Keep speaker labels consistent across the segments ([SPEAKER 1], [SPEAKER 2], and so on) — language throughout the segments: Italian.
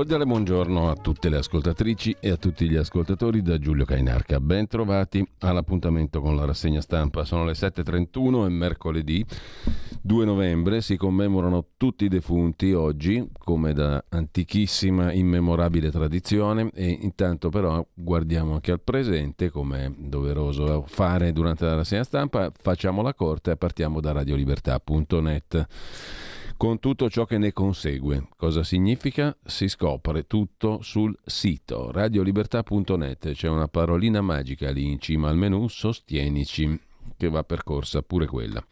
[SPEAKER 1] Cordiale buongiorno a tutte le ascoltatrici e a tutti gli ascoltatori da Giulio Cainarca. Ben trovati all'appuntamento con la rassegna stampa. Sono le 7.31 e mercoledì 2 novembre si commemorano tutti i defunti oggi, come da antichissima, immemorabile tradizione, e intanto però guardiamo anche al presente, come è doveroso fare durante la rassegna stampa. Facciamo la corte e partiamo da radiolibertà.net con tutto ciò che ne consegue. Cosa significa? Si scopre tutto sul sito radiolibertà.net. C'è una parolina magica lì in cima al menu, sostienici, che va percorsa pure quella.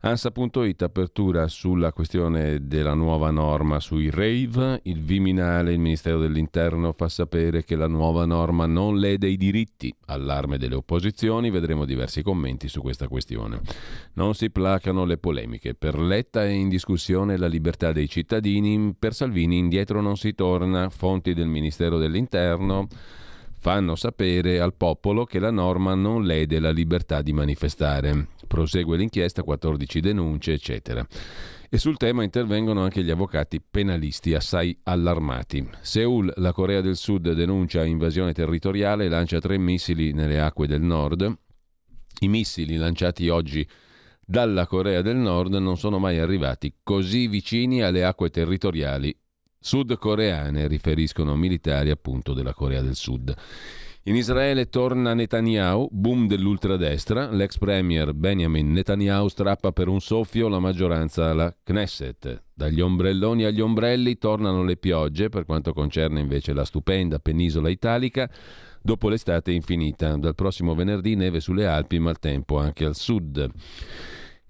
[SPEAKER 1] Ansa.it apertura sulla questione della nuova norma sui rave, il Viminale, il Ministero dell'Interno fa sapere che la nuova norma non lede i diritti, allarme delle opposizioni, vedremo diversi commenti su questa questione. Non si placano le polemiche, per Letta è in discussione la libertà dei cittadini, per Salvini indietro non si torna, fonti del Ministero dell'Interno fanno sapere al popolo che la norma non lede la libertà di manifestare. Prosegue l'inchiesta, 14 denunce, eccetera. E sul tema intervengono anche gli avvocati penalisti assai allarmati. Seul, la Corea del Sud, denuncia invasione territoriale e lancia tre missili nelle acque del nord. I missili lanciati oggi dalla Corea del Nord non sono mai arrivati così vicini alle acque territoriali sudcoreane, riferiscono militari appunto della Corea del Sud. In Israele torna Netanyahu, boom dell'ultradestra, l'ex premier Benjamin Netanyahu strappa per un soffio la maggioranza alla Knesset. Dagli ombrelloni agli ombrelli tornano le piogge per quanto concerne invece la stupenda penisola italica dopo l'estate infinita. Dal prossimo venerdì neve sulle Alpi, ma il tempo anche al sud.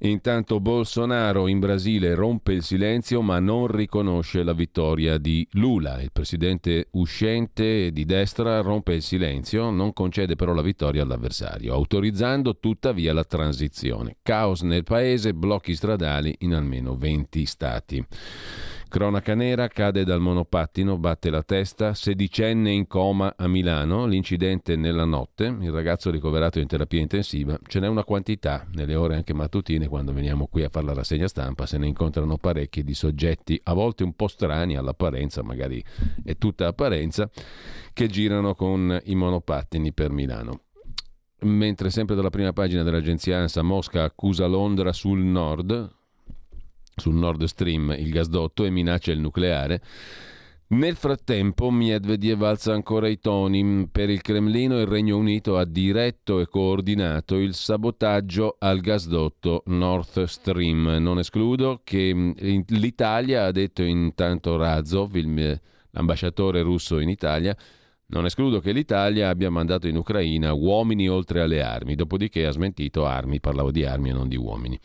[SPEAKER 1] Intanto Bolsonaro in Brasile rompe il silenzio ma non riconosce la vittoria di Lula. Il presidente uscente di destra rompe il silenzio, non concede però la vittoria all'avversario, autorizzando tuttavia la transizione. Caos nel paese, blocchi stradali in almeno 20 stati. Cronaca nera, cade dal monopattino, batte la testa, sedicenne in coma a Milano, l'incidente nella notte, il ragazzo ricoverato in terapia intensiva, ce n'è una quantità nelle ore anche mattutine quando veniamo qui a fare la rassegna stampa, se ne incontrano parecchi di soggetti a volte un po' strani all'apparenza, magari è tutta apparenza, che girano con i monopattini per Milano. Mentre sempre dalla prima pagina dell'agenzia ANSA Mosca accusa Londra sul nord, sul Nord Stream il gasdotto e minaccia il nucleare. Nel frattempo Medvedev alza ancora i toni. Per il Cremlino il Regno Unito ha diretto e coordinato il sabotaggio al gasdotto Nord Stream. Non escludo che mm, l'Italia, ha detto intanto Razov, l'ambasciatore russo in Italia, non escludo che l'Italia abbia mandato in Ucraina uomini oltre alle armi, dopodiché ha smentito armi, parlavo di armi e non di uomini.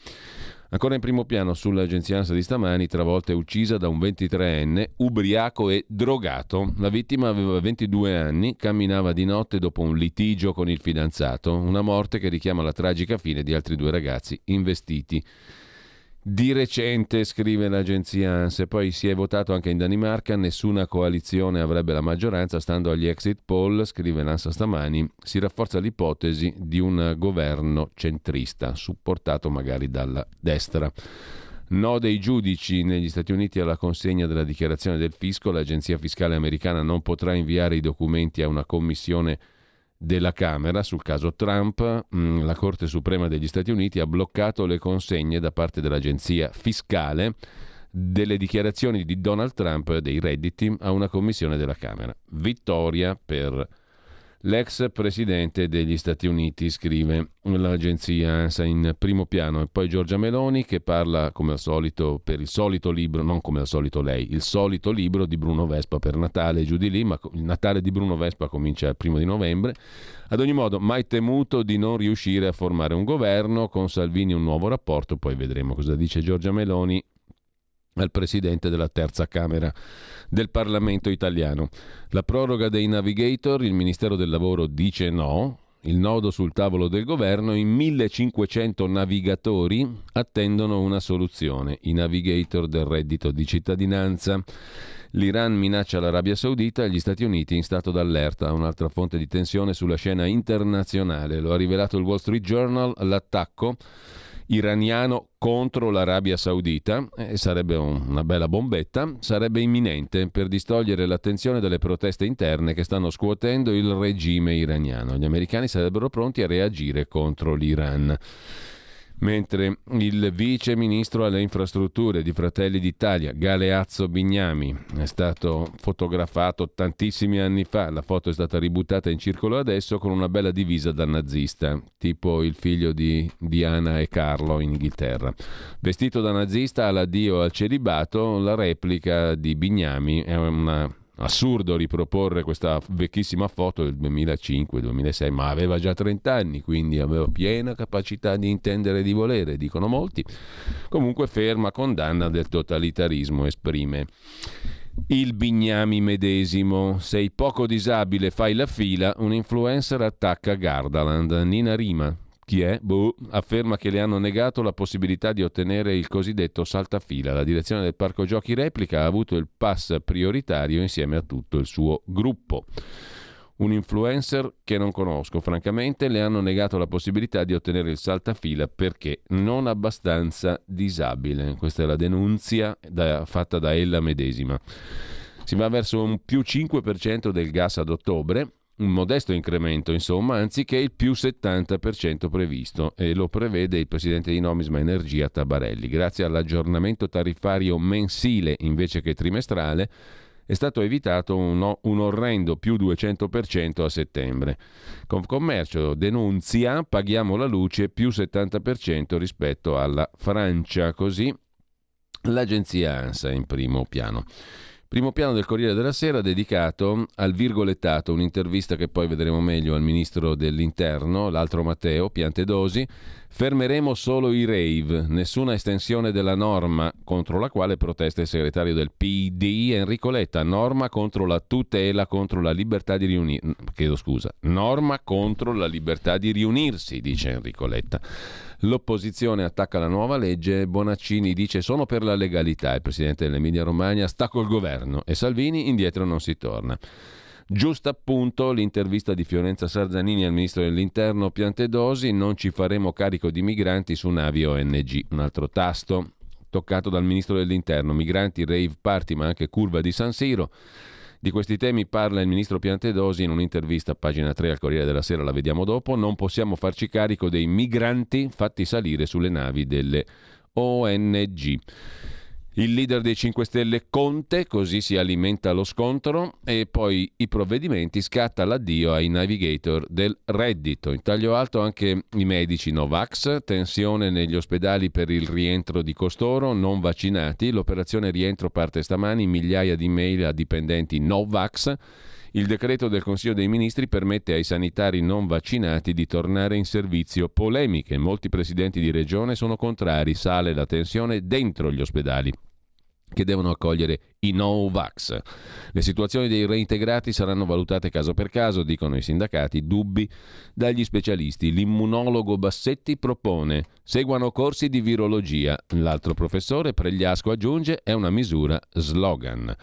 [SPEAKER 1] Ancora in primo piano sull'agenzia ANSA di stamani, travolta e uccisa da un 23enne, ubriaco e drogato. La vittima aveva 22 anni, camminava di notte dopo un litigio con il fidanzato, una morte che richiama la tragica fine di altri due ragazzi investiti di recente, scrive l'agenzia ANSE, poi si è votato anche in Danimarca, nessuna coalizione avrebbe la maggioranza, stando agli exit poll, scrive l'ANSA stamani, si rafforza l'ipotesi di un governo centrista, supportato magari dalla destra. No dei giudici negli Stati Uniti alla consegna della dichiarazione del fisco, l'agenzia fiscale americana non potrà inviare i documenti a una commissione della Camera sul caso Trump, mm, la Corte Suprema degli Stati Uniti ha bloccato le consegne da parte dell'agenzia fiscale delle dichiarazioni di Donald Trump dei redditi a una commissione della Camera. Vittoria per l'ex presidente degli Stati Uniti, scrive l'agenzia ANSA in primo piano, e poi Giorgia Meloni che parla come al solito per il solito libro, non come al solito lei, il solito libro di Bruno Vespa per Natale, giù di lì, ma il Natale di Bruno Vespa comincia il primo di novembre. Ad ogni modo, mai temuto di non riuscire a formare un governo, con Salvini un nuovo rapporto, poi vedremo cosa dice Giorgia Meloni al presidente della terza Camera del Parlamento italiano. La proroga dei navigator, il Ministero del Lavoro dice no, il nodo sul tavolo del governo, in 1500 navigatori attendono una soluzione, i navigator del reddito di cittadinanza. L'Iran minaccia l'Arabia Saudita e gli Stati Uniti in stato d'allerta, un'altra fonte di tensione sulla scena internazionale. Lo ha rivelato il Wall Street Journal, l'attacco iraniano contro l'Arabia Saudita, eh, sarebbe un, una bella bombetta, sarebbe imminente per distogliere l'attenzione dalle proteste interne che stanno scuotendo il regime iraniano. Gli americani sarebbero pronti a reagire contro l'Iran mentre il vice ministro alle infrastrutture di Fratelli d'Italia, Galeazzo Bignami, è stato fotografato tantissimi anni fa, la foto è stata ributtata in circolo adesso con una bella divisa da nazista, tipo il figlio di Diana e Carlo in Inghilterra. Vestito da nazista all'addio al celibato, la replica di Bignami è una assurdo riproporre questa vecchissima foto del 2005-2006, ma aveva già 30 anni, quindi aveva piena capacità di intendere e di volere, dicono molti. Comunque ferma condanna del totalitarismo esprime. Il Bignami medesimo. Sei poco disabile, fai la fila, un influencer attacca Gardaland. Nina Rima, chi è? Boh, afferma che le hanno negato la possibilità di ottenere il cosiddetto saltafila. La direzione del parco giochi replica ha avuto il pass prioritario insieme a tutto il suo gruppo. Un influencer che non conosco, francamente, le hanno negato la possibilità di ottenere il saltafila perché non abbastanza disabile. Questa è la denunzia da, fatta da ella medesima. Si va verso un più 5% del gas ad ottobre, un modesto incremento, insomma, anziché il più 70% previsto e lo prevede il presidente di Nomisma Energia Tabarelli. Grazie all'aggiornamento tariffario mensile invece che trimestrale è stato evitato un, un orrendo più 200% a settembre. Confcommercio denunzia paghiamo la luce più 70% rispetto alla Francia, così l'agenzia ANSA in primo piano. Primo piano del Corriere della Sera dedicato al virgolettato, un'intervista che poi vedremo meglio al ministro dell'Interno, l'altro Matteo Piantedosi. Fermeremo solo i rave, nessuna estensione della norma contro la quale protesta il segretario del PD Enrico Letta, norma contro la tutela contro la libertà di riunirsi. Chiedo scusa, norma contro la libertà di riunirsi, dice Enrico Letta. L'opposizione attacca la nuova legge, Bonaccini dice sono per la legalità, il presidente dell'Emilia Romagna sta col governo e Salvini indietro non si torna. Giusto appunto l'intervista di Fiorenza Sarzanini al ministro dell'Interno Piantedosi, non ci faremo carico di migranti su navi ONG, un altro tasto toccato dal ministro dell'Interno, migranti, rave party ma anche curva di San Siro. Di questi temi parla il ministro Piantedosi in un'intervista a pagina 3 al Corriere della Sera, la vediamo dopo. Non possiamo farci carico dei migranti fatti salire sulle navi delle ONG. Il leader dei 5 Stelle Conte, così si alimenta lo scontro e poi i provvedimenti scatta l'addio ai navigator del reddito. In taglio alto anche i medici Novax, tensione negli ospedali per il rientro di costoro non vaccinati, l'operazione rientro parte stamani, migliaia di mail a dipendenti Novax. Il decreto del Consiglio dei Ministri permette ai sanitari non vaccinati di tornare in servizio. Polemiche. Molti presidenti di regione sono contrari. Sale la tensione dentro gli ospedali che devono accogliere i no-vax. Le situazioni dei reintegrati saranno valutate caso per caso, dicono i sindacati, dubbi dagli specialisti. L'immunologo Bassetti propone seguano corsi di virologia. L'altro professore Pregliasco aggiunge è una misura slogan.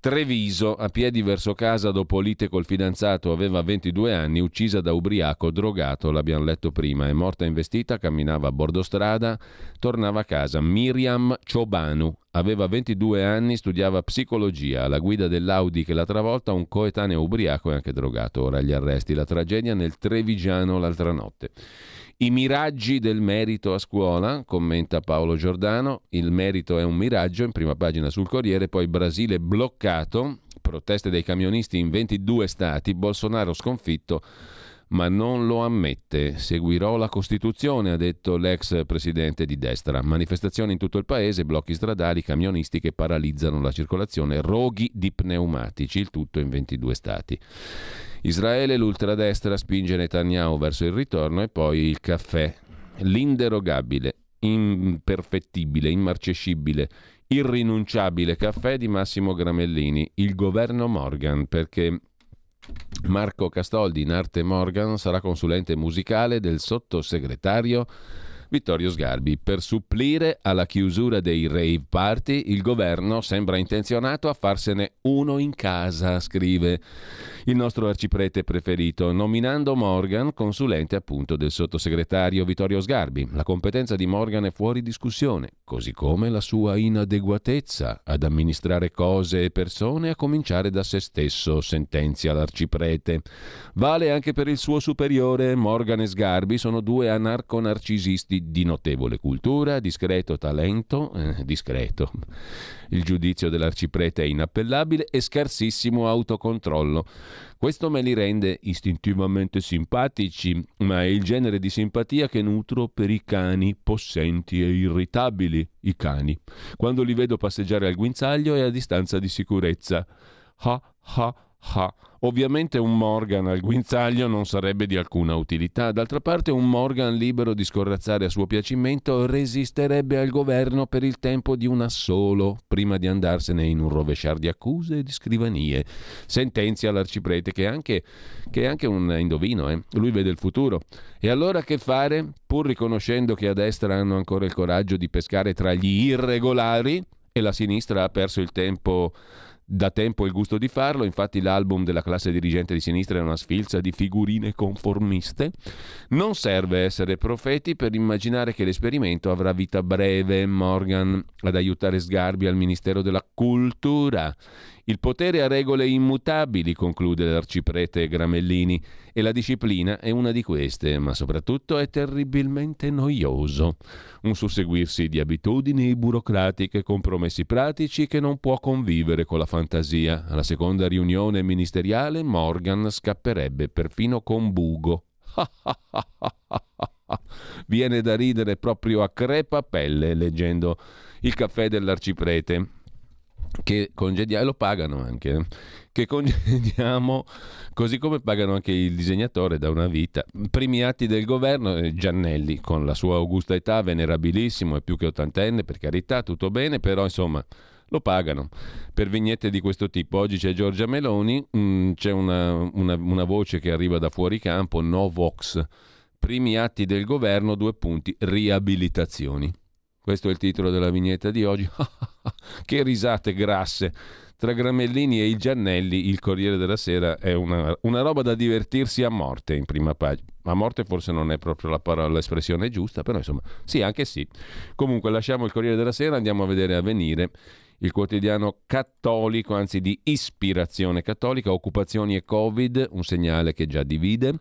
[SPEAKER 1] Treviso, a piedi verso casa dopo lite col fidanzato, aveva 22 anni, uccisa da ubriaco, drogato, l'abbiamo letto prima, è morta investita, camminava a bordo strada, tornava a casa. Miriam Ciobanu, aveva 22 anni, studiava psicologia, alla guida dell'Audi che l'ha travolta un coetaneo ubriaco e anche drogato. Ora gli arresti, la tragedia nel Trevigiano l'altra notte. I miraggi del merito a scuola, commenta Paolo Giordano, il merito è un miraggio, in prima pagina sul Corriere, poi Brasile bloccato Proteste dei camionisti in 22 stati, Bolsonaro sconfitto ma non lo ammette. Seguirò la Costituzione, ha detto l'ex presidente di destra. Manifestazioni in tutto il paese, blocchi stradali, camionisti che paralizzano la circolazione, roghi di pneumatici, il tutto in 22 stati. Israele, l'ultradestra spinge Netanyahu verso il ritorno e poi il caffè. L'inderogabile, imperfettibile, immarcescibile, irrinunciabile caffè di Massimo Gramellini, il governo Morgan, perché Marco Castoldi in arte Morgan sarà consulente musicale del sottosegretario Vittorio Sgarbi. Per supplire alla chiusura dei rave party, il governo sembra intenzionato a farsene uno in casa, scrive il nostro arciprete preferito, nominando Morgan consulente appunto del sottosegretario Vittorio Sgarbi. La competenza di Morgan è fuori discussione, così come la sua inadeguatezza ad amministrare cose e persone, a cominciare da se stesso, sentenzia l'arciprete. Vale anche per il suo superiore, Morgan e Sgarbi sono due anarco-narcisisti di notevole cultura, discreto talento, eh, discreto, il giudizio dell'arciprete è inappellabile e scarsissimo autocontrollo. Questo me li rende istintivamente simpatici, ma è il genere di simpatia che nutro per i cani possenti e irritabili, i cani, quando li vedo passeggiare al guinzaglio e a distanza di sicurezza. Ha ha ha. Ovviamente un Morgan al guinzaglio non sarebbe di alcuna utilità, d'altra parte un Morgan libero di scorrazzare a suo piacimento resisterebbe al governo per il tempo di un assolo, prima di andarsene in un rovesciar di accuse e di scrivanie. Sentenzia l'arciprete che è anche, che è anche un indovino, eh? lui vede il futuro. E allora che fare? Pur riconoscendo che a destra hanno ancora il coraggio di pescare tra gli irregolari e la sinistra ha perso il tempo da tempo il gusto di farlo, infatti l'album della classe dirigente di sinistra è una sfilza di figurine conformiste. Non serve essere profeti per immaginare che l'esperimento avrà vita breve. Morgan ad aiutare Sgarbi al Ministero della Cultura. Il potere ha regole immutabili, conclude l'arciprete Gramellini, e la disciplina è una di queste, ma soprattutto è terribilmente noioso. Un susseguirsi di abitudini burocratiche compromessi pratici che non può convivere con la fantasia. Alla seconda riunione ministeriale Morgan scapperebbe perfino con bugo. Viene da ridere proprio a crepapelle leggendo il caffè dell'arciprete che congediamo, e lo pagano anche, eh, che congediamo così come pagano anche il disegnatore da una vita. Primi atti del governo, eh, Giannelli con la sua augusta età, venerabilissimo, è più che ottantenne, per carità, tutto bene, però insomma lo pagano per vignette di questo tipo. Oggi c'è Giorgia Meloni, mh, mm, c'è una, una, una voce che arriva da fuori campo, no Vox. Primi atti del governo, due punti, riabilitazioni. Questo è il titolo della vignetta di oggi. che risate grasse. Tra Gramellini e i Giannelli, il Corriere della Sera è una, una, roba da divertirsi a morte in prima pagina. A morte forse non è proprio la parola, l'espressione giusta, però insomma, sì, anche sì. Comunque lasciamo il Corriere della Sera, andiamo a vedere Avvenire il quotidiano cattolico, anzi di ispirazione cattolica, occupazioni e Covid, un segnale che già divide.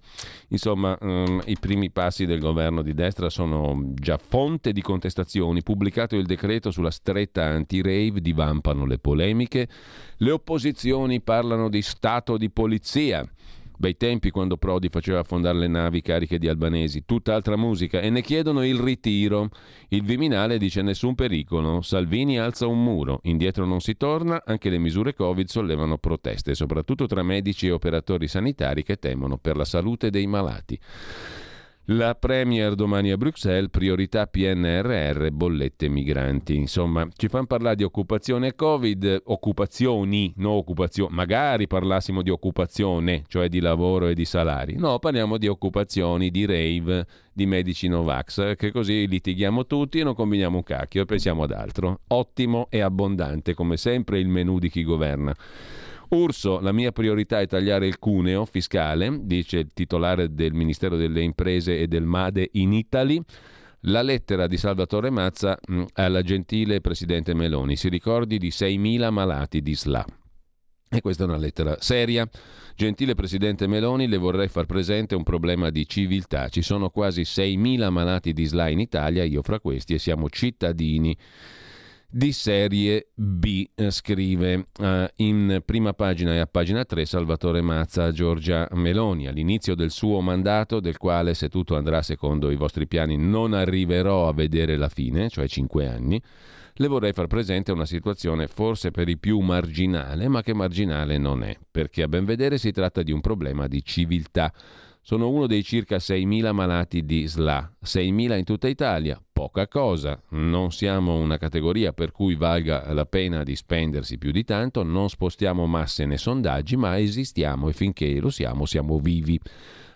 [SPEAKER 1] Insomma, um, i primi passi del governo di destra sono già fonte di contestazioni. Pubblicato il decreto sulla stretta anti-rave, divampano le polemiche. Le opposizioni parlano di stato di polizia. Bei tempi quando Prodi faceva affondare le navi cariche di albanesi, tutt'altra musica, e ne chiedono il ritiro. Il Viminale dice nessun pericolo, Salvini alza un muro, indietro non si torna, anche le misure Covid sollevano proteste, soprattutto tra medici e operatori sanitari che temono per la salute dei malati. La Premier domani a Bruxelles, priorità PNRR, bollette migranti. Insomma, ci fanno parlare di occupazione e Covid, occupazioni, no occupazione. Magari parlassimo di occupazione, cioè di lavoro e di salari. No, parliamo di occupazioni, di rave, di medici Novax, che così litighiamo tutti e non combiniamo un cacchio e pensiamo ad altro. Ottimo e abbondante, come sempre, il menù di chi governa. Urso, la mia priorità è tagliare il cuneo fiscale, dice il titolare del Ministero delle Imprese e del MADE in Italy. La lettera di Salvatore Mazza mh, alla gentile Presidente Meloni. Si ricordi di 6.000 malati di SLA. E questa è una lettera seria. Gentile Presidente Meloni, le vorrei far presente un problema di civiltà. Ci sono quasi 6.000 malati di SLA in Italia, io fra questi, e siamo cittadini di serie B, eh, scrive eh, in prima pagina e a pagina 3 Salvatore Mazza a Giorgia Meloni. All'inizio del suo mandato, del quale se tutto andrà secondo i vostri piani non arriverò a vedere la fine, cioè 5 anni, le vorrei far presente una situazione forse per i più marginale, ma che marginale non è, perché a ben vedere si tratta di un problema di civiltà. Sono uno dei circa 6.000 malati di SLA, 6.000 in tutta Italia, poca cosa, non siamo una categoria per cui valga la pena di spendersi più di tanto, non spostiamo masse né sondaggi, ma esistiamo e finché lo siamo siamo vivi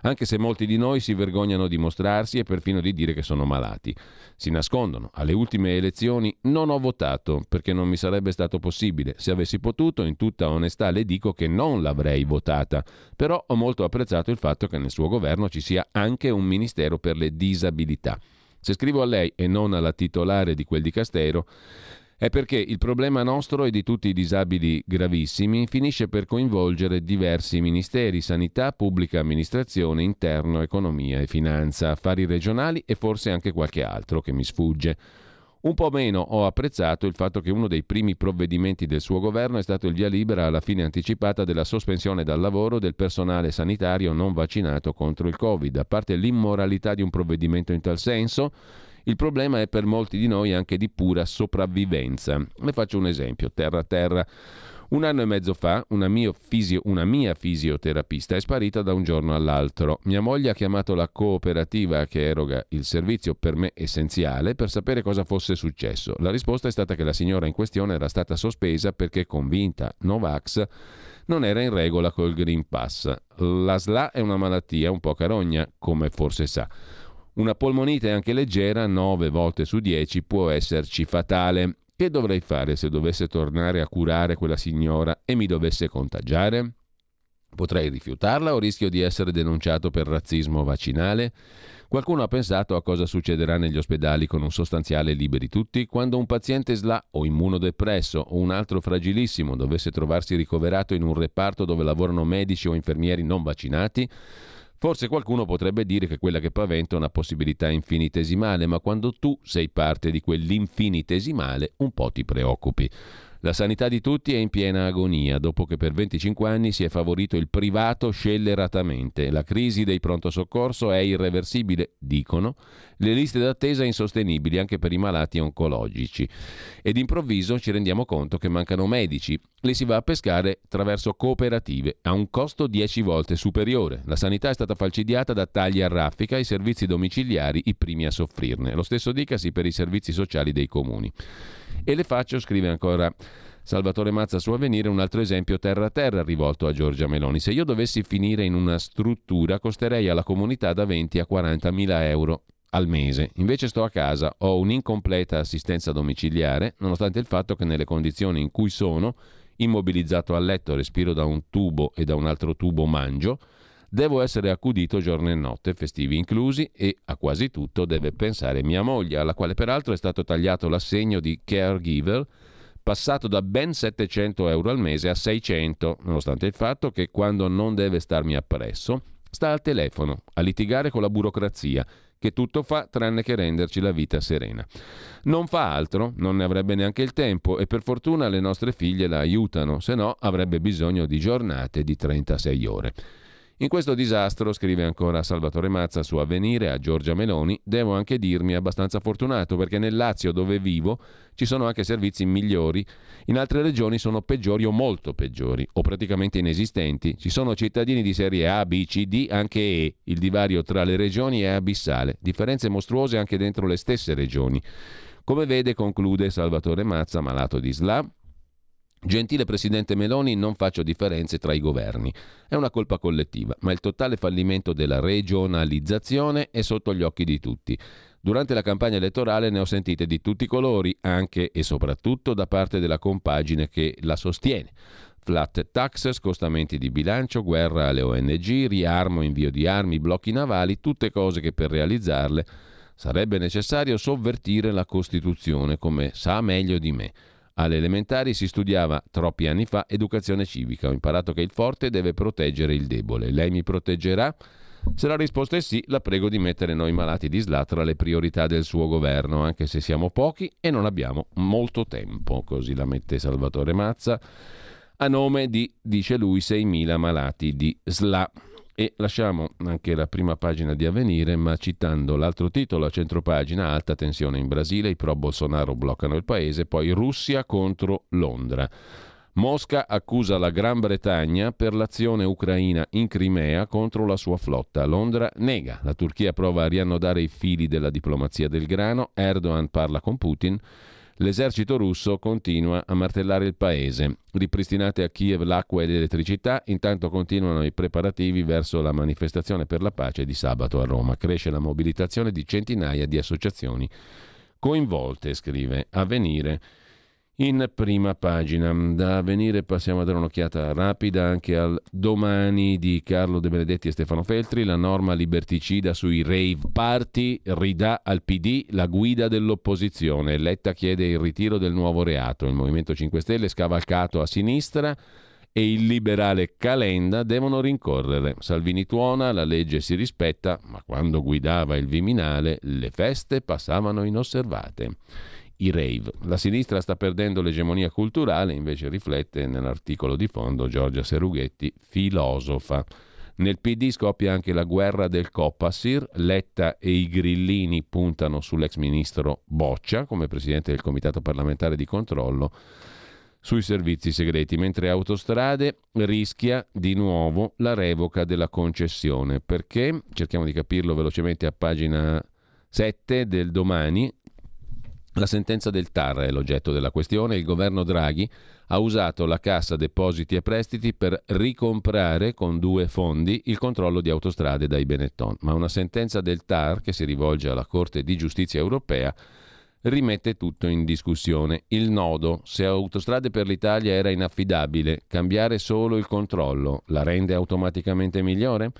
[SPEAKER 1] anche se molti di noi si vergognano di mostrarsi e perfino di dire che sono malati. Si nascondono. Alle ultime elezioni non ho votato perché non mi sarebbe stato possibile. Se avessi potuto, in tutta onestà le dico che non l'avrei votata. Però ho molto apprezzato il fatto che nel suo governo ci sia anche un ministero per le disabilità. Se scrivo a lei e non alla titolare di quel dicastero, è perché il problema nostro e di tutti i disabili gravissimi finisce per coinvolgere diversi ministeri, sanità, pubblica amministrazione, interno, economia e finanza, affari regionali e forse anche qualche altro che mi sfugge. Un po' meno ho apprezzato il fatto che uno dei primi provvedimenti del suo governo è stato il via libera alla fine anticipata della sospensione dal lavoro del personale sanitario non vaccinato contro il Covid. A parte l'immoralità di un provvedimento in tal senso, il problema è per molti di noi anche di pura sopravvivenza. Le faccio un esempio, terra a terra. Un anno e mezzo fa una, fisio, una, mia fisioterapista è sparita da un giorno all'altro. Mia moglie ha chiamato la cooperativa che eroga il servizio per me essenziale per sapere cosa fosse successo. La risposta è stata che la signora in questione era stata sospesa perché convinta Novax non era in regola col Green Pass. La SLA è una malattia un po' carogna, come forse sa. Una polmonite anche leggera, 9 volte su 10, può esserci fatale. Che dovrei fare se dovesse tornare a curare quella signora e mi dovesse contagiare? Potrei rifiutarla o rischio di essere denunciato per razzismo vaccinale? Qualcuno ha pensato a cosa succederà negli ospedali con un sostanziale liberi tutti quando un paziente SLA o immunodepresso o un altro fragilissimo dovesse trovarsi ricoverato in un reparto dove lavorano medici o infermieri non vaccinati? Forse qualcuno potrebbe dire che quella che paventa è una possibilità infinitesimale, ma quando tu sei parte di quell'infinitesimale un po' ti preoccupi. La sanità di tutti è in piena agonia dopo che per 25 anni si è favorito il privato scelleratamente. La crisi dei pronto soccorso è irreversibile, dicono, le liste d'attesa insostenibili anche per i malati oncologici. Ed improvviso ci rendiamo conto che mancano medici. Li si va a pescare attraverso cooperative a un costo 10 volte superiore. La sanità è stata falcidiata da tagli a raffica i servizi domiciliari i primi a soffrirne. Lo stesso dicasi per i servizi sociali dei comuni. E le faccio, scrive ancora Salvatore Mazza su Avvenire, un altro esempio terra a terra rivolto a Giorgia Meloni. Se io dovessi finire in una struttura costerei alla comunità da 20 a 40 mila euro al mese. Invece sto a casa, ho un'incompleta assistenza domiciliare, nonostante il fatto che nelle condizioni in cui sono, immobilizzato a letto, respiro da un tubo e da un altro tubo mangio, Devo essere accudito giorno e notte, festivi inclusi, e a quasi tutto deve pensare mia moglie, alla quale peraltro è stato tagliato l'assegno di caregiver, passato da ben 700 euro al mese a 600, nonostante il fatto che quando non deve starmi appresso, sta al telefono a litigare con la burocrazia, che tutto fa tranne che renderci la vita serena. Non fa altro, non ne avrebbe neanche il tempo e per fortuna le nostre figlie la aiutano, se no avrebbe bisogno di giornate di 36 ore. In questo disastro, scrive ancora Salvatore Mazza su Avvenire a Giorgia Meloni, devo anche dirmi abbastanza fortunato perché nel Lazio dove vivo ci sono anche servizi migliori, in altre regioni sono peggiori o molto peggiori o praticamente inesistenti. Ci sono cittadini di serie A, B, C, D, anche E. Il divario tra le regioni è abissale, differenze mostruose anche dentro le stesse regioni. Come vede, conclude Salvatore Mazza, malato di SLA, Gentile Presidente Meloni, non faccio differenze tra i governi. È una colpa collettiva, ma il totale fallimento della regionalizzazione è sotto gli occhi di tutti. Durante la campagna elettorale ne ho sentite di tutti i colori, anche e soprattutto da parte della compagine che la sostiene. Flat tax, scostamenti di bilancio, guerra alle ONG, riarmo, invio di armi, blocchi navali, tutte cose che per realizzarle sarebbe necessario sovvertire la Costituzione, come sa meglio di me. Alle elementari si studiava troppi anni fa educazione civica. Ho imparato che il forte deve proteggere il debole. Lei mi proteggerà? Se la risposta è sì, la prego di mettere noi malati di SLA tra le priorità del suo governo, anche se siamo pochi e non abbiamo molto tempo, così la mette Salvatore Mazza, a nome di, dice lui, 6.000 malati di SLA. E lasciamo anche la prima pagina di Avvenire, ma citando l'altro titolo a centropagina, alta tensione in Brasile, i pro Bolsonaro bloccano il paese, poi Russia contro Londra. Mosca accusa la Gran Bretagna per l'azione ucraina in Crimea contro la sua flotta. Londra nega. La Turchia prova a riannodare i fili della diplomazia del grano. Erdogan parla con Putin. L'esercito russo continua a martellare il paese. Ripristinate a Kiev l'acqua e l'elettricità, intanto continuano i preparativi verso la manifestazione per la pace di sabato a Roma. Cresce la mobilitazione di centinaia di associazioni coinvolte, scrive Avvenire in prima pagina. Da venire passiamo a dare un'occhiata rapida anche al domani di Carlo De Benedetti e Stefano Feltri. La norma liberticida sui rave party ridà al PD la guida dell'opposizione. Letta chiede il ritiro del nuovo reato. Il Movimento 5 Stelle scavalcato a sinistra e il liberale Calenda devono rincorrere. Salvini tuona, la legge si rispetta, ma quando guidava il Viminale le feste passavano inosservate i rave. La sinistra sta perdendo l'egemonia culturale, invece riflette nell'articolo di fondo Giorgia Serughetti, filosofa. Nel PD scoppia anche la guerra del Copasir, Letta e i grillini puntano sull'ex ministro Boccia come presidente del comitato parlamentare di controllo sui servizi segreti, mentre Autostrade rischia di nuovo la revoca della concessione. Perché? Cerchiamo di capirlo velocemente a pagina 7 del domani. La sentenza del TAR è l'oggetto della questione. Il governo Draghi ha usato la Cassa Depositi e Prestiti per ricomprare con due fondi il controllo di autostrade dai Benetton. Ma una sentenza del TAR, che si rivolge alla Corte di Giustizia europea, rimette tutto in discussione. Il nodo, se Autostrade per l'Italia era inaffidabile, cambiare solo il controllo la rende automaticamente migliore?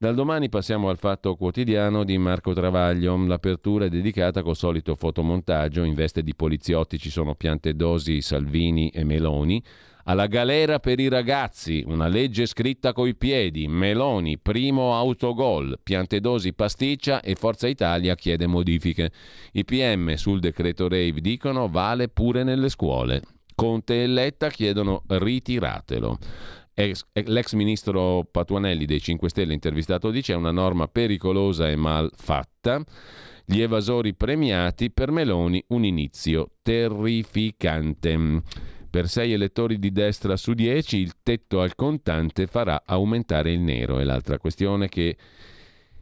[SPEAKER 1] Dal domani passiamo al fatto quotidiano di Marco Travaglio. L'apertura è dedicata col solito fotomontaggio. In veste di poliziotti ci sono piante dosi Salvini e Meloni. Alla galera per i ragazzi, una legge scritta coi piedi. Meloni, primo autogol. Piantedosi pasticcia e Forza Italia chiede modifiche. I PM sul decreto Rave dicono vale pure nelle scuole. Conte e Letta chiedono ritiratelo. L'ex ministro Patuanelli dei 5 Stelle intervistato dice è una norma pericolosa e mal fatta. Gli evasori premiati per Meloni un inizio terrificante. Per 6 elettori di destra su 10 il tetto al contante farà aumentare il nero. È l'altra questione che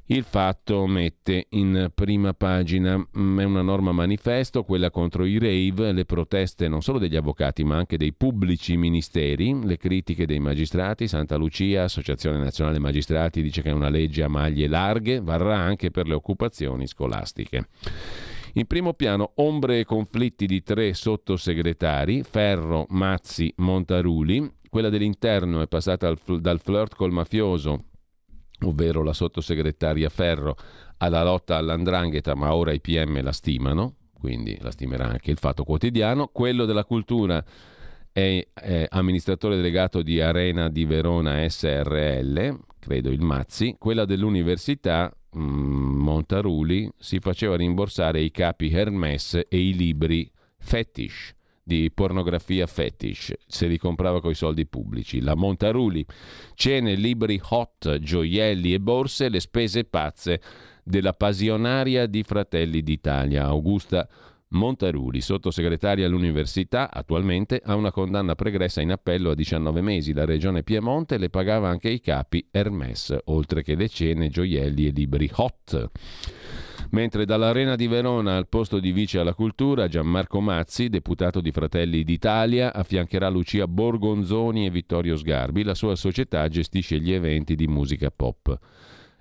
[SPEAKER 1] il fatto mette in prima pagina, mm, è una norma manifesto, quella contro i rave, le proteste non solo degli avvocati ma anche dei pubblici ministeri, le critiche dei magistrati, Santa Lucia, Associazione Nazionale Magistrati dice che è una legge a maglie larghe, varrà anche per le occupazioni scolastiche. In primo piano ombre e conflitti di tre sottosegretari, Ferro, Mazzi, Montaruli, quella dell'interno è passata dal flirt col mafioso ovvero la sottosegretaria Ferro, alla lotta all'andrangheta, ma ora i PM la stimano, quindi la stimerà anche il Fatto Quotidiano. Quello della cultura è, è amministratore delegato di Arena di Verona SRL, credo il Mazzi. Quella dell'università, mh, mm, Montaruli, si faceva rimborsare i capi Hermes e i libri Fetish di pornografia fetish, se li comprava coi soldi pubblici. La Montaruli, cene, libri hot, gioielli e borse, le spese pazze della passionaria di Fratelli d'Italia. Augusta Montaruli, sottosegretaria all'università, attualmente ha una condanna pregressa in appello a 19 mesi. La regione Piemonte le pagava anche i capi Hermes, oltre che le cene, gioielli e libri hot. Mentre dall'Arena di Verona al posto di vice alla cultura, Gianmarco Mazzi, deputato di Fratelli d'Italia, affiancherà Lucia Borgonzoni e Vittorio Sgarbi. La sua società gestisce gli eventi di musica pop.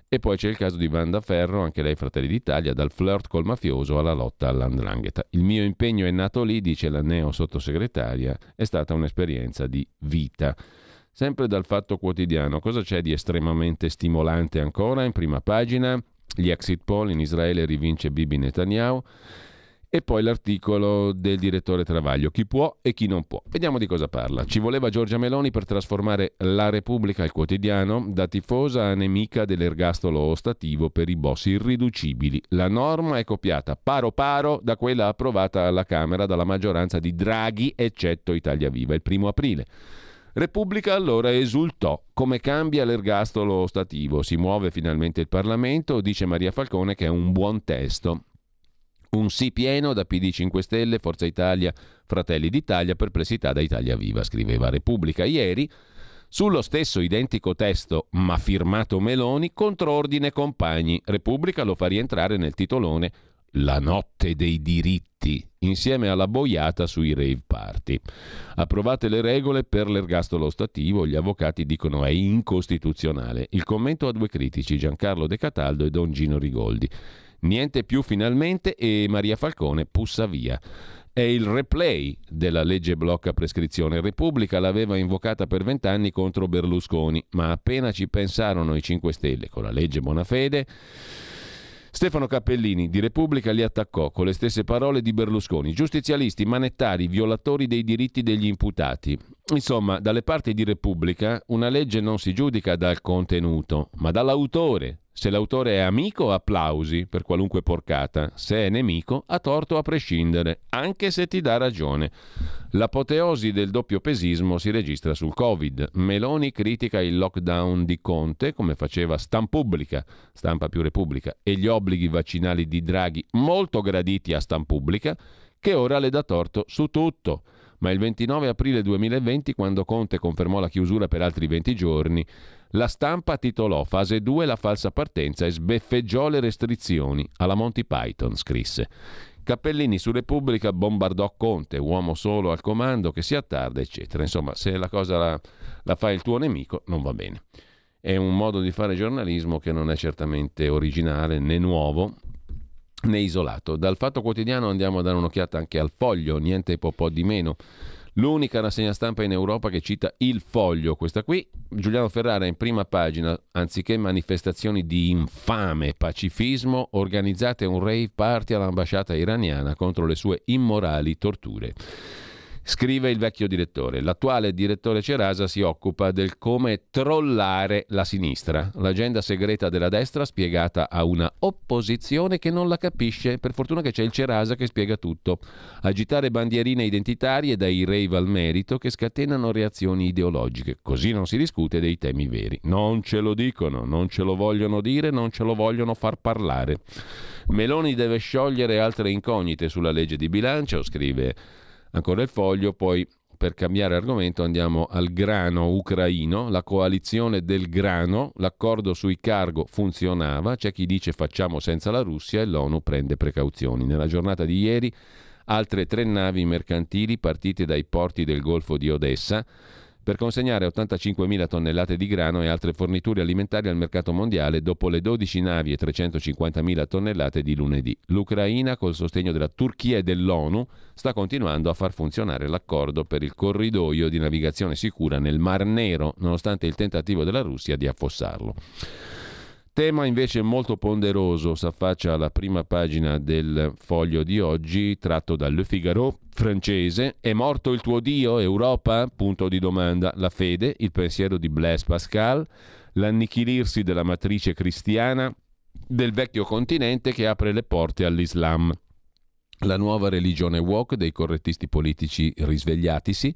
[SPEAKER 1] E poi c'è il caso di Wanda Ferro, anche lei Fratelli d'Italia, dal flirt col mafioso alla lotta all'andrangheta. Il mio impegno è nato lì, dice la neo sottosegretaria, è stata un'esperienza di vita. Sempre dal Fatto Quotidiano, cosa c'è di estremamente stimolante ancora in prima pagina? Gli exit poll in Israele rivince Bibi Netanyahu e poi l'articolo del direttore Travaglio, chi può e chi non può. Vediamo di cosa parla. Ci voleva Giorgia Meloni per trasformare la Repubblica, il quotidiano, da tifosa a nemica dell'ergastolo ostativo per i boss irriducibili. La norma è copiata paro paro da quella approvata alla Camera dalla maggioranza di Draghi, eccetto Italia Viva, il primo aprile. Repubblica allora esultò. Come cambia l'ergastolo ostativo? Si muove finalmente il Parlamento, dice Maria Falcone che è un buon testo. Un sì pieno da PD 5 Stelle, Forza Italia, Fratelli d'Italia, perplessità da Italia Viva, scriveva Repubblica ieri. Sullo stesso identico testo, ma firmato Meloni, controordine compagni. Repubblica lo fa rientrare nel titolone La notte dei diritti, insieme alla boiata sui rave party. Approvate le regole per l'ergastolo stativo, gli avvocati dicono è incostituzionale. Il commento a due critici, Giancarlo De Cataldo e Don Gino Rigoldi. Niente più finalmente e Maria Falcone pussa via. È il replay della legge blocca prescrizione. Repubblica l'aveva invocata per vent'anni contro Berlusconi, ma appena ci pensarono i 5 Stelle con la legge Bonafede, Stefano Cappellini di Repubblica li attaccò con le stesse parole di Berlusconi, giustizialisti, manettari, violatori dei diritti degli imputati. Insomma, dalle parti di Repubblica una legge non si giudica dal contenuto, ma dall'autore, se l'autore è amico, applausi per qualunque porcata. Se è nemico, ha torto a prescindere, anche se ti dà ragione. L'apoteosi del doppio pesismo si registra sul Covid. Meloni critica il lockdown di Conte, come faceva Stampubblica, Stampa più Repubblica, e gli obblighi vaccinali di Draghi, molto graditi a Stampubblica, che ora le dà torto su tutto ma il 29 aprile 2020, quando Conte confermò la chiusura per altri 20 giorni, la stampa titolò Fase 2 la falsa partenza e sbeffeggiò le restrizioni. Alla Monty Python scrisse. Cappellini su Repubblica bombardò Conte, uomo solo al comando che si attarda, eccetera. Insomma, se la cosa la, la fa il tuo nemico, non va bene. È un modo di fare giornalismo che non è certamente originale né nuovo né isolato. Dal Fatto Quotidiano andiamo a dare un'occhiata anche al foglio, niente po', di meno. L'unica rassegna stampa in Europa che cita il foglio, questa qui. Giuliano Ferrara in prima pagina, anziché manifestazioni di infame pacifismo, organizzate un rave party all'ambasciata iraniana contro le sue immorali torture. Scrive il vecchio direttore. L'attuale direttore Cerasa si occupa del come trollare la sinistra. L'agenda segreta della destra spiegata a una opposizione che non la capisce. Per fortuna che c'è il Cerasa che spiega tutto. Agitare bandierine identitarie dai rave al merito che scatenano reazioni ideologiche. Così non si discute dei temi veri. Non ce lo dicono, non ce lo vogliono dire, non ce lo vogliono far parlare. Meloni deve sciogliere altre incognite sulla legge di bilancio, scrive Ancora il foglio, poi per cambiare argomento andiamo al grano ucraino, la coalizione del grano, l'accordo sui cargo funzionava, c'è chi dice facciamo senza la Russia e l'ONU prende precauzioni. Nella giornata di ieri altre tre navi mercantili partite dai porti del Golfo di Odessa per consegnare 85.000 tonnellate di grano e altre forniture alimentari al mercato mondiale dopo le 12 navi e 350.000 tonnellate di lunedì. L'Ucraina, col sostegno della Turchia e dell'ONU, sta continuando a far funzionare l'accordo per il corridoio di navigazione sicura nel Mar Nero, nonostante il tentativo della Russia di affossarlo. Tema invece molto ponderoso s'affaccia alla prima pagina del foglio di oggi, tratto dal Le Figaro francese. È morto il tuo Dio, Europa? Punto di domanda. La fede, il pensiero di Blaise Pascal, l'annichilirsi della matrice cristiana del vecchio continente che apre le porte all'Islam. La nuova religione woke dei correttisti politici risvegliatisi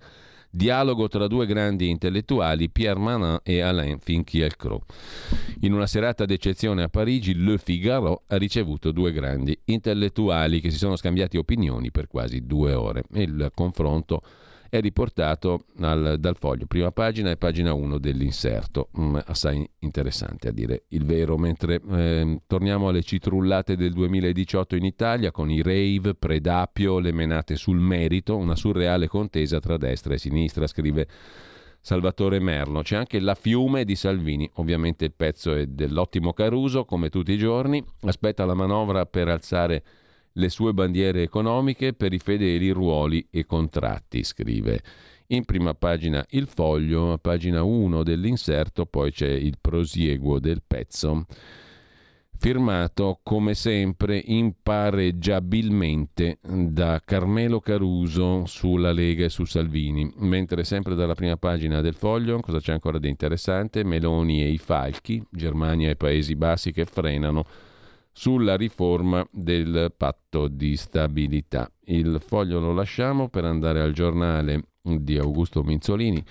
[SPEAKER 1] Dialogo tra due grandi intellettuali, Pierre Manin e Alain Finkielkraut. In una serata d'eccezione a Parigi, Le Figaro ha ricevuto due grandi intellettuali che si sono scambiati opinioni per quasi due ore. Il confronto è riportato al, dal foglio, prima pagina e pagina 1 dell'inserto, mm, assai interessante a dire il vero, mentre eh, torniamo alle citrullate del 2018 in Italia con i rave, Predapio, le menate sul merito, una surreale contesa tra destra e sinistra, scrive Salvatore Merlo. C'è anche la fiume di Salvini, ovviamente il pezzo è dell'ottimo Caruso, come tutti i giorni, aspetta la manovra per alzare le sue bandiere economiche per i fedeli ruoli e contratti, scrive. In prima pagina il foglio, a pagina 1 dell'inserto, poi c'è il prosieguo del pezzo. firmato come sempre impareggiabilmente da Carmelo Caruso sulla Lega e su Salvini, mentre sempre dalla prima pagina del foglio cosa c'è ancora di interessante? Meloni e i falchi, Germania e Paesi Bassi che frenano sulla riforma del patto di stabilità. Il foglio lo lasciamo per andare al giornale di Augusto Minzolini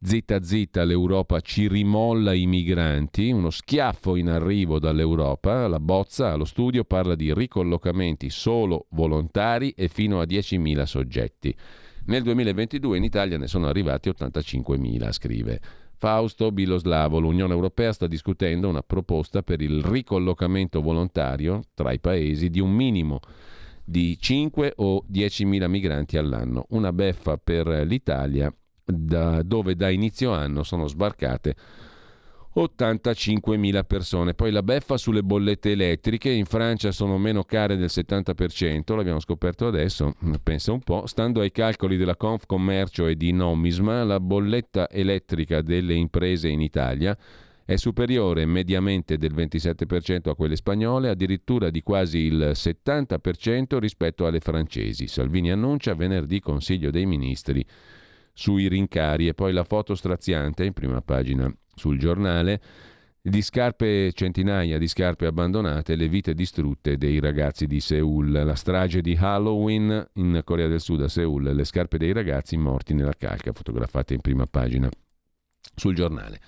[SPEAKER 1] Zitta zitta l'Europa ci rimolla i migranti, uno schiaffo in arrivo dall'Europa, la bozza allo studio parla di ricollocamenti solo volontari e fino a 10.000 soggetti. Nel 2022 in Italia ne sono arrivati 85.000, scrive. Fausto Biloslavo, l'Unione Europea sta discutendo una proposta per il ricollocamento volontario tra i paesi di un minimo di 5 o 10.000 migranti all'anno, una beffa per l'Italia da dove da inizio anno sono sbarcate 85.000 persone. Poi la beffa sulle bollette elettriche, in Francia sono meno care del 70%, l'abbiamo scoperto adesso, pensa un po', stando ai calcoli della Confcommercio e di Nomisma, la bolletta elettrica delle imprese in Italia è superiore mediamente del 27% a quelle spagnole, addirittura di quasi il 70% rispetto alle francesi. Salvini annuncia venerdì Consiglio dei Ministri sui rincari e poi la foto straziante in prima pagina sul giornale di scarpe, centinaia di scarpe abbandonate, le vite distrutte dei ragazzi di Seoul, la strage di Halloween in Corea del Sud a Seoul, le scarpe dei ragazzi morti nella calca, fotografate in prima pagina sul giornale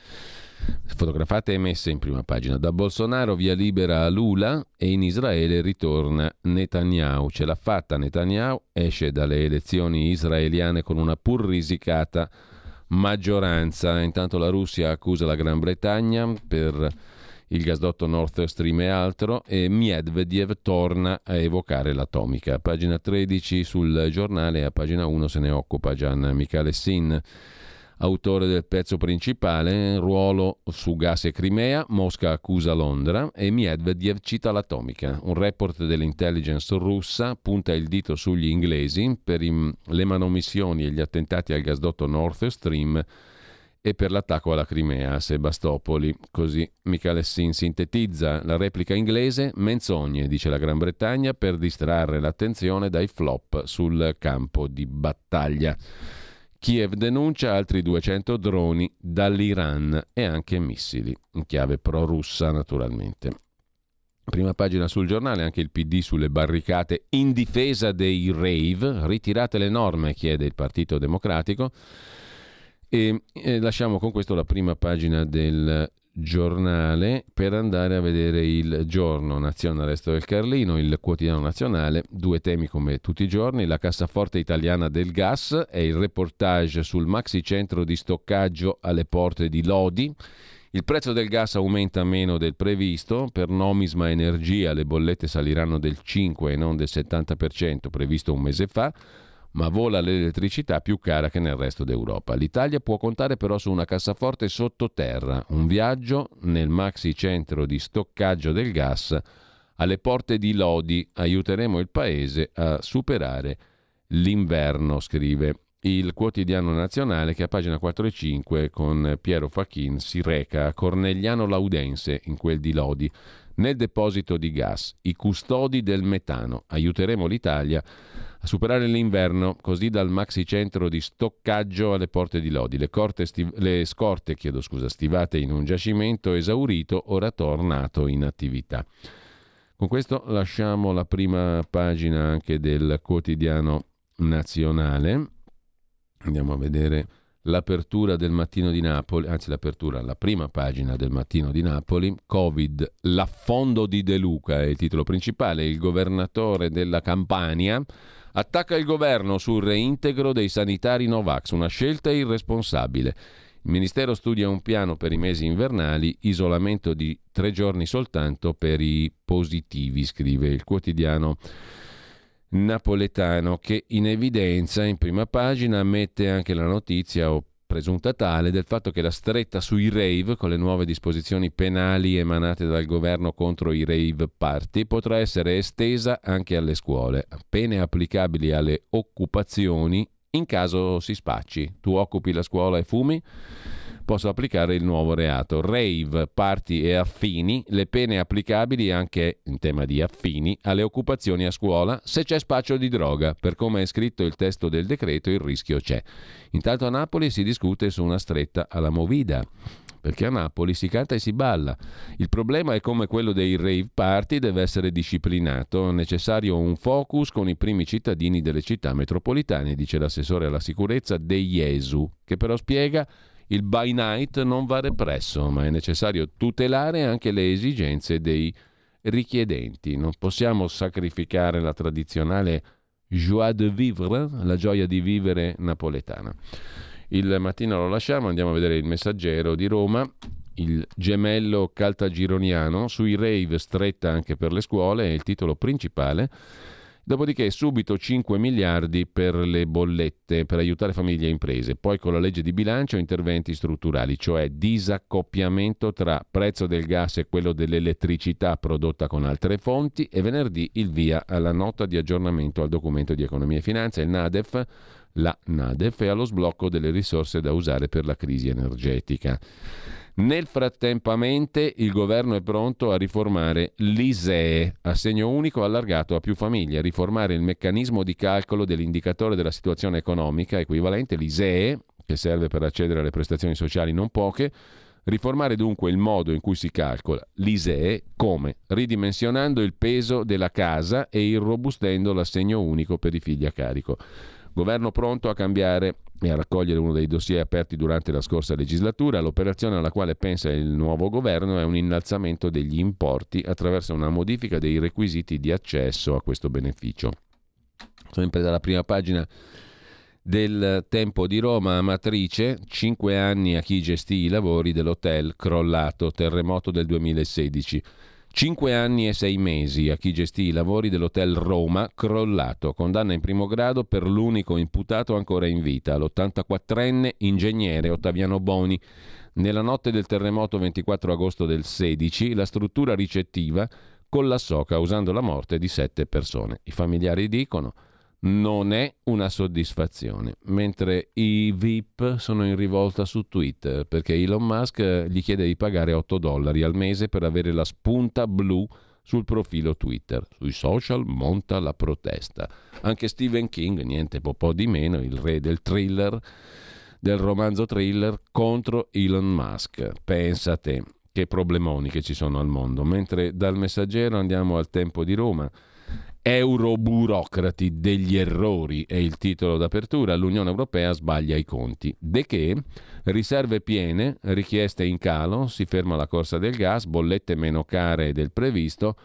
[SPEAKER 1] fotografate e messe in prima pagina. Da Bolsonaro via libera a Lula e in Israele ritorna Netanyahu. Ce l'ha fatta Netanyahu, esce dalle elezioni israeliane con una pur risicata maggioranza. Intanto la Russia accusa la Gran Bretagna per il gasdotto Nord Stream e altro e Medvedev torna a evocare l'atomica. pagina 13 sul giornale, a pagina 1 se ne occupa Gian Michele Sin autore del pezzo principale, ruolo su gas e Crimea, Mosca accusa Londra e Medvedev cita l'atomica. Un report dell'intelligence russa punta il dito sugli inglesi per le manomissioni e gli attentati al gasdotto Nord Stream e per l'attacco alla Crimea a Sebastopoli. Così Michele Sin sintetizza la replica inglese, menzogne, dice la Gran Bretagna, per distrarre l'attenzione dai flop sul campo di battaglia. Kiev denuncia altri 200 droni dall'Iran e anche missili, in chiave pro-russa naturalmente. Prima pagina sul giornale, anche il PD sulle barricate in difesa dei rave, ritirate le norme, chiede il Partito Democratico. E, e lasciamo con questo la prima pagina del giornale per andare a vedere il giorno Nazione Resto del Carlino, il quotidiano nazionale, due temi come tutti i giorni, la cassaforte italiana del gas e il reportage sul maxi centro di stoccaggio alle porte di Lodi. Il prezzo del gas aumenta meno del previsto, per Nomisma Energia le bollette saliranno del 5 e non del 70% previsto un mese fa ma vola l'elettricità più cara che nel resto d'Europa. L'Italia può contare però su una cassaforte sottoterra, un viaggio nel maxi centro di stoccaggio del gas alle porte di Lodi. Aiuteremo il paese a superare l'inverno, scrive il quotidiano nazionale che a pagina 4 e 5 con Piero Facchin si reca a Cornegliano Laudense in quel di Lodi nel deposito di gas, i custodi del metano. Aiuteremo l'Italia a superare l'inverno, così dal maxi centro di stoccaggio alle porte di Lodi. Le, stiv- le scorte scusa, stivate in un giacimento esaurito, ora tornato in attività. Con questo lasciamo la prima pagina anche del quotidiano nazionale. Andiamo a vedere l'apertura del mattino di Napoli, anzi l'apertura, la prima pagina del mattino di Napoli, Covid, l'affondo di De Luca è il titolo principale, il governatore della Campania attacca il governo sul reintegro dei sanitari Novax, una scelta irresponsabile. Il Ministero studia un piano per i mesi invernali, isolamento di tre giorni soltanto per i positivi, scrive il quotidiano napoletano che in evidenza in prima pagina mette anche la notizia o presunta tale del fatto che la stretta sui rave con le nuove disposizioni penali emanate dal governo contro i rave party potrà essere estesa anche alle scuole, pene applicabili alle occupazioni in caso si spacci. Tu occupi la scuola e fumi? Possa applicare il nuovo reato. Rave, party e affini, le pene applicabili anche in tema di affini alle occupazioni a scuola se c'è spaccio di droga. Per come è scritto il testo del decreto il rischio c'è. Intanto a Napoli si discute su una stretta alla Movida perché a Napoli si canta e si balla. Il problema è come quello dei rave party deve essere disciplinato, è necessario un focus con i primi cittadini delle città metropolitane, dice l'assessore alla sicurezza De Jesu, che però spiega il by night non va represso, ma è necessario tutelare anche le esigenze dei richiedenti. Non possiamo sacrificare la tradizionale joie de vivre, la gioia di vivere napoletana. Il mattino lo lasciamo, andiamo a vedere il messaggero di Roma, il gemello caltagironiano, sui rave stretta anche per le scuole, è il titolo principale. Dopodiché subito 5 miliardi per le bollette per aiutare famiglie e imprese, poi con la legge di bilancio interventi strutturali, cioè disaccoppiamento tra prezzo del gas e quello dell'elettricità prodotta con altre fonti e venerdì il via alla nota di aggiornamento al documento di economia e finanza, il NADEF la NADEF e allo sblocco delle risorse da usare per la crisi energetica. Nel frattempamente il governo è pronto a riformare l'ISEE, assegno unico allargato a più famiglie, riformare il meccanismo di calcolo dell'indicatore della situazione economica equivalente, l'ISEE, che serve per accedere alle prestazioni sociali non poche, riformare dunque il modo in cui si calcola l'ISEE come? Ridimensionando il peso della casa e irrobustendo l'assegno unico per i figli a carico. Governo pronto a cambiare e a raccogliere uno dei dossier aperti durante la scorsa legislatura. L'operazione alla quale pensa il nuovo governo è un innalzamento degli importi attraverso una modifica dei requisiti di accesso a questo beneficio. Sempre dalla prima pagina del Tempo di Roma, Amatrice, 5 anni a chi gestì i lavori dell'hotel crollato, terremoto del 2016. Cinque anni e sei mesi a chi gestì i lavori dell'Hotel Roma, crollato. Condanna in primo grado per l'unico imputato ancora in vita, l'84enne ingegnere Ottaviano Boni. Nella notte del terremoto 24 agosto del 16, la struttura ricettiva collassò causando la morte di sette persone. I familiari dicono non è una soddisfazione, mentre i VIP sono in rivolta su Twitter perché Elon Musk gli chiede di pagare 8 dollari al mese per avere la spunta blu sul profilo Twitter. Sui social monta la protesta. Anche Stephen King, niente po' di meno, il re del thriller, del romanzo thriller contro Elon Musk. Pensa a te che problemoni che ci sono al mondo. Mentre dal messaggero andiamo al tempo di Roma Euroburocrati degli errori è il titolo d'apertura. L'Unione Europea sbaglia i conti. De che? Riserve piene, richieste in calo, si ferma la corsa del gas, bollette meno care del previsto.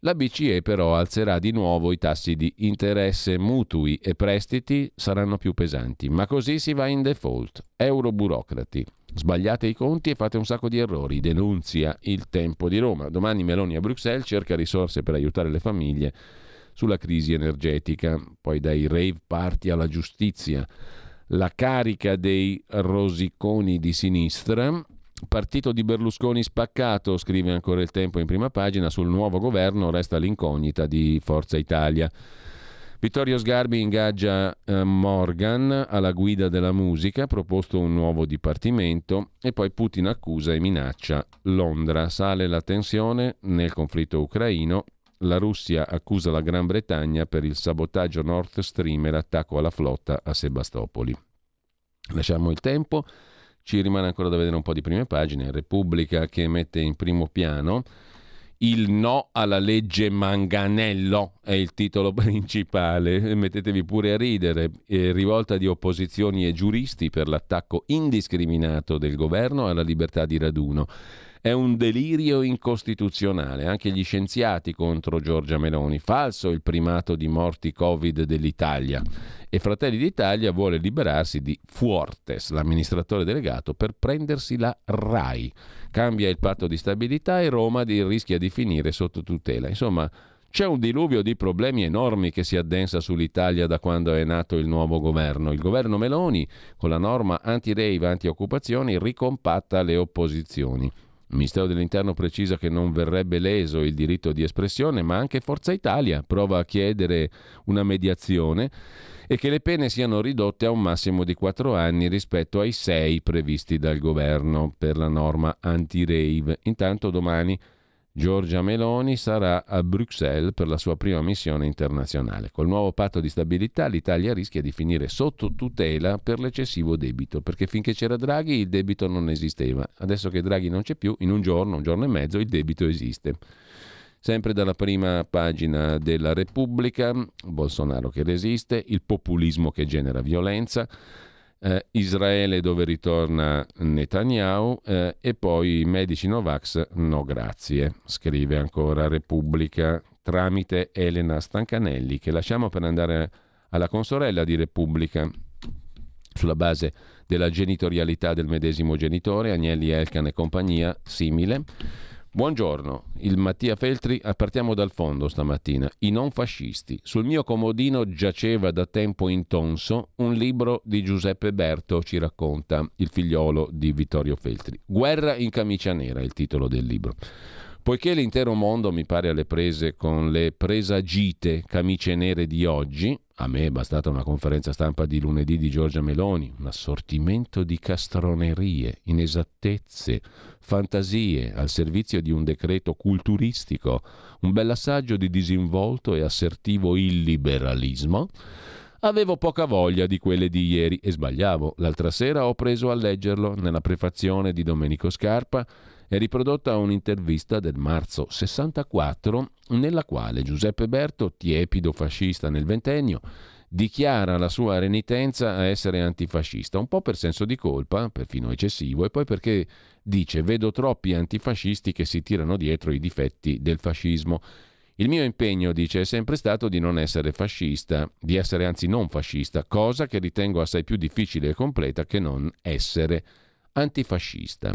[SPEAKER 1] La BCE però alzerà di nuovo i tassi di interesse mutui e prestiti saranno più pesanti, ma così si va in default. Euroburocrati. Sbagliate i conti e fate un sacco di errori, denunzia il tempo di Roma. Domani Meloni a Bruxelles cerca risorse per aiutare le famiglie sulla crisi energetica, poi dai rave party alla giustizia, la carica dei rosiconi di sinistra, Partito di Berlusconi spaccato, scrive ancora il tempo in prima pagina, sul nuovo governo resta l'incognita di Forza Italia. Vittorio Sgarbi ingaggia eh, Morgan alla guida della musica, proposto un nuovo dipartimento e poi Putin accusa e minaccia Londra. Sale la tensione nel conflitto ucraino la Russia accusa la Gran Bretagna per il sabotaggio Nord Stream e l'attacco alla flotta a Sebastopoli. Lasciamo il tempo, ci rimane ancora da vedere un po' di prime pagine. Repubblica che mette in primo piano il no alla legge Manganello è il titolo principale. Mettetevi pure a ridere. Eh, rivolta di opposizioni e giuristi per l'attacco indiscriminato del governo alla libertà di raduno. È un delirio incostituzionale, anche gli scienziati contro Giorgia Meloni. Falso il primato di morti Covid dell'Italia. E Fratelli d'Italia vuole liberarsi di Fuortes, l'amministratore delegato, per prendersi la RAI. Cambia il patto di stabilità e Roma rischia di finire sotto tutela. Insomma, c'è un diluvio di problemi enormi che si addensa sull'Italia da quando è nato il nuovo governo. Il governo Meloni, con la norma anti-rave, anti-occupazioni, ricompatta le opposizioni Il Ministero dell'Interno precisa che non verrebbe leso il diritto di espressione, ma anche Forza Italia prova a chiedere una mediazione e che le pene siano ridotte a un massimo di quattro anni rispetto ai sei previsti dal governo per la norma anti-rave. Intanto domani Giorgia Meloni sarà a Bruxelles per la sua prima missione internazionale. Col nuovo patto di stabilità l'Italia rischia di finire sotto tutela per l'eccessivo debito, perché finché c'era Draghi il debito non esisteva. Adesso che Draghi non c'è più, in un giorno, un giorno e mezzo, il debito esiste. Sempre dalla prima pagina della Repubblica, Bolsonaro che resiste, il populismo che genera violenza, eh, Israele dove ritorna Netanyahu eh, e poi i medici Novax no grazie, scrive ancora Repubblica tramite Elena Stancanelli che lasciamo per andare alla consorella di Repubblica sulla base della genitorialità del medesimo genitore, Agnelli Elkan e compagnia, simile. Buongiorno, il Mattia Feltri, partiamo dal fondo stamattina. I non fascisti. Sul mio comodino giaceva da tempo intonso un libro di Giuseppe Berto, ci racconta il figliolo di Vittorio Feltri. Guerra in camicia nera è il titolo del libro. Poiché l'intero mondo mi pare alle prese con le presagite camicie nere di oggi, a me è bastata una conferenza stampa di lunedì di Giorgia Meloni, un assortimento di castronerie, inesattezze, fantasie al servizio di un decreto culturistico, un bell'assaggio di disinvolto e assertivo illiberalismo. Avevo poca voglia di quelle di ieri e sbagliavo. L'altra sera ho preso a leggerlo nella prefazione di Domenico Scarpa è riprodotta un'intervista del marzo 64 nella quale Giuseppe Berto, tiepido fascista nel ventennio, dichiara la sua renitenza a essere antifascista, un po' per senso di colpa, perfino eccessivo, e poi perché dice vedo troppi antifascisti che si tirano dietro i difetti del fascismo. Il mio impegno, dice, è sempre stato di non essere fascista, di essere anzi non fascista, cosa che ritengo assai più difficile e completa che non essere antifascista.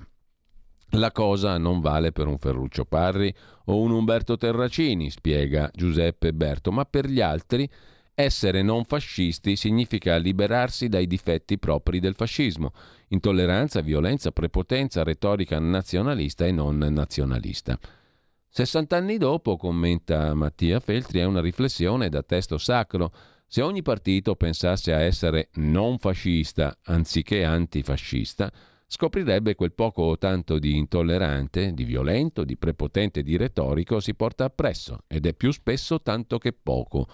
[SPEAKER 1] La cosa non vale per un Ferruccio Parri o un Umberto Terracini, spiega Giuseppe Berto, ma per gli altri essere non fascisti significa liberarsi dai difetti propri del fascismo, intolleranza, violenza, prepotenza, retorica nazionalista e non nazionalista. 60 anni dopo, commenta Mattia Feltri, è una riflessione da testo sacro. Se ogni partito pensasse a essere non fascista anziché antifascista, scoprirebbe quel poco o tanto di intollerante, di violento, di prepotente, di retorico si porta appresso ed è più spesso tanto che poco.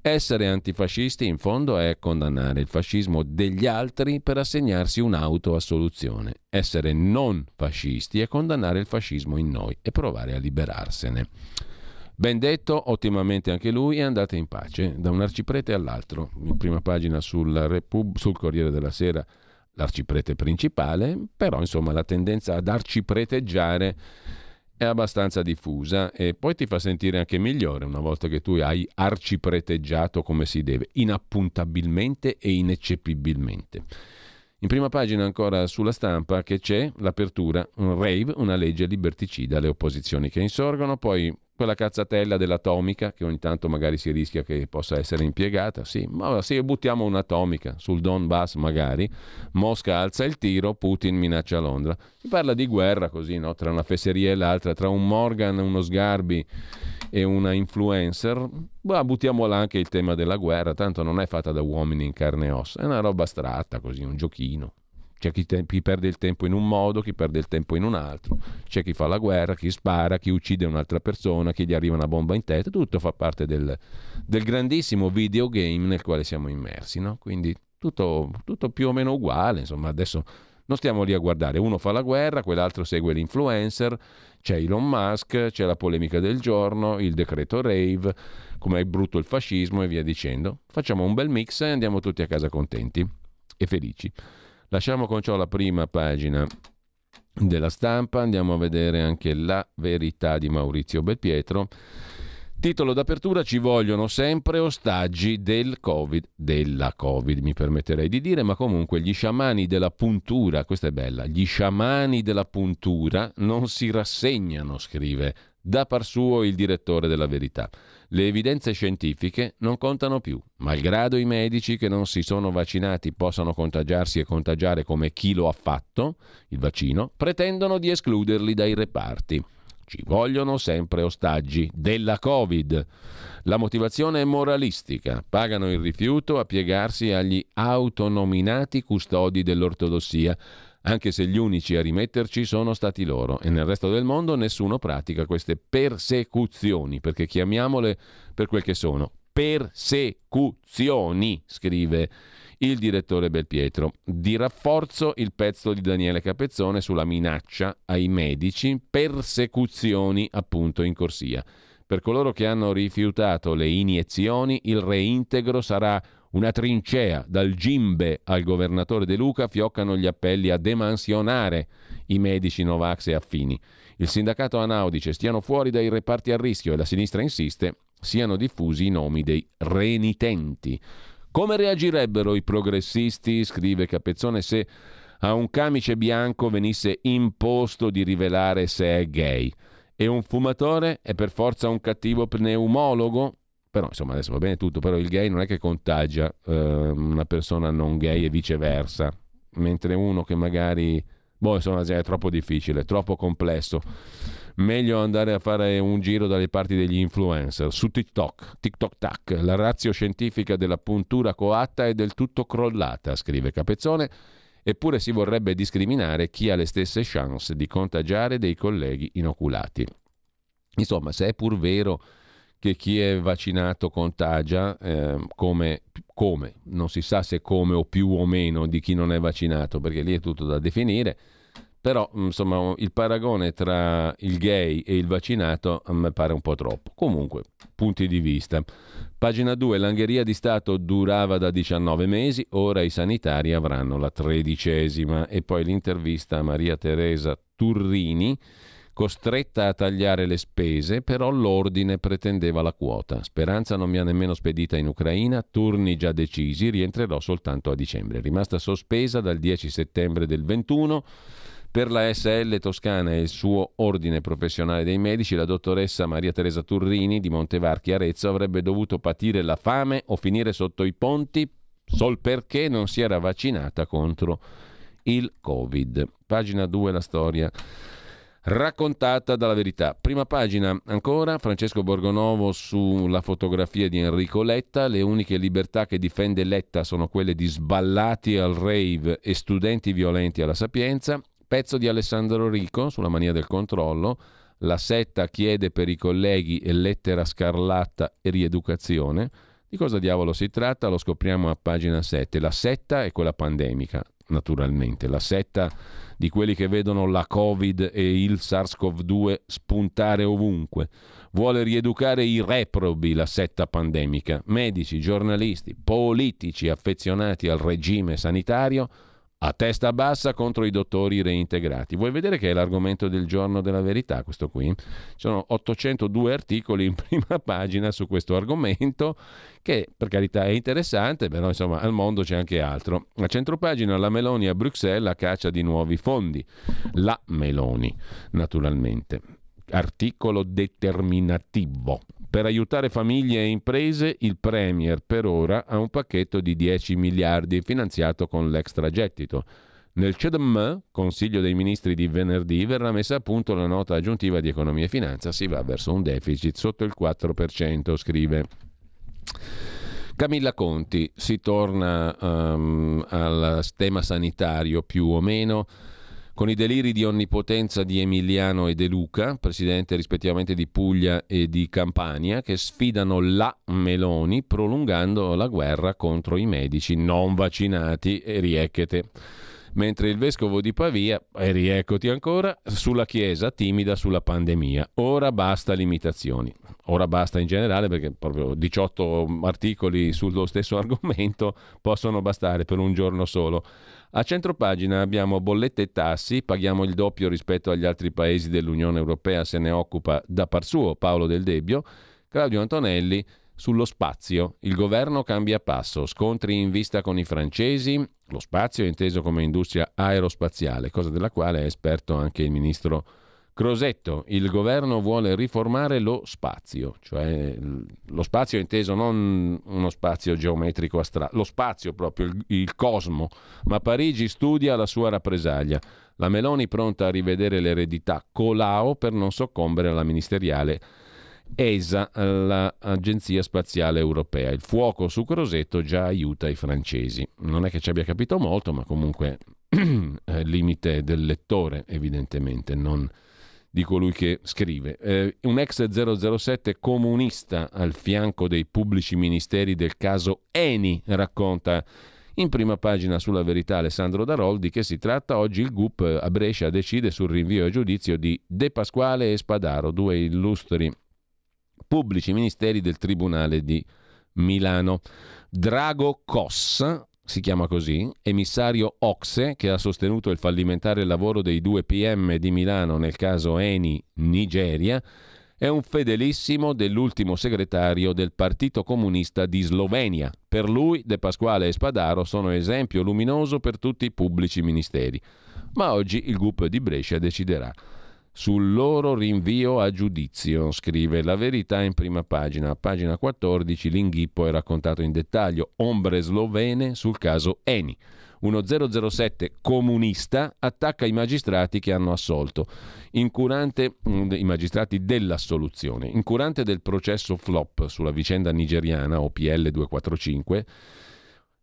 [SPEAKER 1] Essere antifascisti in fondo è condannare il fascismo degli altri per assegnarsi un'autoassoluzione. Essere non fascisti è condannare il fascismo in noi e provare a liberarsene. Ben detto, ottimamente anche lui, e andate in pace, da un arciprete all'altro. In prima pagina Repub- sul Corriere della Sera l'arciprete principale, però insomma la tendenza ad arcipreteggiare è abbastanza diffusa e poi ti fa sentire anche migliore una volta che tu hai arcipreteggiato come si deve, inappuntabilmente e ineccepibilmente. In prima pagina ancora sulla stampa che c'è l'apertura, un rave, una legge liberticida alle opposizioni che insorgono, poi quella cazzatella dell'atomica che ogni tanto magari si rischia che possa essere impiegata, sì, ma se buttiamo un'atomica sul Donbass magari, Mosca alza il tiro, Putin minaccia Londra. Si parla di guerra così, no? tra una fesseria e l'altra, tra un Morgan, uno Sgarbi e una influencer, bah, buttiamola anche il tema della guerra, tanto non è fatta da uomini in carne e ossa, è una roba astratta così, un giochino. C'è chi, te- chi, perde il tempo in un modo, chi perde il tempo in un altro. C'è chi fa la guerra, chi spara, chi uccide un'altra persona, chi gli arriva una bomba in testa. Tutto fa parte del, del grandissimo videogame nel quale siamo immersi. No? Quindi tutto, tutto più o meno uguale. Insomma, adesso non stiamo lì a guardare. Uno fa la guerra, quell'altro segue l'influencer. C'è Elon Musk, c'è la polemica del giorno, il decreto rave, come è brutto il fascismo e via dicendo. Facciamo un bel mix e andiamo tutti a casa contenti e felici. Lasciamo con ciò la prima pagina della stampa, andiamo a vedere anche la verità di Maurizio Belpietro. Titolo d'apertura ci vogliono sempre ostaggi del Covid, della Covid mi permetterei di dire, ma comunque gli sciamani della puntura, questa è bella, gli sciamani della puntura non si rassegnano, scrive Da par suo il direttore della verità. Le evidenze scientifiche non contano più, malgrado i medici che non si sono vaccinati possano contagiarsi e contagiare come chi lo ha fatto, il vaccino, pretendono di escluderli dai reparti. Ci vogliono sempre ostaggi della Covid. La motivazione è moralistica. Pagano il rifiuto a piegarsi agli autonominati custodi dell'ortodossia anche se gli unici a rimetterci sono stati loro e nel resto del mondo nessuno pratica queste persecuzioni, perché chiamiamole per quel che sono. Persecuzioni, scrive il direttore Belpietro. Di rafforzo il pezzo di Daniele Capezzone sulla minaccia ai medici, persecuzioni appunto in corsia. Per coloro che hanno rifiutato le iniezioni, il reintegro sarà una trincea dal Gimbe al governatore De Luca fioccano gli appelli a demansionare i medici Novax e affini. Il sindacato Anau dice stiano fuori dai reparti a rischio e la sinistra insiste siano diffusi i nomi dei renitenti. Come reagirebbero i progressisti, scrive Capezzone, se a un camice bianco venisse imposto di rivelare se è gay? E un fumatore è per forza un cattivo pneumologo? Però insomma adesso va bene tutto, però il gay non è che contagia eh, una persona non gay e viceversa, mentre uno che magari, boh insomma è troppo difficile, troppo complesso. Meglio andare a fare un giro dalle parti degli influencer su TikTok, TikTok Tac. La razio scientifica della puntura coatta è del tutto crollata, scrive Capezzone. Eppure si vorrebbe discriminare chi ha le stesse chance di contagiare dei colleghi inoculati. Insomma, se è pur vero che chi è vaccinato contagia, eh, come, come, non si sa se come o più o meno di chi non è vaccinato, perché lì è tutto da definire, però insomma il paragone tra il gay e il vaccinato a me pare un po' troppo. Comunque, punti di vista. Pagina 2, l'angheria di Stato durava da 19 mesi, ora i sanitari avranno la tredicesima. E poi l'intervista a Maria Teresa Turrini Costretta a tagliare le spese, però l'ordine pretendeva la quota. Speranza non mi ha nemmeno spedita in Ucraina, turni già decisi, rientrerò soltanto a dicembre. Rimasta sospesa dal 10 settembre del 21 per la SL Toscana e il suo ordine professionale dei medici, la dottoressa Maria Teresa Turrini di Montevarchi Arezzo avrebbe dovuto patire la fame o finire sotto i ponti sol perché non si era vaccinata contro il Covid. Pagina 2 la storia raccontata dalla verità. Prima pagina ancora, Francesco Borgonovo sulla fotografia di Enrico Letta, le uniche libertà che difende Letta sono quelle di sballati al rave e studenti violenti alla sapienza, pezzo di Alessandro Rico sulla mania del controllo, la setta chiede per i colleghi e lettera scarlatta e rieducazione. Di cosa diavolo si tratta? Lo scopriamo a pagina 7. La setta è quella pandemica, naturalmente. La setta di quelli che vedono la Covid e il SARS-CoV-2 spuntare ovunque. Vuole rieducare i reprobi la setta pandemica, medici, giornalisti, politici affezionati al regime sanitario a testa bassa contro i dottori reintegrati. Vuoi vedere che è l'argomento del giorno della verità questo qui? Ci sono 802 articoli in prima pagina su questo argomento che per carità è interessante, però insomma al mondo c'è anche altro. A centropagina la Meloni a Bruxelles a caccia di nuovi fondi. La Meloni, naturalmente. Articolo determinativo. Per aiutare famiglie e imprese, il Premier per ora ha un pacchetto di 10 miliardi finanziato con l'extragettito. Nel CEDM, Consiglio dei Ministri di venerdì, verrà messa a punto la nota aggiuntiva di economia e finanza. Si va verso un deficit sotto il 4%, scrive. Camilla Conti, si torna um, al tema sanitario più o meno con i deliri di onnipotenza di Emiliano e De Luca, presidente rispettivamente di Puglia e di Campania, che sfidano la Meloni prolungando la guerra contro i medici non vaccinati e riecchete. Mentre il vescovo di Pavia, e rieccoti ancora, sulla Chiesa timida sulla pandemia. Ora basta limitazioni. Ora basta in generale perché proprio 18 articoli sullo stesso argomento possono bastare per un giorno solo. A centropagina abbiamo bollette e tassi, paghiamo il doppio rispetto agli altri paesi dell'Unione Europea, se ne occupa da par suo Paolo Del Debbio, Claudio Antonelli sullo spazio. Il governo cambia passo, scontri in vista con i francesi, lo spazio è inteso come industria aerospaziale, cosa della quale è esperto anche il ministro Crosetto, il governo vuole riformare lo spazio, cioè lo spazio inteso non uno spazio geometrico astratto, lo spazio proprio, il, il cosmo, ma Parigi studia la sua rappresaglia. La Meloni pronta a rivedere l'eredità Colau per non soccombere alla ministeriale ESA, l'Agenzia Spaziale Europea. Il fuoco su Crosetto già aiuta i francesi. Non è che ci abbia capito molto, ma comunque limite del lettore, evidentemente, non di colui che scrive. Eh, un ex 007 comunista al fianco dei pubblici ministeri del caso Eni racconta in prima pagina sulla verità Alessandro Daroldi che si tratta oggi il GUP a Brescia decide sul rinvio a giudizio di De Pasquale e Spadaro, due illustri pubblici ministeri del Tribunale di Milano. Drago Cossa, si chiama così, emissario Ocse, che ha sostenuto il fallimentare lavoro dei due PM di Milano nel caso Eni Nigeria, è un fedelissimo dell'ultimo segretario del Partito Comunista di Slovenia. Per lui De Pasquale e Spadaro sono esempio luminoso per tutti i pubblici ministeri. Ma oggi il GUP di Brescia deciderà sul loro rinvio a giudizio, scrive La Verità in prima pagina. A pagina 14 l'inghippo è raccontato in dettaglio, ombre slovene sul caso Eni. Uno 007 comunista attacca i magistrati che hanno assolto, incurante, mm, i magistrati dell'assoluzione, incurante del processo flop sulla vicenda nigeriana OPL 245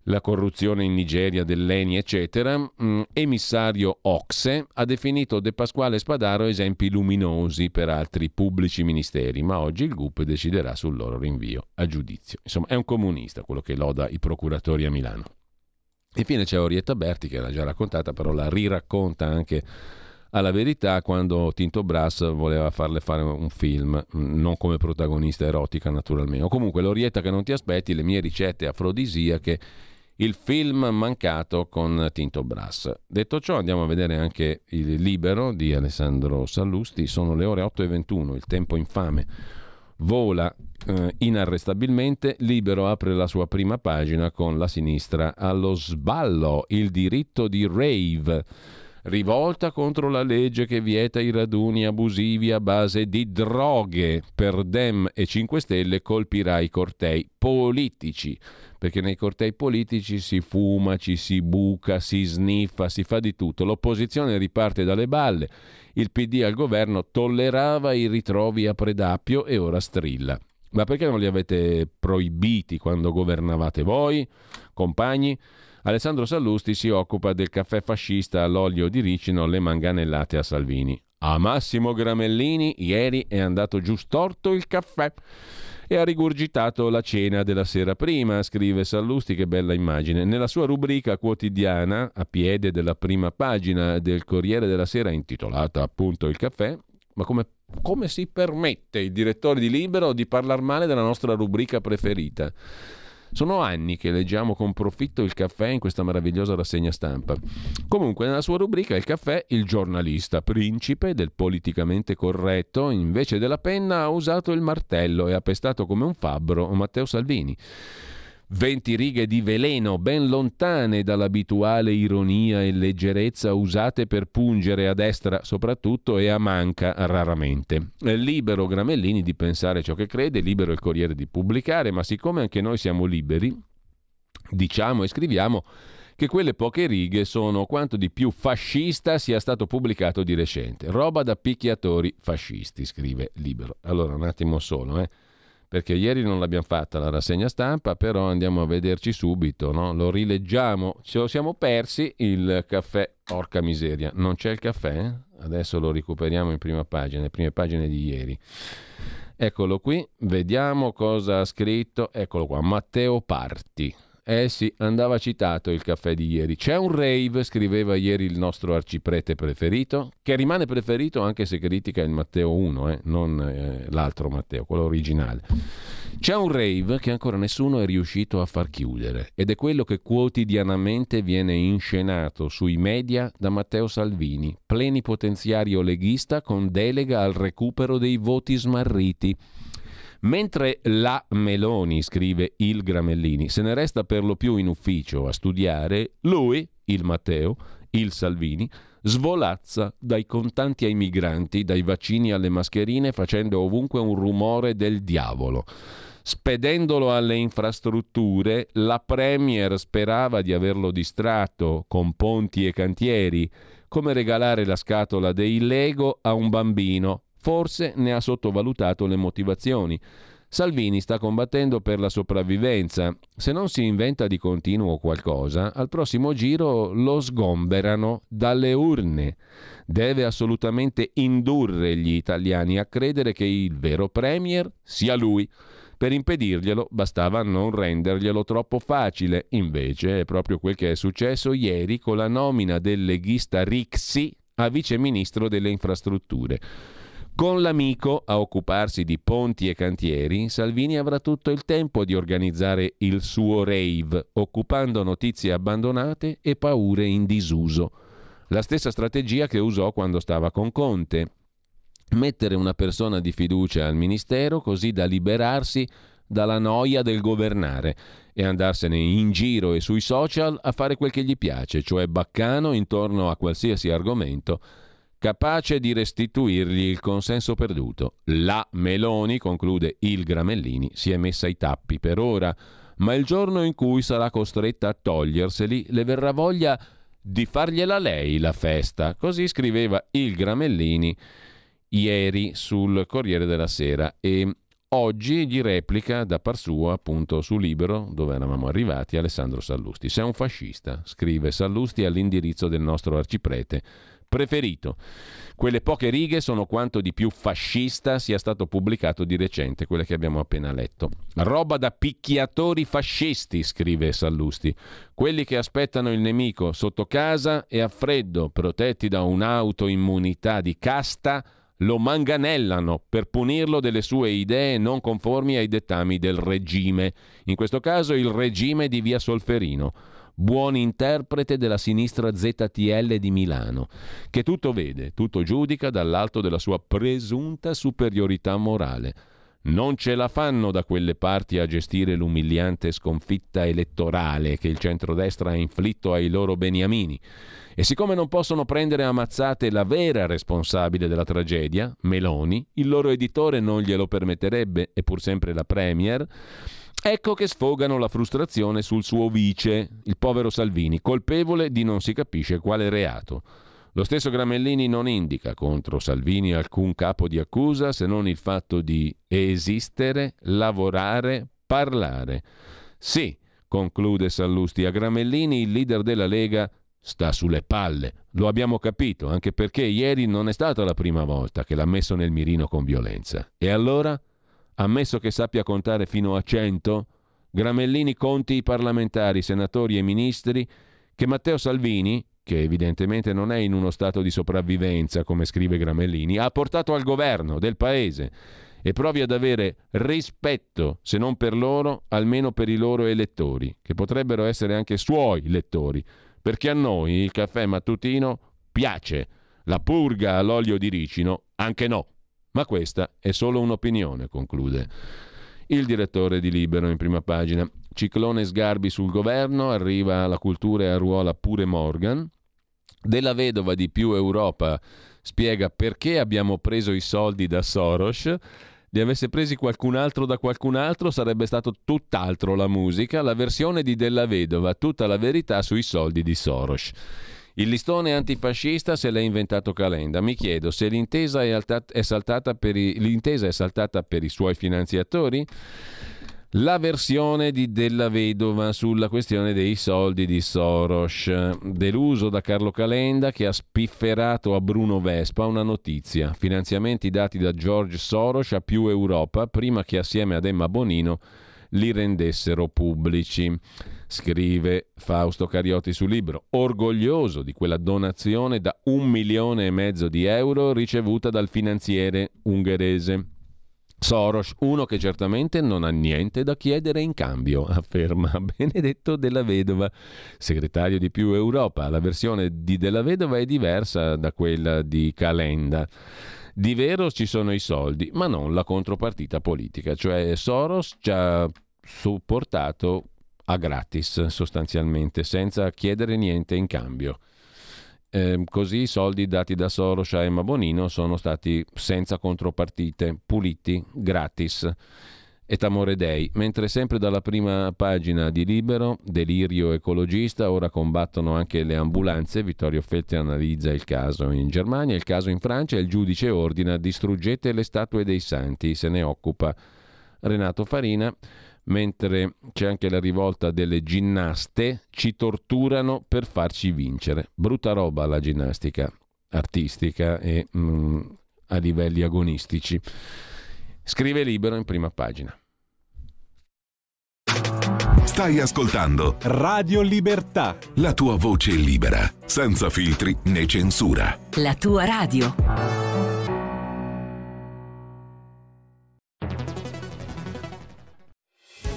[SPEAKER 1] la corruzione in Nigeria dell'ENI, eccetera, mm, emissario Ocse ha definito De Pasquale Spadaro esempi luminosi per altri pubblici ministeri, ma oggi il GUP deciderà sul loro rinvio a giudizio. Insomma, è un comunista quello che loda i procuratori a Milano. Infine c'è Orietta Berti, che l'ha già raccontata, però la riracconta anche alla verità quando Tinto Brass voleva farle fare un film, mm, non come protagonista erotica naturalmente. O comunque l'Orietta che non ti aspetti, le mie ricette afrodisiache il film mancato con Tinto Brass. Detto ciò andiamo a vedere anche il libero di Alessandro Sallusti, sono le ore 8 e 21, il tempo infame vola eh, inarrestabilmente, Libero apre la sua prima pagina con la sinistra. Allo sballo, il diritto di rave rivolta contro la legge che vieta i raduni abusivi a base di droghe. Per Dem e 5 Stelle colpirà i cortei politici, perché nei cortei politici si fuma, ci si buca, si sniffa, si fa di tutto. L'opposizione riparte dalle balle. Il PD al governo tollerava i ritrovi a Predappio e ora strilla. Ma perché non li avete proibiti quando governavate voi, compagni? Alessandro Sallusti si occupa del caffè fascista all'olio di ricino, le manganellate a Salvini. A Massimo Gramellini ieri è andato giù storto il caffè e ha rigurgitato la cena della sera prima, scrive Sallusti, che bella immagine. Nella sua rubrica quotidiana, a piede della prima pagina del Corriere della Sera, intitolata appunto Il caffè, ma come, come si permette il direttore di Libero di parlare male della nostra rubrica preferita? Sono anni che leggiamo con profitto il caffè in questa meravigliosa rassegna stampa. Comunque, nella sua rubrica Il caffè, il giornalista principe del politicamente corretto, invece della penna, ha usato il martello e ha pestato come un fabbro Matteo Salvini. 20 righe di veleno ben lontane dall'abituale ironia e leggerezza usate per pungere a destra soprattutto e a manca raramente. Libero Gramellini di pensare ciò che crede, libero il Corriere di pubblicare, ma siccome anche noi siamo liberi, diciamo e scriviamo che quelle poche righe sono quanto di più fascista sia stato pubblicato di recente. Roba da picchiatori fascisti, scrive Libero. Allora, un attimo solo, eh perché ieri non l'abbiamo fatta la rassegna stampa, però andiamo a vederci subito, no? lo rileggiamo, ce lo siamo persi il caffè, porca miseria, non c'è il caffè? Adesso lo recuperiamo in prima pagina, le prime pagine di ieri. Eccolo qui, vediamo cosa ha scritto, eccolo qua, Matteo Parti. Eh sì, andava citato il caffè di ieri. C'è un rave, scriveva ieri il nostro arciprete preferito, che rimane preferito anche se critica il Matteo 1, eh, non eh, l'altro Matteo, quello originale. C'è un rave che ancora nessuno è riuscito a far chiudere ed è quello che quotidianamente viene inscenato sui media da Matteo Salvini, plenipotenziario leghista con delega al recupero dei voti smarriti. Mentre la Meloni, scrive il Gramellini, se ne resta per lo più in ufficio a studiare, lui, il Matteo, il Salvini, svolazza dai contanti ai migranti, dai vaccini alle mascherine, facendo ovunque un rumore del diavolo. Spedendolo alle infrastrutture, la Premier sperava di averlo distratto con ponti e cantieri, come regalare la scatola dei Lego a un bambino. Forse ne ha sottovalutato le motivazioni. Salvini sta combattendo per la sopravvivenza. Se non si inventa di continuo qualcosa, al prossimo giro lo sgomberano dalle urne. Deve assolutamente indurre gli italiani a credere che il vero Premier sia lui. Per impedirglielo bastava non renderglielo troppo facile, invece è proprio quel che è successo ieri con la nomina del leghista Rixi a viceministro delle infrastrutture. Con l'amico a occuparsi di ponti e cantieri, Salvini avrà tutto il tempo di organizzare il suo rave, occupando notizie abbandonate e paure in disuso. La stessa strategia che usò quando stava con Conte. Mettere una persona di fiducia al ministero così da liberarsi dalla noia del governare e andarsene in giro e sui social a fare quel che gli piace, cioè baccano intorno a qualsiasi argomento capace di restituirgli il consenso perduto. La Meloni, conclude il Gramellini, si è messa ai tappi per ora, ma il giorno in cui sarà costretta a toglierseli le verrà voglia di fargliela lei la festa. Così scriveva il Gramellini ieri sul Corriere della Sera e oggi gli replica da par suo appunto su Libero dove eravamo arrivati Alessandro Sallusti. Sei un fascista, scrive Sallusti all'indirizzo del nostro arciprete preferito. Quelle poche righe sono quanto di più fascista sia stato pubblicato di recente, quelle che abbiamo appena letto. Roba da picchiatori fascisti, scrive Sallusti. Quelli che aspettano il nemico sotto casa e a freddo, protetti da un'autoimmunità di casta, lo manganellano per punirlo delle sue idee non conformi ai dettami del regime, in questo caso il regime di via Solferino buon interprete della sinistra ZTL di Milano, che tutto vede, tutto giudica dall'alto della sua presunta superiorità morale. Non ce la fanno da quelle parti a gestire l'umiliante sconfitta elettorale che il centrodestra ha inflitto ai loro beniamini. E siccome non possono prendere a mazzate la vera responsabile della tragedia, Meloni, il loro editore non glielo permetterebbe, e pur sempre la Premier, Ecco che sfogano la frustrazione sul suo vice, il povero Salvini, colpevole di non si capisce quale reato. Lo stesso Gramellini non indica contro Salvini alcun capo di accusa se non il fatto di esistere, lavorare, parlare. Sì, conclude Sallusti, a Gramellini il leader della Lega sta sulle palle. Lo abbiamo capito, anche perché ieri non è stata la prima volta che l'ha messo nel mirino con violenza. E allora? Ammesso che sappia contare fino a 100, Gramellini conti i parlamentari, senatori e ministri che Matteo Salvini, che evidentemente non è in uno stato di sopravvivenza, come scrive Gramellini, ha portato al governo del paese e provi ad avere rispetto, se non per loro, almeno per i loro elettori, che potrebbero essere anche suoi lettori, perché a noi il caffè mattutino piace, la purga all'olio di ricino anche no. Ma questa è solo un'opinione, conclude il direttore di Libero in prima pagina. Ciclone sgarbi sul governo, arriva la cultura e a ruola pure Morgan. Della vedova di più Europa spiega perché abbiamo preso i soldi da Soros. Li avesse presi qualcun altro da qualcun altro sarebbe stato tutt'altro la musica, la versione di Della Vedova, tutta la verità sui soldi di Soros. Il listone antifascista se l'ha inventato Calenda. Mi chiedo se l'intesa è, altat- è, i- l'intesa è saltata per i suoi finanziatori? La versione di Della Vedova sulla questione dei soldi di Soros, deluso da Carlo Calenda che ha spifferato a Bruno Vespa una notizia. Finanziamenti dati da George Soros a più Europa prima che assieme ad Emma Bonino li rendessero pubblici scrive Fausto Cariotti sul libro, orgoglioso di quella donazione da un milione e mezzo di euro ricevuta dal finanziere ungherese. Soros, uno che certamente non ha niente da chiedere in cambio, afferma Benedetto della Vedova, segretario di Più Europa. La versione di della Vedova è diversa da quella di Calenda. Di vero ci sono i soldi, ma non la contropartita politica, cioè Soros ci ha supportato a gratis sostanzialmente, senza chiedere niente in cambio. Eh, così i soldi dati da Soros a Emma Bonino sono stati senza contropartite, puliti, gratis et amore dei, mentre sempre dalla prima pagina di Libero, delirio ecologista, ora combattono anche le ambulanze, Vittorio Feltri analizza il caso in Germania, il caso in Francia il giudice ordina distruggete le statue dei santi, se ne occupa Renato Farina, mentre c'è anche la rivolta delle ginnaste, ci torturano per farci vincere. Brutta roba la ginnastica artistica e mm, a livelli agonistici. Scrive libero in prima pagina.
[SPEAKER 2] Stai ascoltando
[SPEAKER 3] Radio Libertà.
[SPEAKER 2] La tua voce libera, senza filtri né censura.
[SPEAKER 4] La tua radio.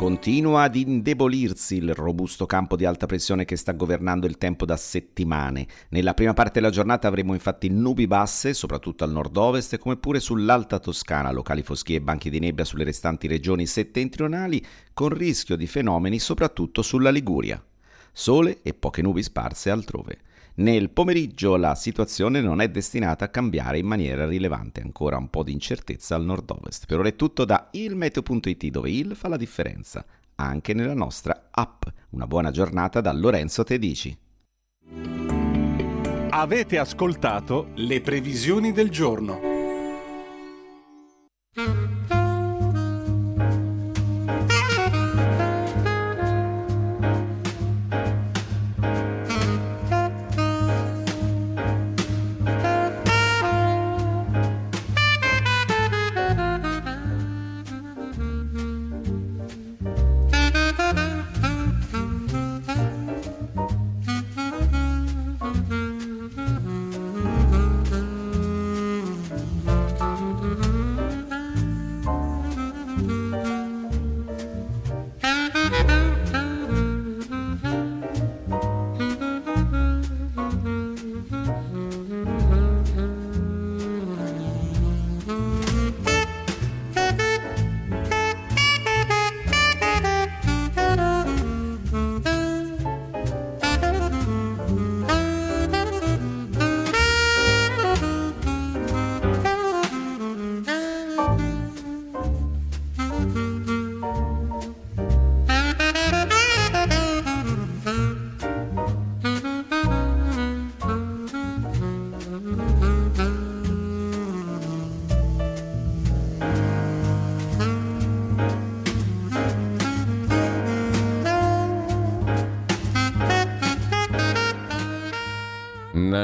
[SPEAKER 5] Continua ad indebolirsi il robusto campo di alta pressione che sta governando il tempo da settimane. Nella prima parte della giornata avremo infatti nubi basse, soprattutto al nord-ovest, come pure sull'alta Toscana, locali foschie e banchi di nebbia sulle restanti regioni settentrionali, con rischio di fenomeni soprattutto sulla Liguria. Sole e poche nubi sparse altrove. Nel pomeriggio la situazione non è destinata a cambiare in maniera rilevante, ancora un po' di incertezza al nord-ovest. Per ora è tutto da ilmeteo.it dove il fa la differenza, anche nella nostra app. Una buona giornata da Lorenzo Tedici.
[SPEAKER 3] Avete ascoltato le previsioni del giorno.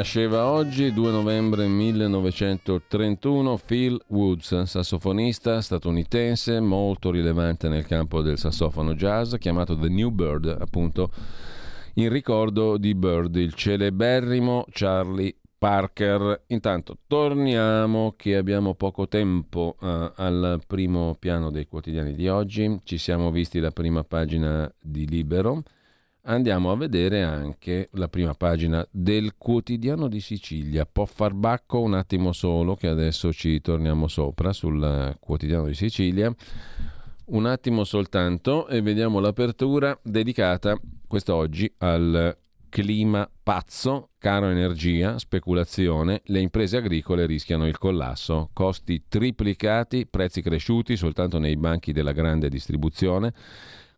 [SPEAKER 1] Nasceva oggi, 2 novembre 1931, Phil Woods, sassofonista statunitense molto rilevante nel campo del sassofono jazz, chiamato The New Bird, appunto in ricordo di Bird, il celeberrimo Charlie Parker. Intanto torniamo che abbiamo poco tempo uh, al primo piano dei quotidiani di oggi. Ci siamo visti la prima pagina di Libero andiamo a vedere anche la prima pagina del quotidiano di Sicilia. Può far bacco un attimo solo, che adesso ci torniamo sopra sul quotidiano di Sicilia. Un attimo soltanto e vediamo l'apertura dedicata quest'oggi al clima pazzo, caro energia, speculazione, le imprese agricole rischiano il collasso, costi triplicati, prezzi cresciuti soltanto nei banchi della grande distribuzione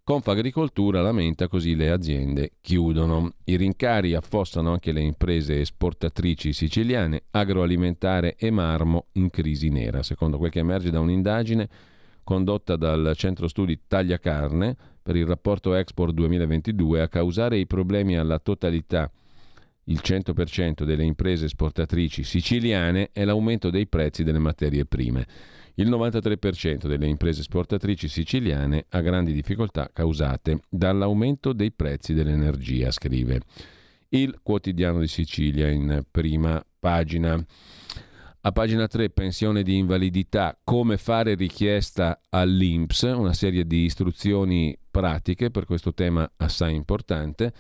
[SPEAKER 1] Confagricoltura lamenta così le aziende chiudono. I rincari affossano anche le imprese esportatrici siciliane, agroalimentare e marmo in crisi nera, secondo quel che emerge da un'indagine condotta dal centro studi Tagliacarne per il rapporto Export 2022 a causare i problemi alla totalità il 100% delle imprese esportatrici siciliane è l'aumento dei prezzi delle materie prime. Il 93% delle imprese esportatrici siciliane ha grandi difficoltà causate dall'aumento dei prezzi dell'energia, scrive il quotidiano di Sicilia in prima pagina. A pagina 3, pensione di invalidità, come fare richiesta all'INPS, una serie di istruzioni pratiche per questo tema assai importante.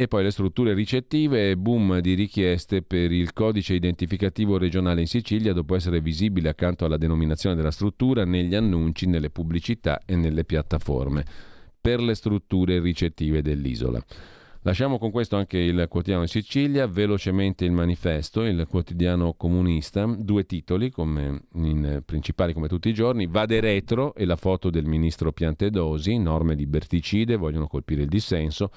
[SPEAKER 1] E poi le strutture ricettive boom di richieste per il codice identificativo regionale in Sicilia dopo essere visibile accanto alla denominazione della struttura negli annunci, nelle pubblicità e nelle piattaforme per le strutture ricettive dell'isola. Lasciamo con questo anche il quotidiano in Sicilia, velocemente il manifesto, il quotidiano comunista, due titoli come in, principali come tutti i giorni, Vade retro e la foto del ministro Piantedosi, norme liberticide, vogliono colpire il dissenso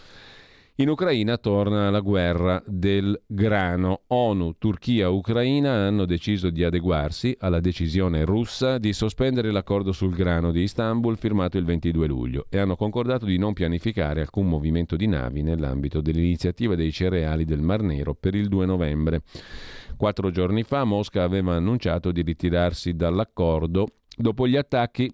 [SPEAKER 1] in Ucraina torna la guerra del grano. ONU, Turchia e Ucraina hanno deciso di adeguarsi alla decisione russa di sospendere l'accordo sul grano di Istanbul firmato il 22 luglio e hanno concordato di non pianificare alcun movimento di navi nell'ambito dell'iniziativa dei cereali del Mar Nero per il 2 novembre. Quattro giorni fa Mosca aveva annunciato di ritirarsi dall'accordo dopo gli attacchi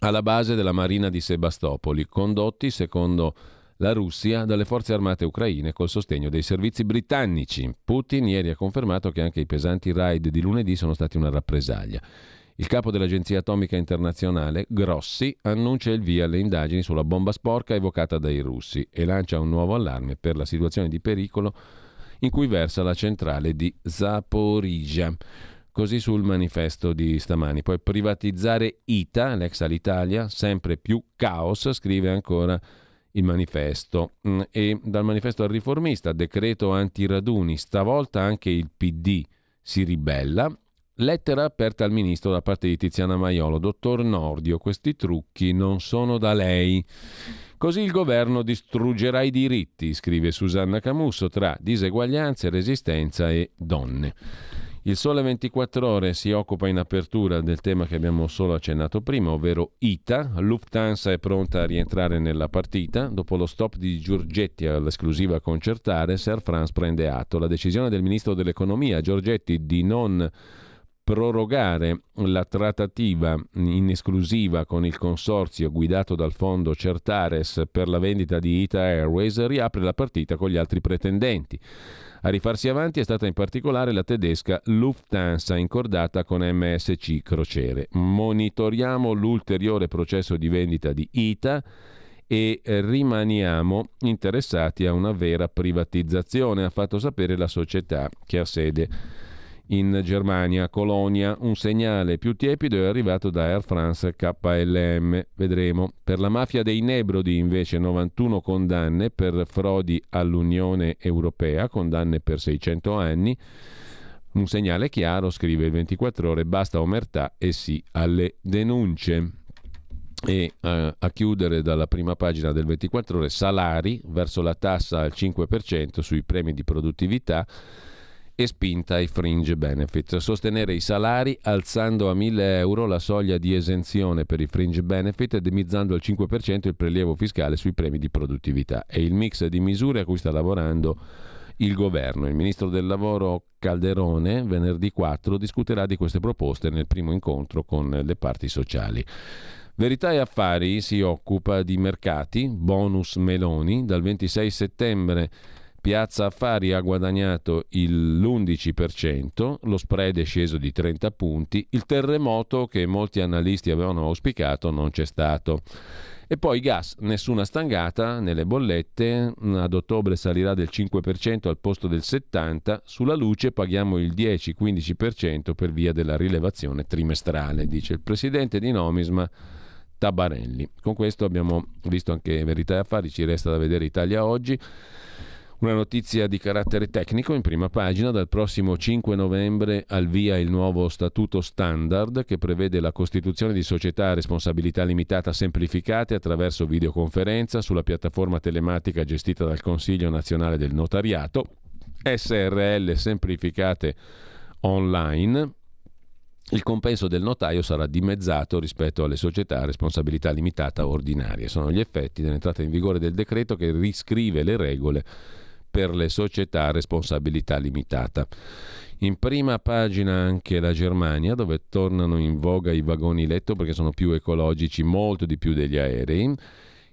[SPEAKER 1] alla base della Marina di Sebastopoli, condotti secondo la Russia dalle forze armate ucraine col sostegno dei servizi britannici. Putin ieri ha confermato che anche i pesanti raid di lunedì sono stati una rappresaglia. Il capo dell'Agenzia Atomica Internazionale, Grossi, annuncia il via alle indagini sulla bomba sporca evocata dai russi e lancia un nuovo allarme per la situazione di pericolo in cui versa la centrale di Zaporizhia. Così sul manifesto di stamani. Poi privatizzare ITA, l'ex Alitalia, sempre più caos, scrive ancora il manifesto. Mm, e dal manifesto al riformista, decreto antiraduni, stavolta anche il PD si ribella. Lettera aperta al ministro da parte di Tiziana Maiolo. Dottor Nordio, questi trucchi non sono da lei. Così il governo distruggerà i diritti, scrive Susanna Camusso, tra diseguaglianze, resistenza e donne. Il Sole 24 Ore si occupa in apertura del tema che abbiamo solo accennato prima, ovvero ITA. Lufthansa è pronta a rientrare nella partita. Dopo lo stop di Giorgetti all'esclusiva concertare, Air France prende atto. La decisione del ministro dell'economia Giorgetti di non prorogare la trattativa in esclusiva con il consorzio guidato dal fondo Certares per la vendita di Ita Airways riapre la partita con gli altri pretendenti. A rifarsi avanti è stata in particolare la tedesca Lufthansa, incordata con MSC Crociere. Monitoriamo l'ulteriore processo di vendita di ITA e rimaniamo interessati a una vera privatizzazione, ha fatto sapere la società che ha sede in Germania, Colonia. Un segnale più tiepido è arrivato da Air France KLM. Vedremo. Per la mafia dei Nebrodi invece 91 condanne per frodi all'Unione Europea, condanne per 600 anni. Un segnale chiaro, scrive il 24 ore, basta omertà e sì alle denunce. E uh, a chiudere dalla prima pagina del 24 ore, salari verso la tassa al 5% sui premi di produttività e spinta ai fringe benefit. Sostenere i salari alzando a 1000 euro la soglia di esenzione per i fringe benefit e demizzando al 5% il prelievo fiscale sui premi di produttività. È il mix di misure a cui sta lavorando il governo. Il ministro del lavoro Calderone venerdì 4 discuterà di queste proposte nel primo incontro con le parti sociali. Verità e Affari si occupa di mercati, bonus Meloni, dal 26 settembre Piazza Affari ha guadagnato l'11%, lo spread è sceso di 30 punti, il terremoto che molti analisti avevano auspicato non c'è stato. E poi gas, nessuna stangata nelle bollette, ad ottobre salirà del 5% al posto del 70%, sulla luce paghiamo il 10-15% per via della rilevazione trimestrale, dice il presidente di Nomisma Tabarelli. Con questo abbiamo visto anche Verità e Affari, ci resta da vedere Italia oggi. Una notizia di carattere tecnico in prima pagina, dal prossimo 5 novembre al via il nuovo statuto standard che prevede la costituzione di società a responsabilità limitata semplificate attraverso videoconferenza sulla piattaforma telematica gestita dal Consiglio nazionale del notariato, SRL semplificate online. Il compenso del notaio sarà dimezzato rispetto alle società a responsabilità limitata ordinarie. Sono gli effetti dell'entrata in vigore del decreto che riscrive le regole per le società a responsabilità limitata. In prima pagina anche la Germania, dove tornano in voga i vagoni letto perché sono più ecologici, molto di più degli aerei.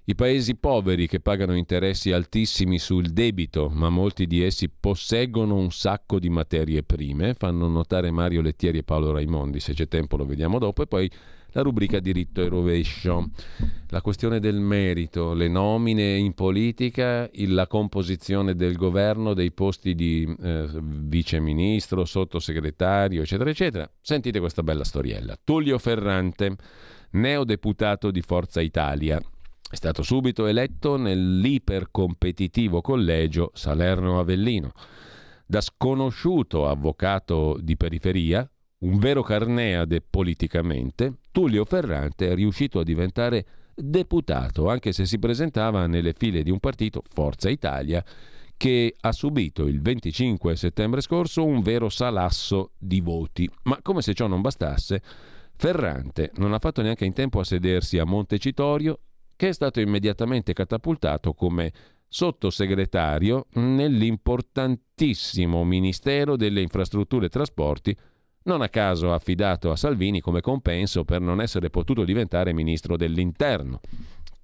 [SPEAKER 1] I paesi poveri che pagano interessi altissimi sul debito, ma molti di essi posseggono un sacco di materie prime, fanno notare Mario Lettieri e Paolo Raimondi, se c'è tempo lo vediamo dopo, e poi la rubrica diritto e rovescio, la questione del merito, le nomine in politica, la composizione del governo, dei posti di eh, viceministro, sottosegretario, eccetera, eccetera. Sentite questa bella storiella. Tullio Ferrante, neodeputato di Forza Italia. È stato subito eletto nell'ipercompetitivo collegio Salerno-Avellino. Da sconosciuto avvocato di periferia, un vero carneade politicamente, Tullio Ferrante è riuscito a diventare deputato, anche se si presentava nelle file di un partito, Forza Italia, che ha subito il 25 settembre scorso un vero salasso di voti. Ma come se ciò non bastasse, Ferrante non ha fatto neanche in tempo a sedersi a Montecitorio, che è stato immediatamente catapultato come sottosegretario nell'importantissimo Ministero delle Infrastrutture e Trasporti non a caso affidato a Salvini come compenso per non essere potuto diventare ministro dell'interno.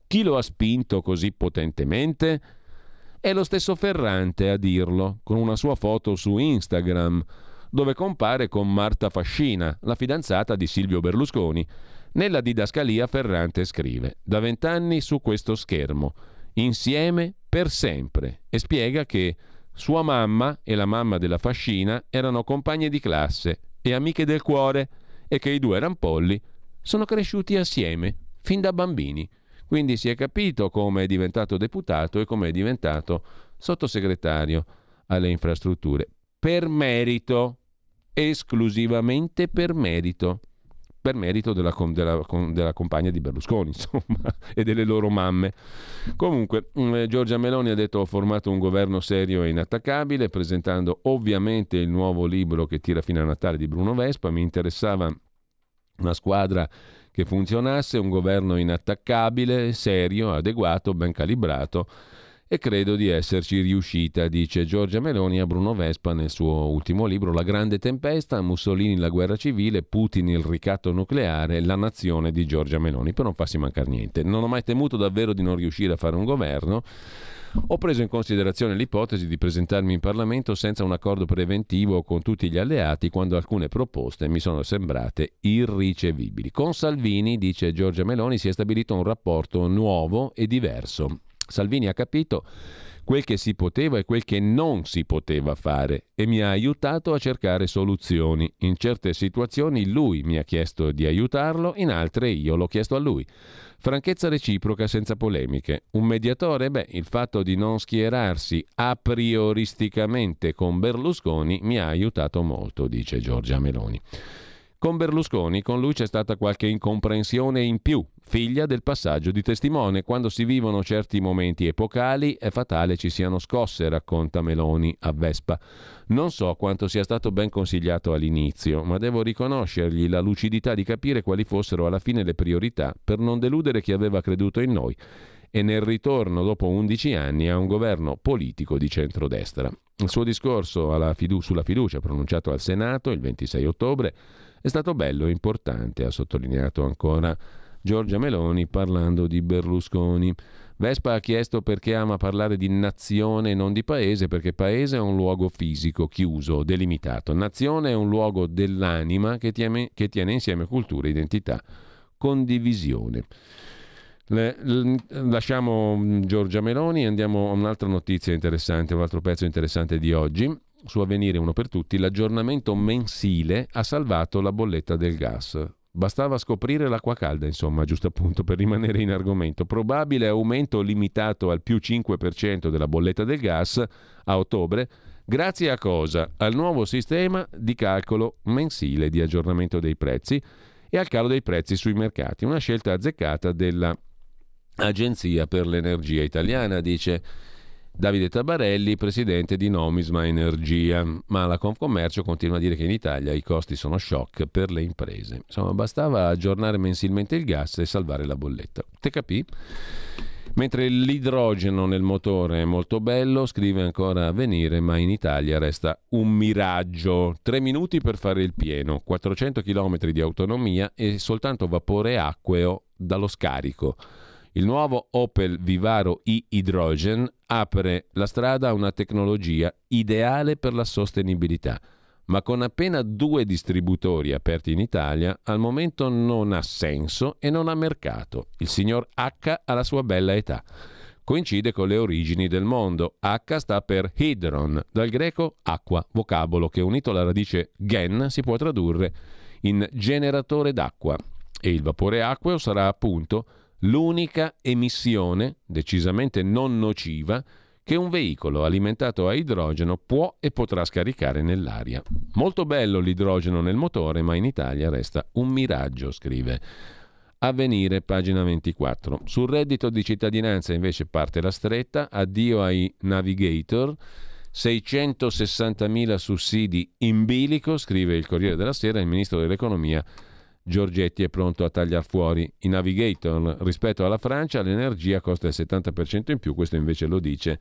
[SPEAKER 1] Chi lo ha spinto così potentemente? È lo stesso Ferrante a dirlo, con una sua foto su Instagram, dove compare con Marta Fascina, la fidanzata di Silvio Berlusconi. Nella didascalia Ferrante scrive: Da vent'anni su questo schermo, insieme per sempre, e spiega che sua mamma e la mamma della Fascina erano compagne di classe e amiche del cuore e che i due rampolli sono cresciuti assieme fin da bambini. Quindi si è capito come è diventato deputato e come è diventato sottosegretario alle infrastrutture. Per merito, esclusivamente per merito per merito della, della, della, compagna di Berlusconi insomma, e delle loro mamme. Comunque, mm, Giorgia Meloni ha detto ho formato un governo serio e inattaccabile, presentando ovviamente il nuovo libro che tira fino a Natale di Bruno Vespa. Mi interessava una squadra che funzionasse, un governo inattaccabile, serio, adeguato, ben calibrato e credo di esserci riuscita, dice Giorgia Meloni a Bruno Vespa nel suo ultimo libro La grande tempesta, Mussolini la guerra civile, Putin il ricatto nucleare, la nazione di Giorgia Meloni, per non farsi mancare niente. Non ho mai temuto davvero di non riuscire a fare un governo. Ho preso in considerazione l'ipotesi di presentarmi in Parlamento senza un accordo preventivo con tutti gli alleati quando alcune proposte mi sono sembrate irricevibili. Con Salvini, dice Giorgia Meloni, si è stabilito un rapporto nuovo e diverso. Salvini ha capito quel che si poteva e quel che non si poteva fare e mi ha aiutato a cercare soluzioni. In certe situazioni lui mi ha chiesto di aiutarlo, in altre io l'ho chiesto a lui. Franchezza reciproca senza polemiche. Un mediatore? Beh, il fatto di non schierarsi a prioristicamente con Berlusconi mi ha aiutato molto, dice Giorgia Meloni. Con Berlusconi, con lui c'è stata qualche incomprensione in più, figlia del passaggio di testimone. Quando si vivono certi momenti epocali è fatale ci siano scosse, racconta Meloni a Vespa. Non so quanto sia stato ben consigliato all'inizio, ma devo riconoscergli la lucidità di capire quali fossero alla fine le priorità per non deludere chi aveva creduto in noi e nel ritorno dopo 11 anni a un governo politico di centrodestra. Il suo discorso fidu- sulla fiducia pronunciato al Senato il 26 ottobre è stato bello e importante, ha sottolineato ancora Giorgia Meloni parlando di Berlusconi. Vespa ha chiesto perché ama parlare di nazione e non di paese, perché paese è un luogo fisico, chiuso, delimitato. Nazione è un luogo dell'anima che tiene, che tiene insieme cultura, identità, condivisione. Le, lasciamo Giorgia Meloni e andiamo a un'altra notizia interessante, un altro pezzo interessante di oggi su Avvenire uno per tutti, l'aggiornamento mensile ha salvato la bolletta del gas. Bastava scoprire l'acqua calda, insomma, giusto appunto per rimanere in argomento. Probabile aumento limitato al più 5% della bolletta del gas a ottobre, grazie a cosa? Al nuovo sistema di calcolo mensile di aggiornamento dei prezzi e al calo dei prezzi sui mercati. Una scelta azzeccata dell'Agenzia per l'Energia Italiana, dice Davide Tabarelli, presidente di Nomisma Energia, ma la Confcommercio continua a dire che in Italia i costi sono shock per le imprese. Insomma, bastava aggiornare mensilmente il gas e salvare la bolletta. Te capì? Mentre l'idrogeno nel motore è molto bello, scrive ancora a venire, ma in Italia resta un miraggio. Tre minuti per fare il pieno, 400 km di autonomia e soltanto vapore acqueo dallo scarico. Il nuovo Opel Vivaro e-Hydrogen apre la strada a una tecnologia ideale per la sostenibilità, ma con appena due distributori aperti in Italia, al momento non ha senso e non ha mercato. Il signor H ha la sua bella età. Coincide con le origini del mondo. H sta per hydron, dal greco acqua, vocabolo che unito alla radice gen si può tradurre in generatore d'acqua. E il vapore acqueo sarà appunto l'unica emissione decisamente non nociva che un veicolo alimentato a idrogeno può e potrà scaricare nell'aria. Molto bello l'idrogeno nel motore, ma in Italia resta un miraggio, scrive. Avvenire, pagina 24. Sul reddito di cittadinanza invece parte la stretta, addio ai navigator, 660.000 sussidi in bilico, scrive il Corriere della Sera, il ministro dell'Economia Giorgetti è pronto a tagliare fuori i navigator. Rispetto alla Francia l'energia costa il 70% in più, questo invece lo dice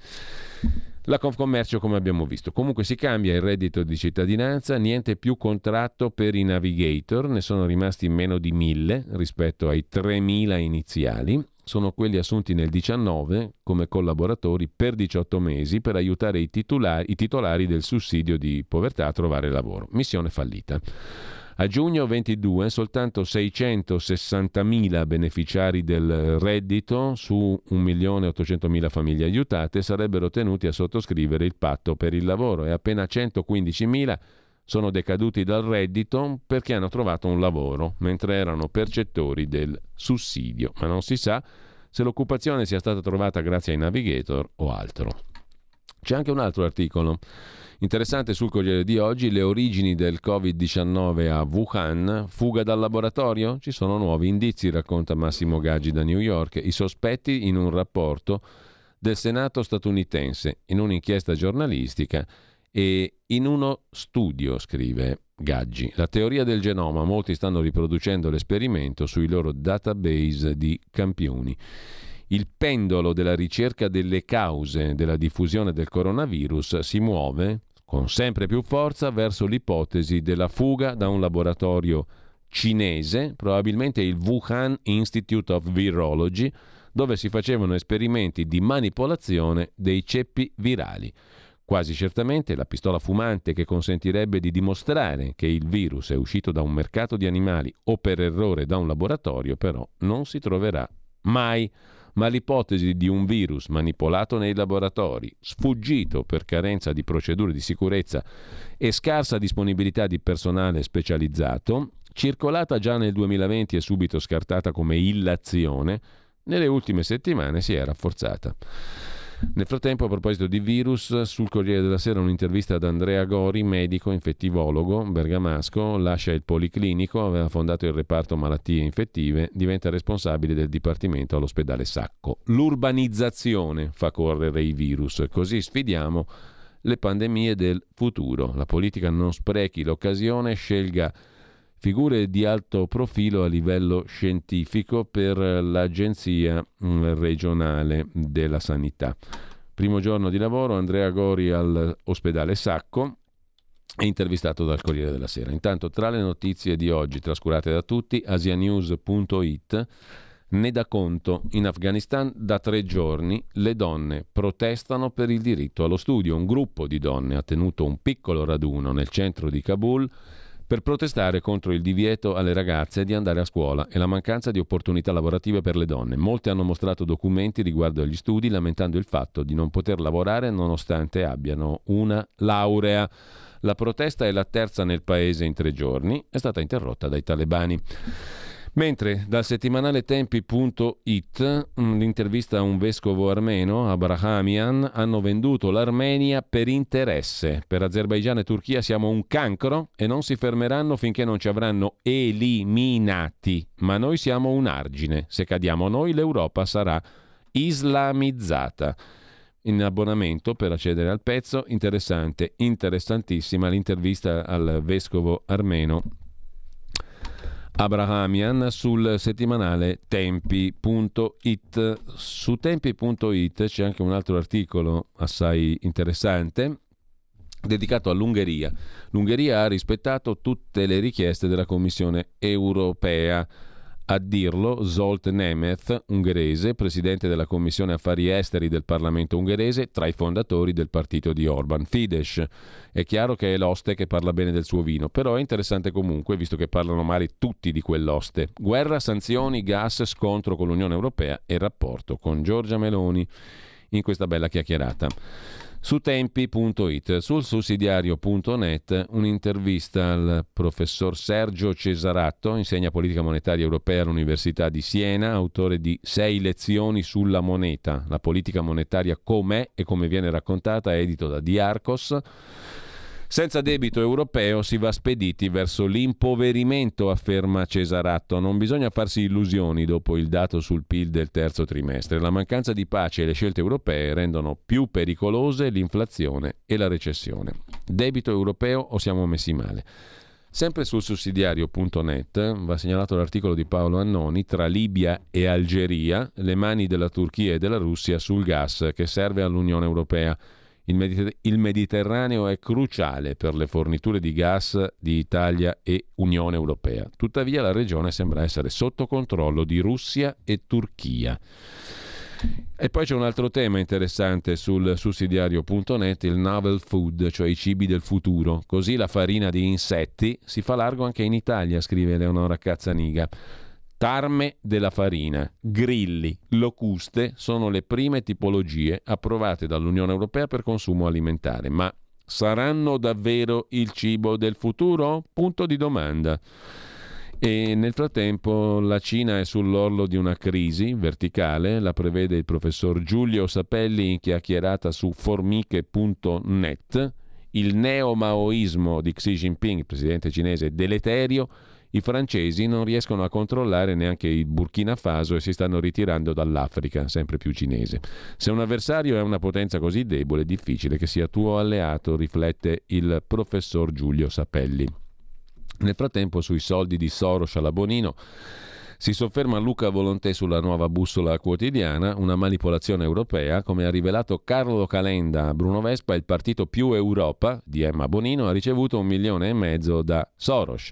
[SPEAKER 1] la Confcommercio come abbiamo visto. Comunque si cambia il reddito di cittadinanza, niente più contratto per i navigator, ne sono rimasti meno di 1000 rispetto ai 3000 iniziali. Sono quelli assunti nel 19 come collaboratori per 18 mesi per aiutare i titolari, i titolari del sussidio di povertà a trovare lavoro. Missione fallita. A giugno 22 soltanto 660.000 beneficiari del reddito su 1.800.000 famiglie aiutate sarebbero tenuti a sottoscrivere il patto per il lavoro e appena 115.000 sono decaduti dal reddito perché hanno trovato un lavoro, mentre erano percettori del sussidio, ma non si sa se l'occupazione sia stata trovata grazie ai navigator o altro. C'è anche un altro articolo Interessante sul Corriere di oggi le origini del Covid-19 a Wuhan, fuga dal laboratorio? Ci sono nuovi indizi, racconta Massimo Gaggi da New York. I sospetti in un rapporto del Senato statunitense, in un'inchiesta giornalistica e in uno studio, scrive Gaggi. La teoria del genoma, molti stanno riproducendo l'esperimento sui loro database di campioni. Il pendolo della ricerca delle cause della diffusione del coronavirus si muove con sempre più forza verso l'ipotesi della fuga da un laboratorio cinese, probabilmente il Wuhan Institute of Virology, dove si facevano esperimenti di manipolazione dei ceppi virali. Quasi certamente la pistola fumante che consentirebbe di dimostrare che il virus è uscito da un mercato di animali o per errore da un laboratorio, però non si troverà mai ma l'ipotesi di un virus manipolato nei laboratori, sfuggito per carenza di procedure di sicurezza e scarsa disponibilità di personale specializzato, circolata già nel 2020 e subito scartata come illazione, nelle ultime settimane si è rafforzata. Nel frattempo, a proposito di virus, sul Corriere della Sera un'intervista ad Andrea Gori, medico infettivologo bergamasco, lascia il policlinico, aveva fondato il reparto malattie infettive, diventa responsabile del dipartimento all'ospedale Sacco. L'urbanizzazione fa correre i virus, così sfidiamo le pandemie del futuro. La politica non sprechi l'occasione, scelga figure di alto profilo a livello scientifico per l'Agenzia mm, regionale della sanità. Primo giorno di lavoro, Andrea Gori all'ospedale Sacco, è intervistato dal Corriere della Sera. Intanto, tra le notizie di oggi trascurate da tutti, asianews.it ne dà conto. In Afghanistan da tre giorni le donne protestano per il diritto allo studio. Un gruppo di donne ha tenuto un piccolo raduno nel centro di Kabul per protestare contro il divieto alle ragazze di andare a scuola e la mancanza di opportunità lavorative per le donne. Molte hanno mostrato documenti riguardo agli studi lamentando il fatto di non poter lavorare nonostante abbiano una laurea. La protesta è la terza nel paese in tre giorni, è stata interrotta dai talebani. Mentre dal settimanale tempi.it mm, l'intervista a un vescovo armeno, Abrahamian, hanno venduto l'Armenia per interesse. Per Azerbaigian e Turchia siamo un cancro e non si fermeranno finché non ci avranno eliminati. Ma noi siamo un argine. Se cadiamo noi l'Europa sarà islamizzata. In abbonamento per accedere al pezzo, interessante, interessantissima l'intervista al vescovo armeno Abrahamian sul settimanale tempi.it. Su tempi.it c'è anche un altro articolo assai interessante dedicato all'Ungheria. L'Ungheria ha rispettato tutte le richieste della Commissione europea a dirlo Zolt Nemeth, ungherese, presidente della Commissione Affari Esteri del Parlamento ungherese, tra i fondatori del partito di Orban, Fidesz. È chiaro che è l'oste che parla bene del suo vino, però è interessante comunque, visto che parlano male tutti di quell'oste. Guerra, sanzioni, gas, scontro con l'Unione Europea e rapporto con Giorgia Meloni in questa bella chiacchierata. Su tempi.it, sul sussidiario.net, un'intervista al professor Sergio Cesaratto, insegna politica monetaria europea all'Università di Siena, autore di Sei lezioni sulla moneta, la politica monetaria com'è e come viene raccontata, edito da Diarcos. Senza debito europeo si va spediti verso l'impoverimento, afferma Cesaratto. Non bisogna farsi illusioni dopo il dato sul PIL del terzo trimestre. La mancanza di pace e le scelte europee rendono più pericolose l'inflazione e la recessione. Debito europeo o siamo messi male? Sempre sul sussidiario.net va segnalato l'articolo di Paolo Annoni tra Libia e Algeria, le mani della Turchia e della Russia sul gas che serve all'Unione Europea. Il, Mediter- il Mediterraneo è cruciale per le forniture di gas di Italia e Unione Europea. Tuttavia la regione sembra essere sotto controllo di Russia e Turchia. E poi c'è un altro tema interessante sul sussidiario.net, il novel food, cioè i cibi del futuro. Così la farina di insetti si fa largo anche in Italia, scrive Eleonora Cazzaniga. Tarme della farina, grilli, locuste sono le prime tipologie approvate dall'Unione Europea per consumo alimentare, ma saranno davvero il cibo del futuro? Punto di domanda. E nel frattempo la Cina è sull'orlo di una crisi verticale, la prevede il professor Giulio Sapelli in chiacchierata su formiche.net. Il neo-maoismo di Xi Jinping, presidente cinese, deleterio i francesi non riescono a controllare neanche il Burkina Faso e si stanno ritirando dall'Africa, sempre più cinese. Se un avversario è una potenza così debole, è difficile che sia tuo alleato, riflette il professor Giulio Sapelli. Nel frattempo, sui soldi di Soros alla Bonino, si sofferma Luca Volontè sulla nuova bussola quotidiana, una manipolazione europea, come ha rivelato Carlo Calenda a Bruno Vespa, il partito più Europa di Emma Bonino ha ricevuto un milione e mezzo da Soros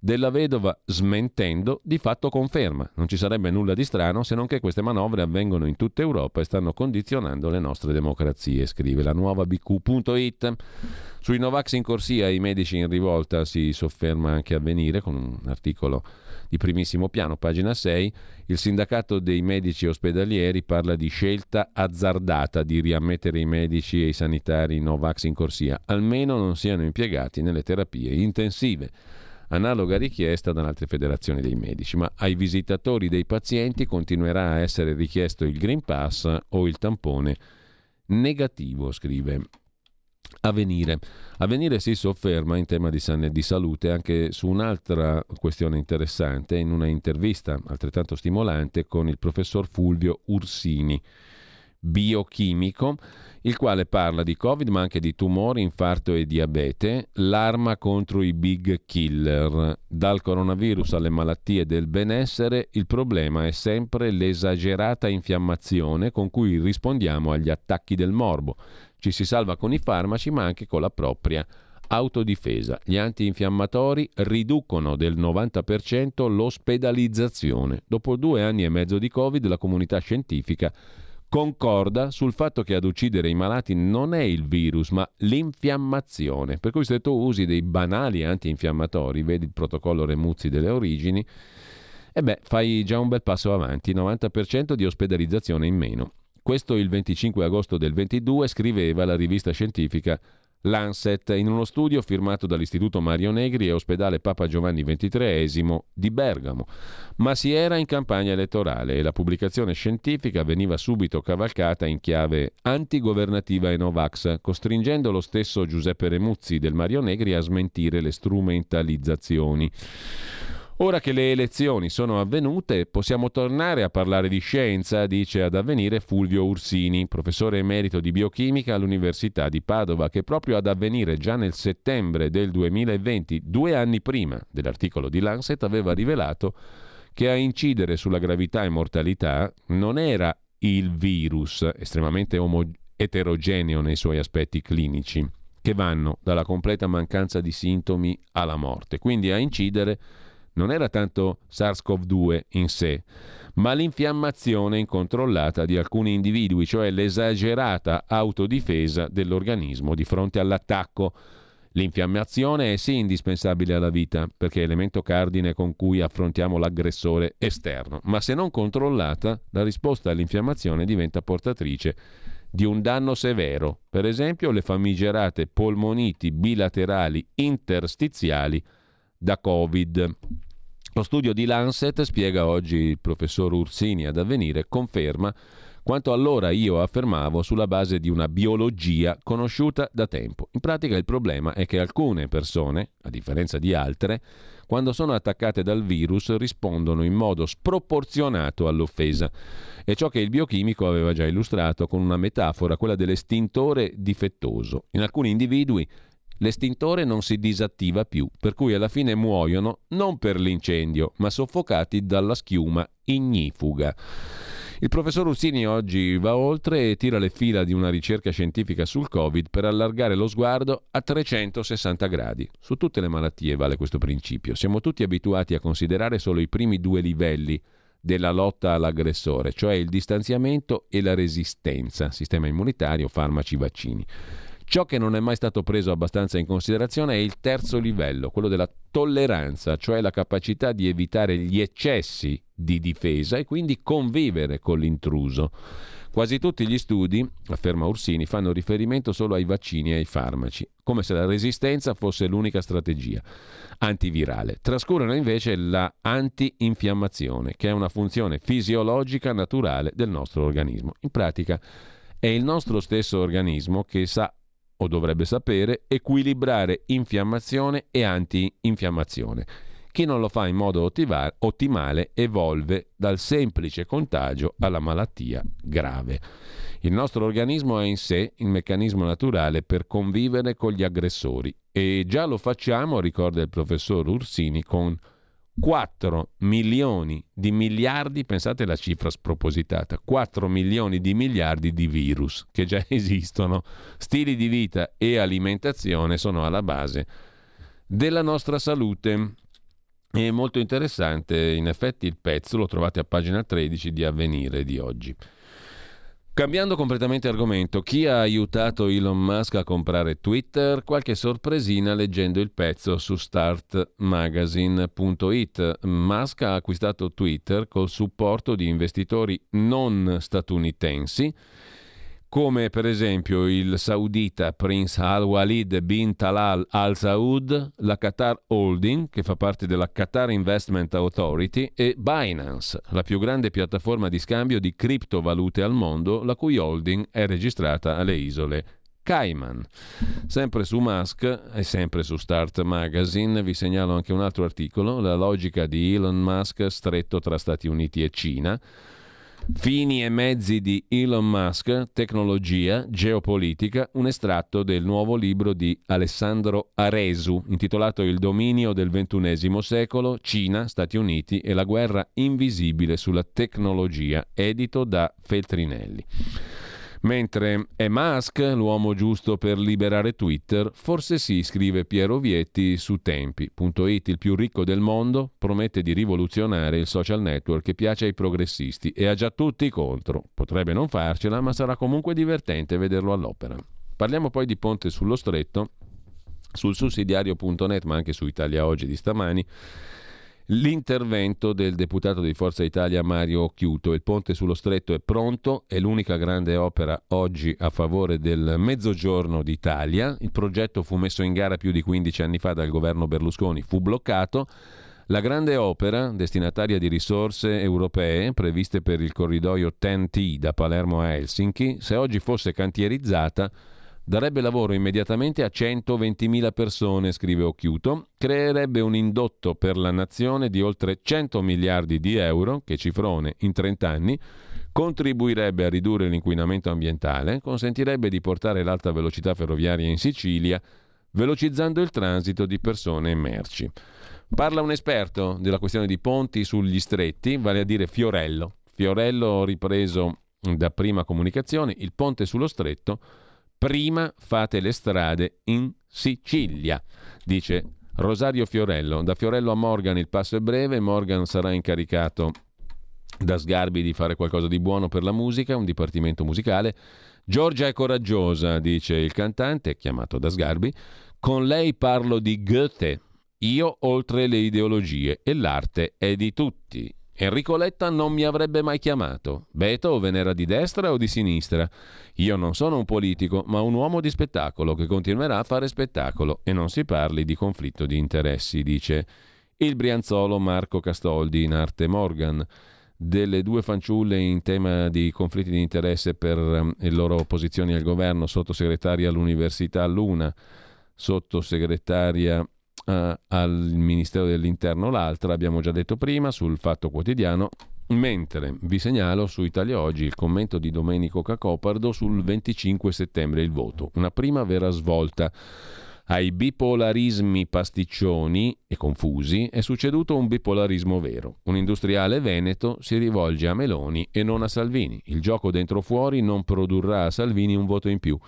[SPEAKER 1] della vedova smentendo di fatto conferma. Non ci sarebbe nulla di strano se non che queste manovre avvengono in tutta Europa e stanno condizionando le nostre democrazie, scrive la nuova BQ.it. Sui Novax in corsia e i medici in rivolta si sofferma anche a venire con un articolo di primissimo piano, pagina 6, il sindacato dei medici ospedalieri parla di scelta azzardata di riammettere i medici e i sanitari Novax in corsia, almeno non siano impiegati nelle terapie intensive analoga richiesta da altre federazioni dei medici, ma ai visitatori dei pazienti continuerà a essere richiesto il Green Pass o il tampone negativo, scrive Avvenire. Avvenire si sofferma in tema di, san- di, salute anche su un'altra questione interessante in una intervista altrettanto stimolante con il professor Fulvio Ursini, biochimico il quale parla di Covid ma anche di tumori, infarto e diabete, l'arma contro i big killer. Dal coronavirus alle malattie del benessere, il problema è sempre l'esagerata infiammazione con cui rispondiamo agli attacchi del morbo. Ci si salva con i farmaci ma anche con la propria autodifesa. Gli antinfiammatori riducono del 90% l'ospedalizzazione. Dopo due anni e mezzo di Covid la comunità scientifica concorda sul fatto che ad uccidere i malati non è il virus, ma l'infiammazione. Per cui se tu usi dei banali antinfiammatori, vedi il protocollo Remuzzi delle origini, e beh, fai già un bel passo avanti, 90% di ospedalizzazione in meno. Questo il 25 agosto del 22 scriveva la rivista scientifica Lancet in uno studio firmato dall'Istituto Mario Negri e ospedale Papa Giovanni XXIII di Bergamo. Ma si era in campagna elettorale e la pubblicazione scientifica veniva subito cavalcata in chiave antigovernativa e Novax, costringendo lo stesso Giuseppe Remuzzi del Mario Negri a smentire le strumentalizzazioni. Ora che le elezioni sono avvenute, possiamo tornare a parlare di scienza, dice ad avvenire Fulvio Ursini, professore emerito di biochimica all'Università di Padova, che proprio ad avvenire già nel settembre del 2020, due anni prima dell'articolo di Lancet, aveva rivelato che a incidere sulla gravità e mortalità non era il virus, estremamente omo- eterogeneo nei suoi aspetti clinici, che vanno dalla completa mancanza di sintomi alla morte. Quindi a incidere non era tanto SARS-CoV-2 in sé, ma l'infiammazione incontrollata di alcuni individui, cioè l'esagerata autodifesa dell'organismo di fronte all'attacco. L'infiammazione è sì indispensabile alla vita, perché è elemento cardine con cui affrontiamo l'aggressore esterno, ma se non controllata, la risposta all'infiammazione diventa portatrice di un danno severo, per esempio le famigerate polmoniti bilaterali interstiziali da Covid. Lo studio di Lancet, spiega oggi il professor Ursini ad avvenire, conferma quanto allora io affermavo sulla base di una biologia conosciuta da tempo. In pratica il problema è che alcune persone, a differenza di altre, quando sono attaccate dal virus rispondono in modo sproporzionato all'offesa. È ciò che il biochimico aveva già illustrato con una metafora, quella dell'estintore difettoso. In alcuni individui l'estintore non si disattiva più, per cui alla fine muoiono non per l'incendio, ma soffocati dalla schiuma ignifuga. Il professor Ussini oggi va oltre e tira le fila di una ricerca scientifica sul Covid per allargare lo sguardo a 360 gradi. Su tutte le malattie vale questo principio. Siamo tutti abituati a considerare solo i primi due livelli della lotta all'aggressore, cioè il distanziamento e la resistenza, sistema immunitario, farmaci, vaccini. Ciò che non è mai stato preso abbastanza in considerazione è il terzo livello, quello della tolleranza, cioè la capacità di evitare gli eccessi di difesa e quindi convivere con l'intruso. Quasi tutti gli studi, afferma Ursini, fanno riferimento solo ai vaccini e ai farmaci, come se la resistenza fosse l'unica strategia antivirale. Trascurano invece la antinfiammazione, che è una funzione fisiologica naturale del nostro organismo. In pratica è il nostro stesso organismo che sa o dovrebbe sapere, equilibrare infiammazione e antinfiammazione. Chi non lo fa in modo ottimale evolve dal semplice contagio alla malattia grave. Il nostro organismo ha in sé il meccanismo naturale per convivere con gli aggressori e già lo facciamo, ricorda il professor Ursini, con 4 milioni di miliardi, pensate alla cifra spropositata, 4 milioni di miliardi di virus che già esistono. Stili di vita e alimentazione sono alla base della nostra salute. È molto interessante, in effetti il pezzo lo trovate a pagina 13 di Avvenire di oggi. Cambiando completamente argomento, chi ha aiutato Elon Musk a comprare Twitter? Qualche sorpresina leggendo il pezzo su startmagazine.it. Musk ha acquistato Twitter col supporto di investitori non statunitensi come per esempio il saudita Prince Al-Walid bin Talal Al Saud, la Qatar Holding, che fa parte della Qatar Investment Authority, e Binance, la più grande piattaforma di scambio di criptovalute al mondo, la cui holding è registrata alle isole Cayman. Sempre su Musk e sempre su Start Magazine vi segnalo anche un altro articolo, la logica di Elon Musk stretto tra Stati Uniti e Cina. Fini e mezzi di Elon Musk, tecnologia, geopolitica, un estratto del nuovo libro di Alessandro Aresu, intitolato Il dominio del XXI secolo, Cina, Stati Uniti e la guerra invisibile sulla tecnologia, edito da Feltrinelli. Mentre è Musk l'uomo giusto per liberare Twitter? Forse sì, scrive Piero Vietti su Tempi.it, il più ricco del mondo, promette di rivoluzionare il social network che piace ai progressisti e ha già tutti contro. Potrebbe non farcela, ma sarà comunque divertente vederlo all'opera. Parliamo poi di Ponte sullo Stretto, sul sussidiario.net, ma anche su Italia Oggi di stamani l'intervento del deputato di Forza Italia Mario Occhiuto. Il ponte sullo stretto è pronto, è l'unica grande opera oggi a favore del mezzogiorno d'Italia. Il progetto fu messo in gara più di 15 anni fa dal governo Berlusconi, fu bloccato. La grande opera, destinataria di risorse europee previste per il corridoio TEN-T da Palermo a Helsinki, se oggi fosse cantierizzata Darebbe lavoro immediatamente a 120.000 persone, scrive Occhiuto, creerebbe un indotto per la nazione di oltre 100 miliardi di euro, che cifrone in 30 anni, contribuirebbe a ridurre l'inquinamento ambientale, consentirebbe di portare l'alta velocità ferroviaria in Sicilia, velocizzando il transito di persone e merci. Parla un esperto della questione di ponti sugli stretti, vale a dire Fiorello. Fiorello ripreso da prima comunicazione, il ponte sullo stretto Prima fate le strade in Sicilia, dice Rosario Fiorello. Da Fiorello a Morgan il passo è breve, Morgan sarà incaricato da Sgarbi di fare qualcosa di buono per la musica, un dipartimento musicale. Giorgia è coraggiosa, dice il cantante, chiamato da Sgarbi. Con lei parlo di Goethe. Io oltre le ideologie e l'arte è di tutti. Enrico Letta non mi avrebbe mai chiamato. Beethoven era di destra o di sinistra? Io non sono un politico, ma un uomo di spettacolo che continuerà a fare spettacolo e non si parli di conflitto di interessi, dice il brianzolo Marco Castoldi in arte Morgan. Delle due fanciulle in tema di conflitti di interesse per um, le loro posizioni al governo, sottosegretaria all'università l'una, sottosegretaria eh, al Ministero dell'Interno l'altra, abbiamo già detto prima, sul Fatto Quotidiano, mentre vi segnalo su Italia Oggi il commento di Domenico Cacopardo sul 25 settembre il voto, una prima vera svolta. Ai bipolarismi pasticcioni e confusi è succeduto un bipolarismo vero. Un industriale veneto si rivolge a Meloni e non a Salvini. Il gioco dentro fuori non produrrà a Salvini un voto in più.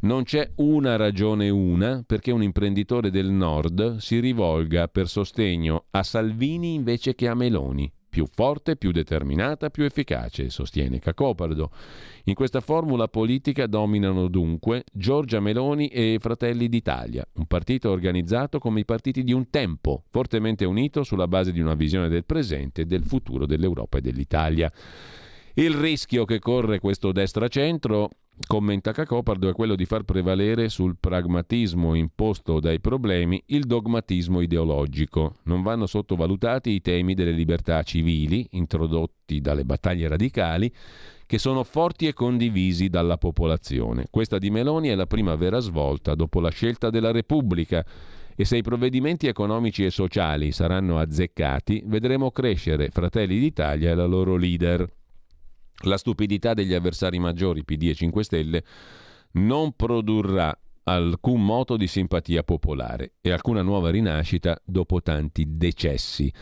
[SPEAKER 1] Non c'è una ragione una perché un imprenditore del nord si rivolga per sostegno a Salvini invece che a Meloni. Più forte, più determinata, più efficace, sostiene Cacopardo. In questa formula politica dominano dunque Giorgia Meloni e Fratelli d'Italia, un partito organizzato come i partiti di un tempo, fortemente unito sulla base di una visione del presente e del futuro dell'Europa e dell'Italia. Il rischio che corre questo destra-centro commenta Cacopardo, è quello di far prevalere sul pragmatismo imposto dai problemi il dogmatismo ideologico. Non vanno sottovalutati i temi delle libertà civili, introdotti dalle battaglie radicali, che sono forti e condivisi dalla popolazione. Questa di Meloni è la prima vera svolta dopo la scelta della Repubblica e se i provvedimenti economici e sociali saranno azzeccati, vedremo crescere Fratelli d'Italia e la loro leader. La stupidità degli avversari maggiori PD e 5 Stelle non produrrà alcun moto di simpatia popolare e alcuna nuova rinascita dopo tanti decessi.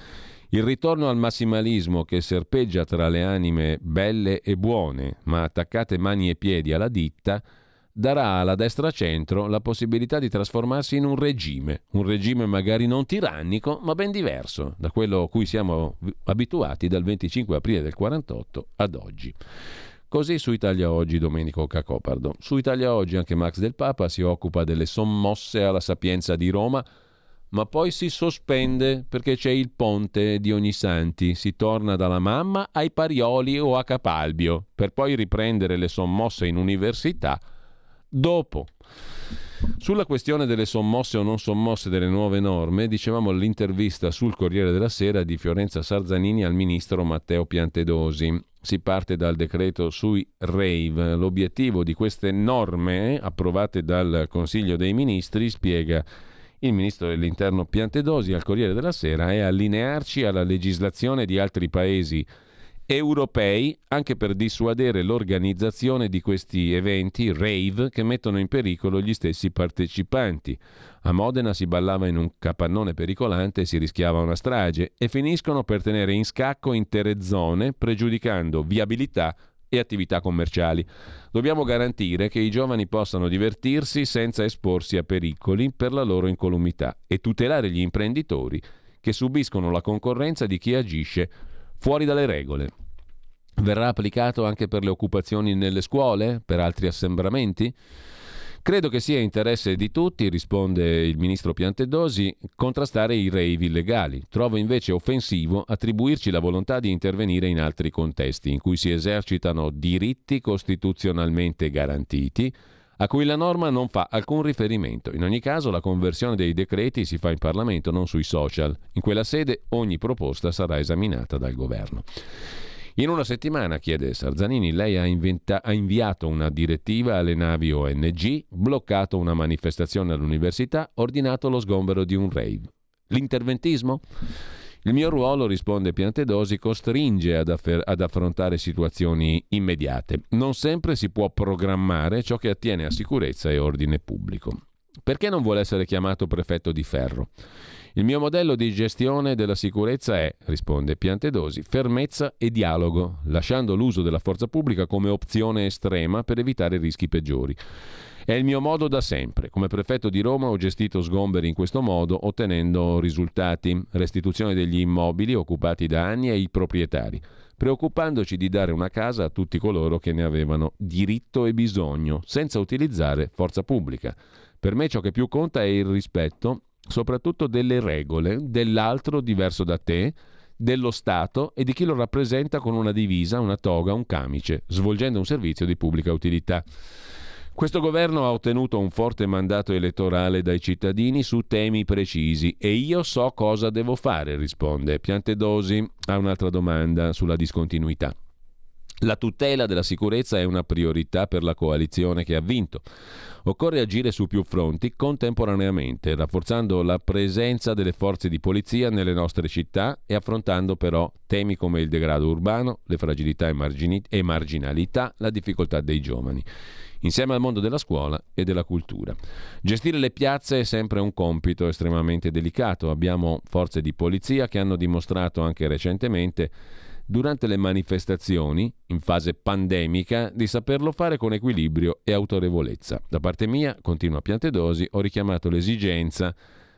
[SPEAKER 1] Il ritorno al massimalismo che serpeggia tra le anime belle e buone, ma attaccate mani e piedi alla ditta, darà alla destra centro la possibilità di trasformarsi in un regime, un regime magari non tirannico, ma ben diverso da quello a cui siamo abituati dal 25 aprile del 48 ad oggi. Così su Italia Oggi Domenico Cacopardo. Su Italia Oggi anche Max del Papa si occupa delle sommosse alla Sapienza di Roma, ma poi si sospende perché c'è il ponte di Ognissanti, si torna dalla mamma ai Parioli o a Capalbio, per poi riprendere le sommosse in università dopo. Sulla questione delle sommosse o non sommosse delle nuove norme, dicevamo l'intervista sul Corriere della Sera di Fiorenza Sarzanini al ministro Matteo Piantedosi. Si parte dal decreto sui rave. L'obiettivo di queste norme approvate dal Consiglio dei Ministri, spiega il ministro dell'Interno Piantedosi al Corriere della Sera, è allinearci alla legislazione di altri paesi europei anche per dissuadere l'organizzazione di questi eventi rave che mettono in pericolo gli stessi partecipanti. A Modena si ballava in un capannone pericolante e si rischiava una strage e finiscono per tenere in scacco intere zone pregiudicando viabilità e attività commerciali. Dobbiamo garantire che i giovani possano divertirsi senza esporsi a pericoli per la loro incolumità e tutelare gli imprenditori che subiscono la concorrenza di chi agisce fuori dalle regole. Verrà applicato anche per le occupazioni nelle scuole, per altri assembramenti? Credo che sia interesse di tutti, risponde il ministro Piantedosi, contrastare i rave illegali. Trovo invece offensivo attribuirci la volontà di intervenire in altri contesti in cui si esercitano diritti costituzionalmente garantiti a cui la norma non fa alcun riferimento. In ogni caso la conversione dei decreti si fa in Parlamento, non sui social. In quella sede ogni proposta sarà esaminata dal governo. In una settimana, chiede Sarzanini, lei ha, inventa- ha, inviato una direttiva alle navi ONG, bloccato una manifestazione all'università, ordinato lo sgombero di un rave. L'interventismo? Il mio ruolo, risponde Piantedosi, costringe ad, affer- ad, affrontare situazioni immediate. Non sempre si può programmare ciò che attiene a sicurezza e ordine pubblico. Perché non vuole essere chiamato prefetto di ferro? Il mio modello di gestione della sicurezza è, risponde Piantedosi, fermezza e dialogo, lasciando l'uso della forza pubblica come opzione estrema per evitare rischi peggiori. È il mio modo da sempre. Come prefetto di Roma ho gestito sgomberi in questo modo, ottenendo risultati, restituzione degli immobili occupati da anni ai proprietari, preoccupandoci di dare una casa a tutti coloro che ne avevano diritto e bisogno, senza utilizzare forza pubblica. Per me ciò che più conta è il rispetto soprattutto delle regole dell'altro diverso da te, dello Stato e di chi lo rappresenta con una divisa, una toga, un camice, svolgendo un servizio di pubblica utilità. Questo governo ha ottenuto un forte mandato elettorale dai cittadini su temi precisi e io so cosa devo fare, risponde Piantedosi a un'altra domanda sulla discontinuità. La tutela della sicurezza è una priorità per la coalizione che ha vinto. Occorre agire su più fronti contemporaneamente, rafforzando la presenza delle forze di polizia nelle nostre città e affrontando però temi come il degrado urbano, le fragilità e, marginalità, la difficoltà dei giovani insieme al mondo della scuola e della cultura. Gestire le piazze è sempre un compito estremamente delicato. Abbiamo forze di polizia che hanno dimostrato anche recentemente durante le manifestazioni, in fase pandemica, di saperlo fare con equilibrio e autorevolezza. Da parte mia, continua Piantedosi, ho richiamato l'esigenza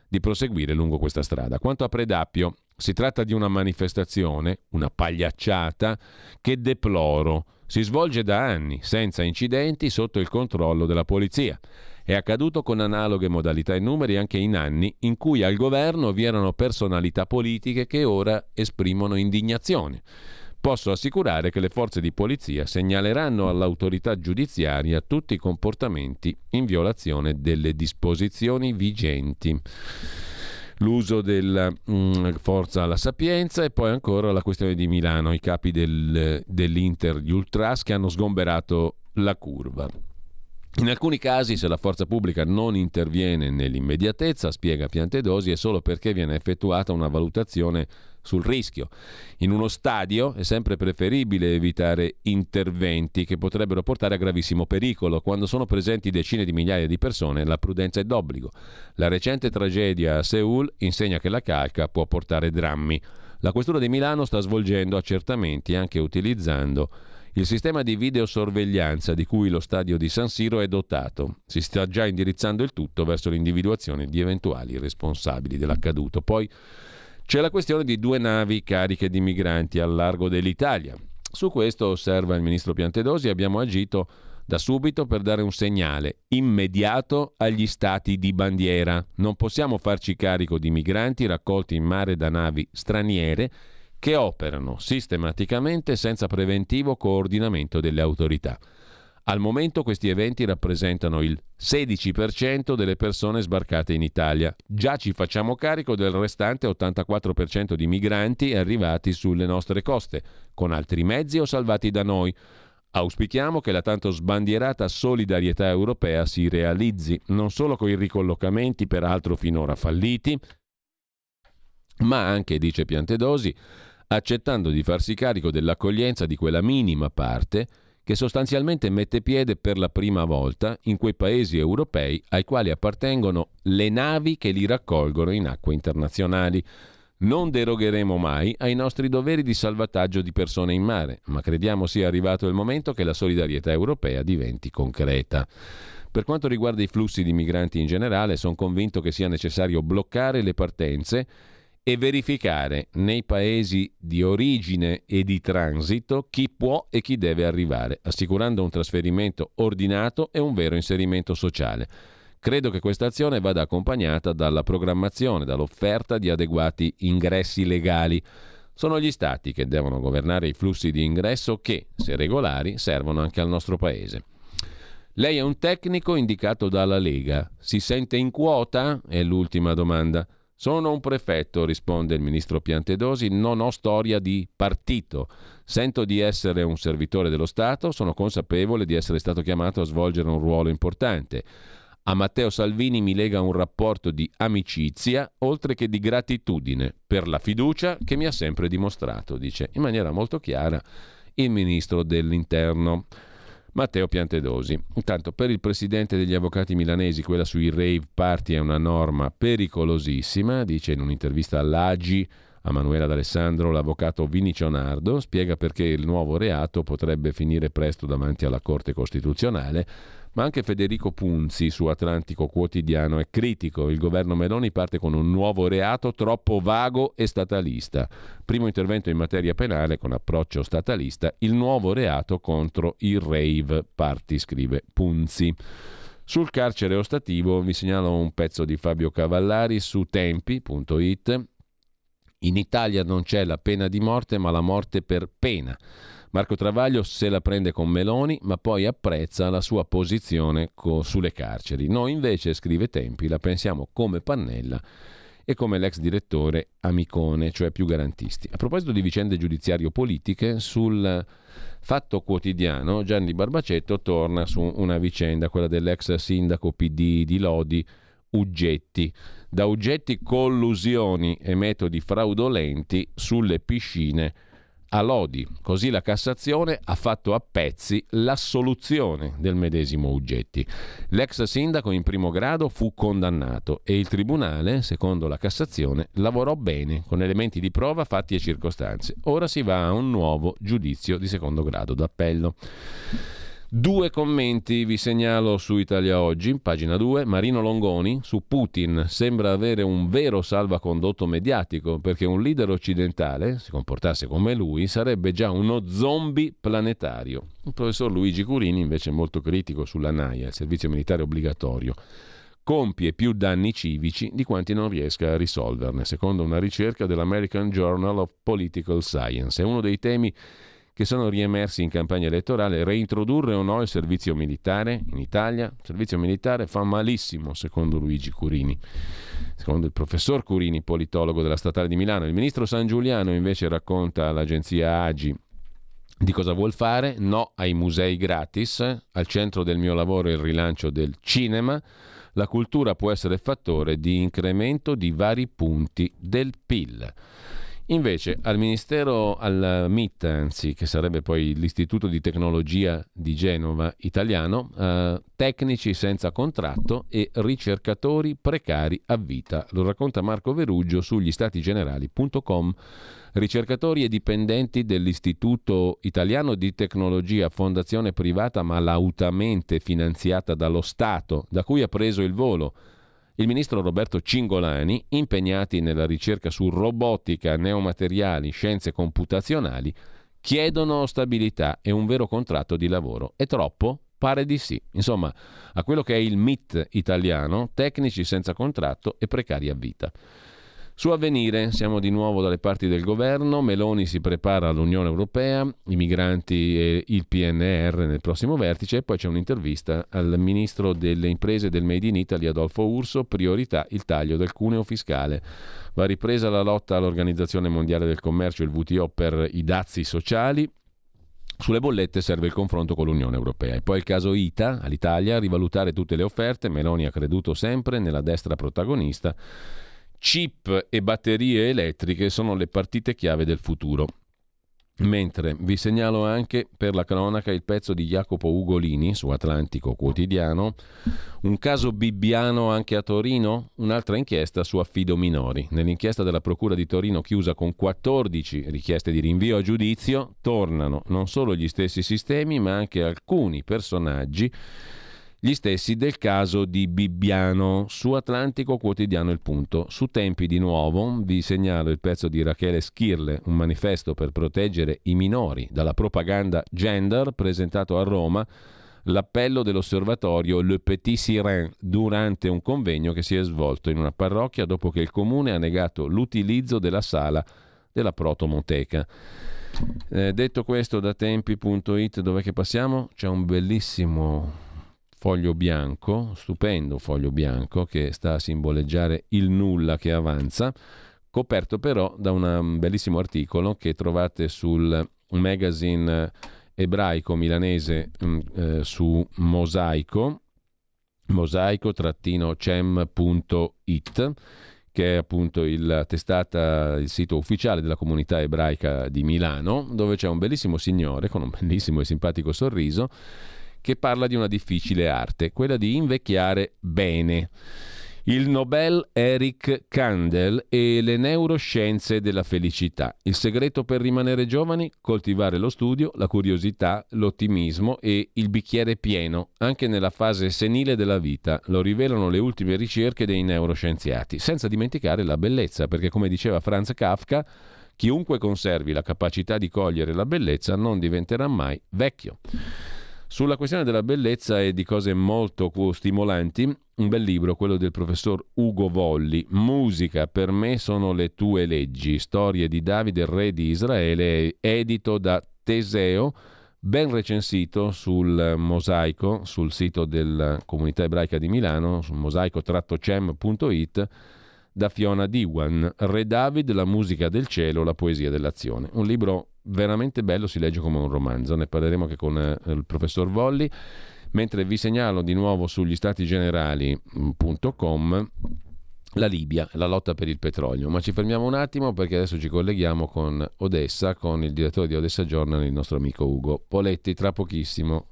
[SPEAKER 1] di proseguire lungo questa strada. Quanto a Predappio, si tratta di una manifestazione, una pagliacciata, che deploro. Si svolge da anni, senza incidenti, sotto il controllo della polizia. È accaduto con analoghe modalità e numeri anche in anni in cui al governo vi erano personalità politiche che ora esprimono indignazione. Posso assicurare che le forze di polizia segnaleranno all'autorità giudiziaria tutti i comportamenti in violazione delle disposizioni vigenti l'uso della mm, forza alla sapienza e poi ancora la questione di Milano, i capi del, dell'Inter, gli Ultras che hanno sgomberato la curva. In alcuni casi, se la forza pubblica non interviene nell'immediatezza, spiega Piantedosi, è solo perché viene effettuata una valutazione sul rischio. In uno stadio è sempre preferibile evitare interventi che potrebbero portare a gravissimo pericolo. Quando sono presenti decine di migliaia di persone, la prudenza è d'obbligo. La recente tragedia a Seoul insegna che la calca può portare drammi. La Questura di Milano sta svolgendo accertamenti anche utilizzando il sistema di videosorveglianza di cui lo stadio di San Siro è dotato. Si sta già indirizzando il tutto verso l'individuazione di eventuali responsabili dell'accaduto. Poi c'è la questione di due navi cariche di migranti al largo dell'Italia. Su questo, osserva il ministro Piantedosi, abbiamo agito da subito per dare un segnale immediato agli stati di bandiera. Non possiamo farci carico di migranti raccolti in mare da navi straniere che operano sistematicamente senza preventivo coordinamento delle autorità. Al momento questi eventi rappresentano il 16% delle persone sbarcate in Italia. Già ci facciamo carico del restante 84% di migranti arrivati sulle nostre coste, con altri mezzi o salvati da noi. Auspichiamo che la tanto sbandierata solidarietà europea si realizzi non solo con i ricollocamenti, peraltro finora falliti, ma anche, dice Piantedosi, accettando di farsi carico dell'accoglienza di quella minima parte che sostanzialmente mette piede per la prima volta in quei paesi europei ai quali appartengono le navi che li raccolgono in acque internazionali. Non derogheremo mai ai nostri doveri di salvataggio di persone in mare, ma crediamo sia arrivato il momento che la solidarietà europea diventi concreta. Per quanto riguarda i flussi di migranti in generale, sono convinto che sia necessario bloccare le partenze e verificare nei paesi di origine e di transito chi può e chi deve arrivare, assicurando un trasferimento ordinato e un vero inserimento sociale. Credo che questa azione vada accompagnata dalla programmazione, dall'offerta di adeguati ingressi legali. Sono gli Stati che devono governare i flussi di ingresso che, se regolari, servono anche al nostro Paese. Lei è un tecnico indicato dalla Lega. Si sente in quota? È l'ultima domanda. Sono un prefetto, risponde il ministro Piantedosi, non ho storia di partito. Sento di essere un servitore dello Stato, sono consapevole di essere stato chiamato a svolgere un ruolo importante. A Matteo Salvini mi lega un rapporto di amicizia, oltre che di gratitudine, per la fiducia che mi ha sempre dimostrato, dice in maniera molto chiara il ministro dell'Interno. Matteo Piantedosi. Intanto per il presidente degli avvocati milanesi quella sui rave party è una norma pericolosissima, dice in un'intervista all'Agi a Manuela D'Alessandro l'avvocato Vini Cionardo, spiega perché il nuovo reato potrebbe finire presto davanti alla Corte Costituzionale ma anche Federico Punzi su Atlantico Quotidiano è critico. Il governo Meloni parte con un nuovo reato troppo vago e statalista. Primo intervento in materia penale con approccio statalista, il nuovo reato contro il rave party, scrive Punzi. Sul carcere ostativo vi segnalo un pezzo di Fabio Cavallari su tempi.it. In Italia non c'è la pena di morte, ma la morte per pena. Marco Travaglio se la prende con Meloni, ma poi apprezza la sua posizione co- sulle carceri. Noi invece, scrive Tempi, la pensiamo come Pannella e come l'ex direttore Amicone, cioè più garantisti. A proposito di vicende giudiziario-politiche, sul Fatto Quotidiano Gianni Barbacetto torna su una vicenda, quella dell'ex sindaco PD di Lodi, Uggetti. Da Uggetti collusioni e metodi fraudolenti sulle piscine a Lodi. Così la Cassazione ha fatto a pezzi l'assoluzione del medesimo Uggetti. L'ex sindaco in primo grado fu condannato e il Tribunale, secondo la Cassazione, lavorò bene con elementi di prova, fatti e circostanze. Ora si va a un nuovo giudizio di secondo grado d'appello. Due commenti vi segnalo su Italia Oggi, pagina 2, Marino Longoni su Putin sembra avere un vero salvacondotto mediatico perché un leader occidentale, si comportasse come lui, sarebbe già uno zombie planetario. Il professor Luigi Curini invece è molto critico sulla NAIA, il servizio militare obbligatorio compie più danni civici di quanti non riesca a risolverne, secondo una ricerca dell'American Journal of Political Science. È uno dei temi che sono riemersi in campagna elettorale, reintrodurre o no il servizio militare in Italia? Il servizio militare fa malissimo, secondo Luigi Curini. Secondo il professor Curini, politologo della Statale di Milano, il ministro San Giuliano invece racconta all'agenzia Agi di cosa vuol fare? No ai musei gratis, al centro del mio lavoro il rilancio del cinema. La cultura può essere fattore di incremento di vari punti del PIL. Invece al Ministero, al MIT, anzi, che sarebbe poi l'Istituto di Tecnologia di Genova italiano, eh, tecnici senza contratto e ricercatori precari a vita. Lo racconta Marco Veruggio sugli statigenerali.com. Ricercatori e dipendenti dell'Istituto Italiano di Tecnologia, fondazione privata ma lautamente finanziata dallo Stato, da cui ha preso il volo il ministro Roberto Cingolani, impegnati nella ricerca su robotica, neomateriali, scienze computazionali, chiedono stabilità e un vero contratto di lavoro. È troppo? Pare di sì. Insomma, a quello che è il MIT italiano, tecnici senza contratto e precari a vita. Su avvenire siamo di nuovo dalle parti del governo, Meloni si prepara all'Unione Europea, i migranti e il PNR nel prossimo vertice e poi c'è un'intervista al ministro delle imprese del Made in Italy Adolfo Urso, priorità il taglio del cuneo fiscale. Va ripresa la lotta all'Organizzazione Mondiale del Commercio, il WTO, per i dazi sociali, sulle bollette serve il confronto con l'Unione Europea. E poi il caso ITA, all'Italia, rivalutare tutte le offerte. Meloni ha creduto sempre nella destra protagonista chip e batterie elettriche sono le partite chiave del futuro. Mentre vi segnalo anche per la cronaca il pezzo di Jacopo Ugolini su Atlantico Quotidiano, un caso bibbiano anche a Torino, un'altra inchiesta su affido minori. Nell'inchiesta della Procura di Torino chiusa con 14 richieste di rinvio a giudizio, tornano non solo gli stessi sistemi ma anche alcuni personaggi gli stessi del caso di Bibbiano. Su Atlantico Quotidiano Il Punto. Su Tempi di nuovo vi segnalo il pezzo di Rachele Schirle, un manifesto per proteggere i minori dalla propaganda gender presentato a Roma l'appello dell'osservatorio Le Petit Siren durante un convegno che si è svolto in una parrocchia dopo che il comune ha negato l'utilizzo della sala della protomoteca. Eh, detto questo da tempi.it dove che passiamo? C'è un bellissimo foglio bianco, stupendo foglio bianco che sta a simboleggiare il nulla che avanza, coperto però da un bellissimo articolo che trovate sul magazine ebraico milanese mm, eh, su Mosaico, mosaico-cem.it che è appunto il testata, il sito ufficiale della comunità ebraica di Milano, dove c'è un bellissimo signore con un bellissimo e simpatico sorriso che parla di una difficile arte, quella di invecchiare bene. Il Nobel Eric Kandel e le neuroscienze della felicità. Il segreto per rimanere giovani? Coltivare lo studio, la curiosità, l'ottimismo e il bicchiere pieno, anche nella fase senile della vita. Lo rivelano le ultime ricerche dei neuroscienziati. Senza dimenticare la bellezza, perché come diceva Franz Kafka, chiunque conservi la capacità di cogliere la bellezza non diventerà mai vecchio. Sulla questione della bellezza e di cose molto stimolanti, un bel libro, quello del professor Ugo Volli, Musica per me sono le tue leggi, storie di Davide, re di Israele, edito da Teseo, ben recensito sul mosaico, sul sito della comunità ebraica di Milano, su mosaico-cem.it, da Fiona Diwan, Re David, la musica del cielo, la poesia dell'azione. Un libro veramente bello, si legge come un romanzo, ne parleremo anche con eh, il professor Volli, mentre vi segnalo di nuovo sugli stati generali.com la Libia, la lotta per il petrolio. Ma ci fermiamo un attimo perché adesso ci colleghiamo con Odessa, con il direttore di Odessa Journal, il nostro amico Ugo Poletti, tra pochissimo.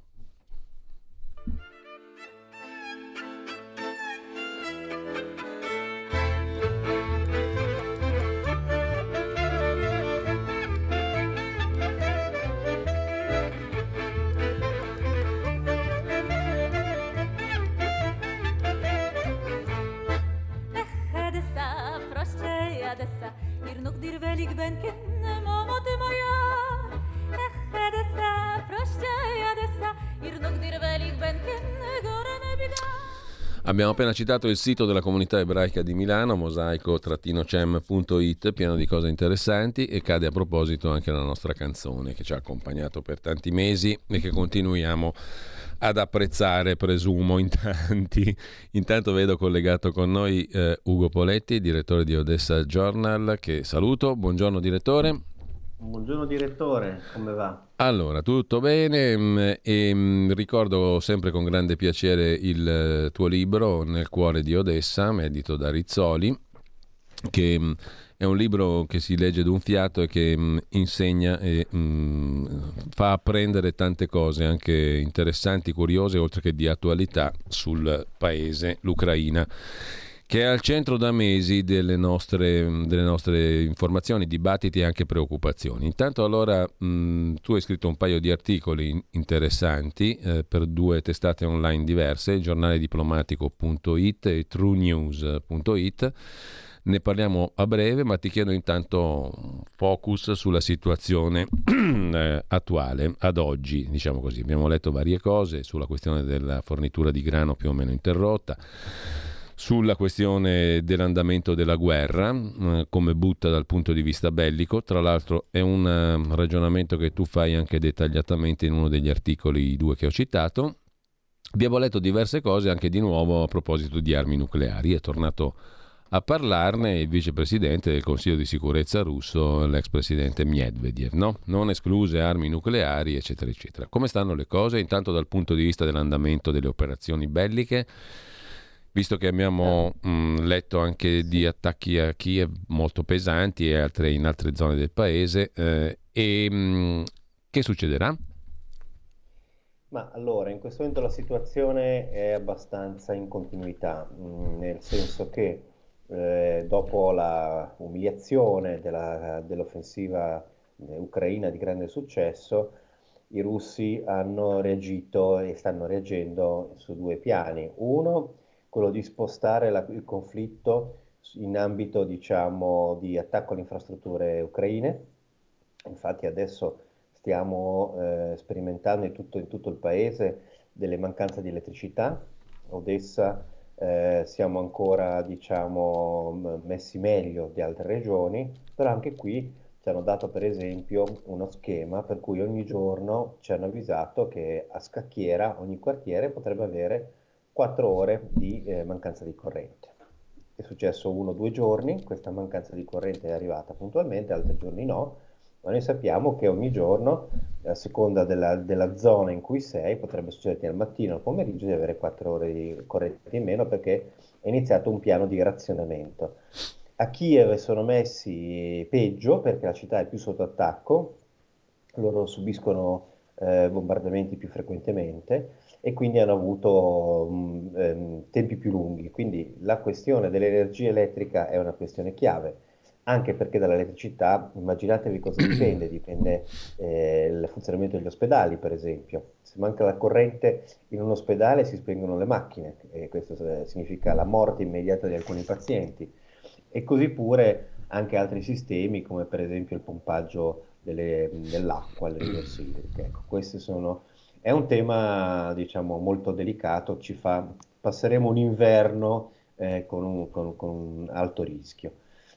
[SPEAKER 1] Abbiamo appena citato il sito della comunità ebraica di Milano, mosaico-cem.it, pieno di cose interessanti e cade a proposito anche la nostra canzone che ci ha accompagnato per tanti mesi e che continuiamo ad apprezzare, presumo, in tanti. Intanto vedo collegato con noi eh, Ugo Poletti, direttore di Odessa Journal, che saluto. Buongiorno direttore.
[SPEAKER 4] Buongiorno direttore, come va?
[SPEAKER 1] Allora, tutto bene mm, e mm, ricordo sempre con grande piacere il eh, tuo libro Nel cuore di Odessa, edito da Rizzoli, che mm, è un libro che si legge d'un fiato e che insegna e fa apprendere tante cose anche interessanti, curiose, oltre che di attualità sul paese, l'Ucraina che è al centro da mesi delle nostre, delle nostre informazioni, dibattiti e anche preoccupazioni. Intanto allora mh, tu hai scritto un paio di articoli interessanti eh, per due testate online diverse, giornalediplomatico.it e truenews.it. Ne parliamo a breve, ma ti chiedo intanto un focus sulla situazione eh, attuale, ad oggi, diciamo così. Abbiamo letto varie cose sulla questione della fornitura di grano più o meno interrotta sulla questione dell'andamento della guerra, eh, come butta dal punto di vista bellico. Tra l'altro è un uh, ragionamento che tu fai anche dettagliatamente in uno degli articoli due che ho citato. Abbiamo letto diverse cose anche di nuovo a proposito di armi nucleari. È tornato a parlarne il vicepresidente del Consiglio di sicurezza russo, l'ex presidente Medvedev, no? non escluse armi nucleari, eccetera, eccetera. Come stanno le cose? Intanto dal punto di vista dell'andamento delle operazioni belliche visto che abbiamo mh, mm, letto anche di attacchi a Kiev molto pesanti e altre, in altre zone del paese, eh, e mh, mm, che succederà?
[SPEAKER 4] Ma allora, in questo momento la situazione è abbastanza in continuità, mh, mm, nel senso che eh, dopo la umiliazione della, dell'offensiva ucraina di grande successo, i russi hanno reagito e stanno reagendo su due piani. Uno, quello di spostare la, il conflitto in ambito, diciamo, di attacco alle infrastrutture ucraine. Infatti adesso stiamo eh, sperimentando in tutto, in tutto, il paese delle mancanze di elettricità. Odessa eh, siamo ancora, diciamo, messi meglio di altre regioni, però anche qui ci hanno dato per esempio uno schema per cui ogni giorno ci hanno avvisato che a Scacchiera ogni quartiere potrebbe avere 4 ore di eh, mancanza di corrente. È successo uno o due giorni, questa mancanza di corrente è arrivata puntualmente, altri giorni no, ma noi sappiamo che ogni giorno, a seconda della, della zona in cui sei, potrebbe succederti al mattino o al pomeriggio di avere 4 ore di corrente in meno perché è iniziato un piano di razionamento. A Kiev sono messi peggio perché la città è più sotto attacco, loro subiscono eh, bombardamenti più frequentemente e quindi hanno avuto um, um, tempi più lunghi. Quindi la questione dell'energia elettrica è una questione chiave, anche perché dall'elettricità, immaginatevi cosa dipende, dipende eh, il funzionamento degli ospedali per esempio. Se manca la corrente in un ospedale si spengono le macchine e questo significa la morte immediata di alcuni pazienti e così pure anche altri sistemi come per esempio il pompaggio delle, dell'acqua, le risorse idriche. Ecco, questi sono, è un tema diciamo molto delicato, ci fa, passeremo un inverno eh, con, un, con, con, un, alto rischio.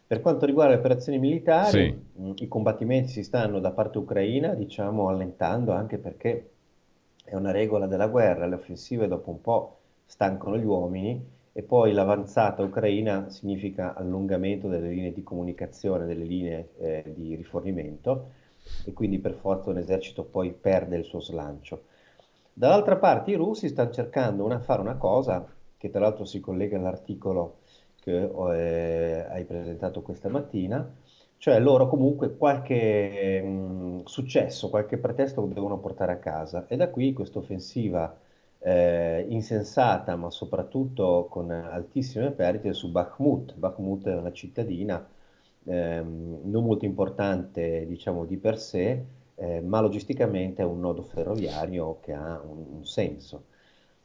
[SPEAKER 4] Per quanto riguarda le operazioni militari, sì. mh, i combattimenti si stanno da parte ucraina diciamo allentando anche perché è una regola della guerra, le offensive dopo un po' stancano gli uomini e poi l'avanzata ucraina significa allungamento delle linee di comunicazione, delle linee eh, di rifornimento e quindi per forza un esercito poi perde il suo slancio. Dall'altra parte i russi stanno cercando di fare una cosa che tra l'altro si collega all'articolo che eh, hai presentato questa mattina, cioè loro comunque qualche mh, mm, successo, qualche pretesto lo devono portare a casa e da qui questa offensiva eh, insensata, ma soprattutto con altissime perdite su Bakhmut. Bakhmut è una cittadina ehm, non molto importante, diciamo, di per sé, eh, ma logisticamente è un nodo ferroviario che ha un, un senso.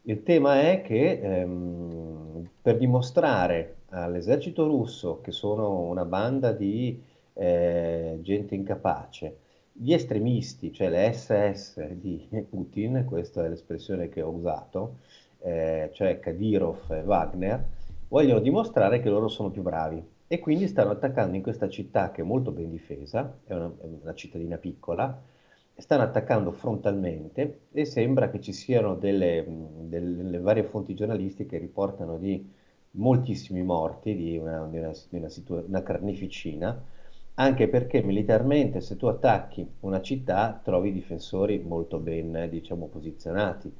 [SPEAKER 4] Il tema è che ehm, per dimostrare all'esercito russo che sono una banda di eh, gente incapace, gli estremisti, cioè le SS di Putin, questa è l'espressione che ho usato, eh, cioè Kadyrov e Wagner, vogliono dimostrare che loro sono più bravi e quindi stanno attaccando in questa città che è molto ben difesa, è una, è una cittadina piccola, stanno attaccando frontalmente e sembra che ci siano delle, delle varie fonti giornalistiche che riportano di moltissimi morti, di una, di una, di una, situa- una carneficina, anche perché militarmente se tu attacchi una città trovi difensori molto ben diciamo, posizionati.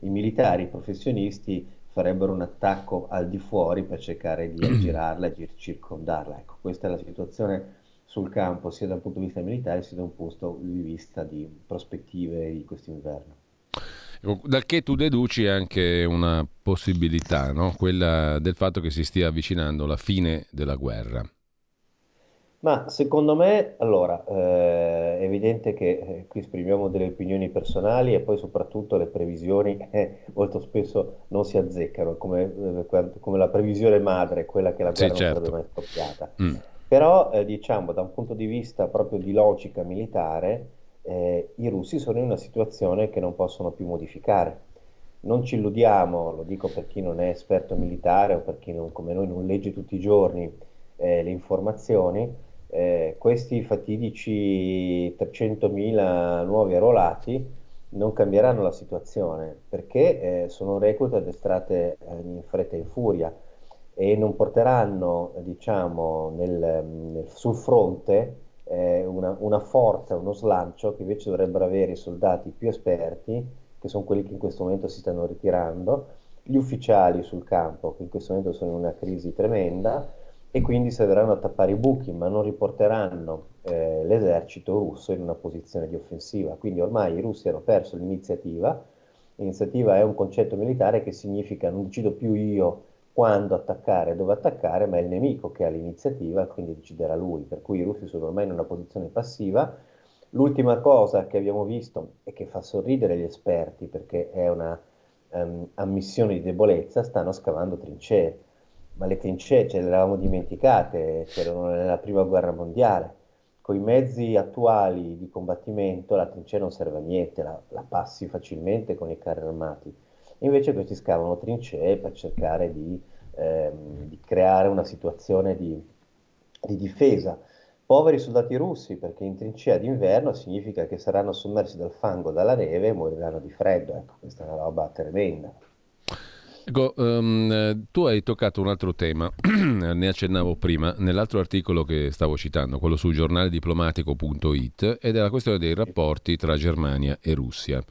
[SPEAKER 4] I militari professionisti farebbero un attacco al di fuori per cercare di aggirarla e circondarla. Ecco, questa è la situazione sul campo, sia dal punto di vista militare sia da un punto di vista di prospettive di questo inverno.
[SPEAKER 1] Ecco, dal che tu deduci anche una possibilità, no? quella del fatto che si stia avvicinando la fine della guerra.
[SPEAKER 4] Ma secondo me, allora, eh, è evidente che eh, qui esprimiamo delle opinioni personali e poi soprattutto le previsioni eh, molto spesso non si azzeccano, come, eh, come, la previsione madre, quella che la guerra sì, certo. non sarebbe mai scoppiata. Mm. Però, eh, diciamo, da un punto di vista proprio di logica militare, eh, i russi sono in una situazione che non possono più modificare. Non ci illudiamo, lo dico per chi non è esperto militare o per chi non, come noi non legge tutti i giorni le informazioni, eh, questi fatidici 300.000 nuovi arruolati non cambieranno la situazione perché eh, sono reclute addestrate eh, in fretta e in furia e non porteranno diciamo, nel, nel, sul fronte eh, una, una, forza, uno slancio che invece dovrebbero avere i soldati più esperti, che sono quelli che in questo momento si stanno ritirando, gli ufficiali sul campo che in questo momento sono in una crisi tremenda e quindi serviranno a tappare i buchi, ma non riporteranno eh, l'esercito russo in una posizione di offensiva. Quindi ormai i russi hanno perso l'iniziativa. L'iniziativa è un concetto militare che significa non decido più io quando attaccare e dove attaccare, ma è il nemico che ha l'iniziativa, quindi deciderà lui. Per cui i russi sono ormai in una posizione passiva, L'ultima cosa che abbiamo visto e che fa sorridere gli esperti perché è una um, ammissione di debolezza, stanno scavando trincee. Ma le trincee ce le eravamo dimenticate, c'erano nella prima guerra mondiale. Con i mezzi attuali di combattimento la trincea non serve a niente, la, la passi facilmente con i carri armati. Invece questi scavano trincee per cercare di, ehm, di creare una situazione di, di difesa. Poveri soldati russi, perché in trincea d'inverno significa che saranno sommersi dal fango, dalla neve e moriranno di freddo. Ecco, questa è una roba tremenda.
[SPEAKER 1] Ecco, um, tu hai toccato un altro tema, ne accennavo prima, nell'altro articolo che stavo citando, quello sul giornale diplomatico.it, ed è la questione dei rapporti tra Germania e Russia.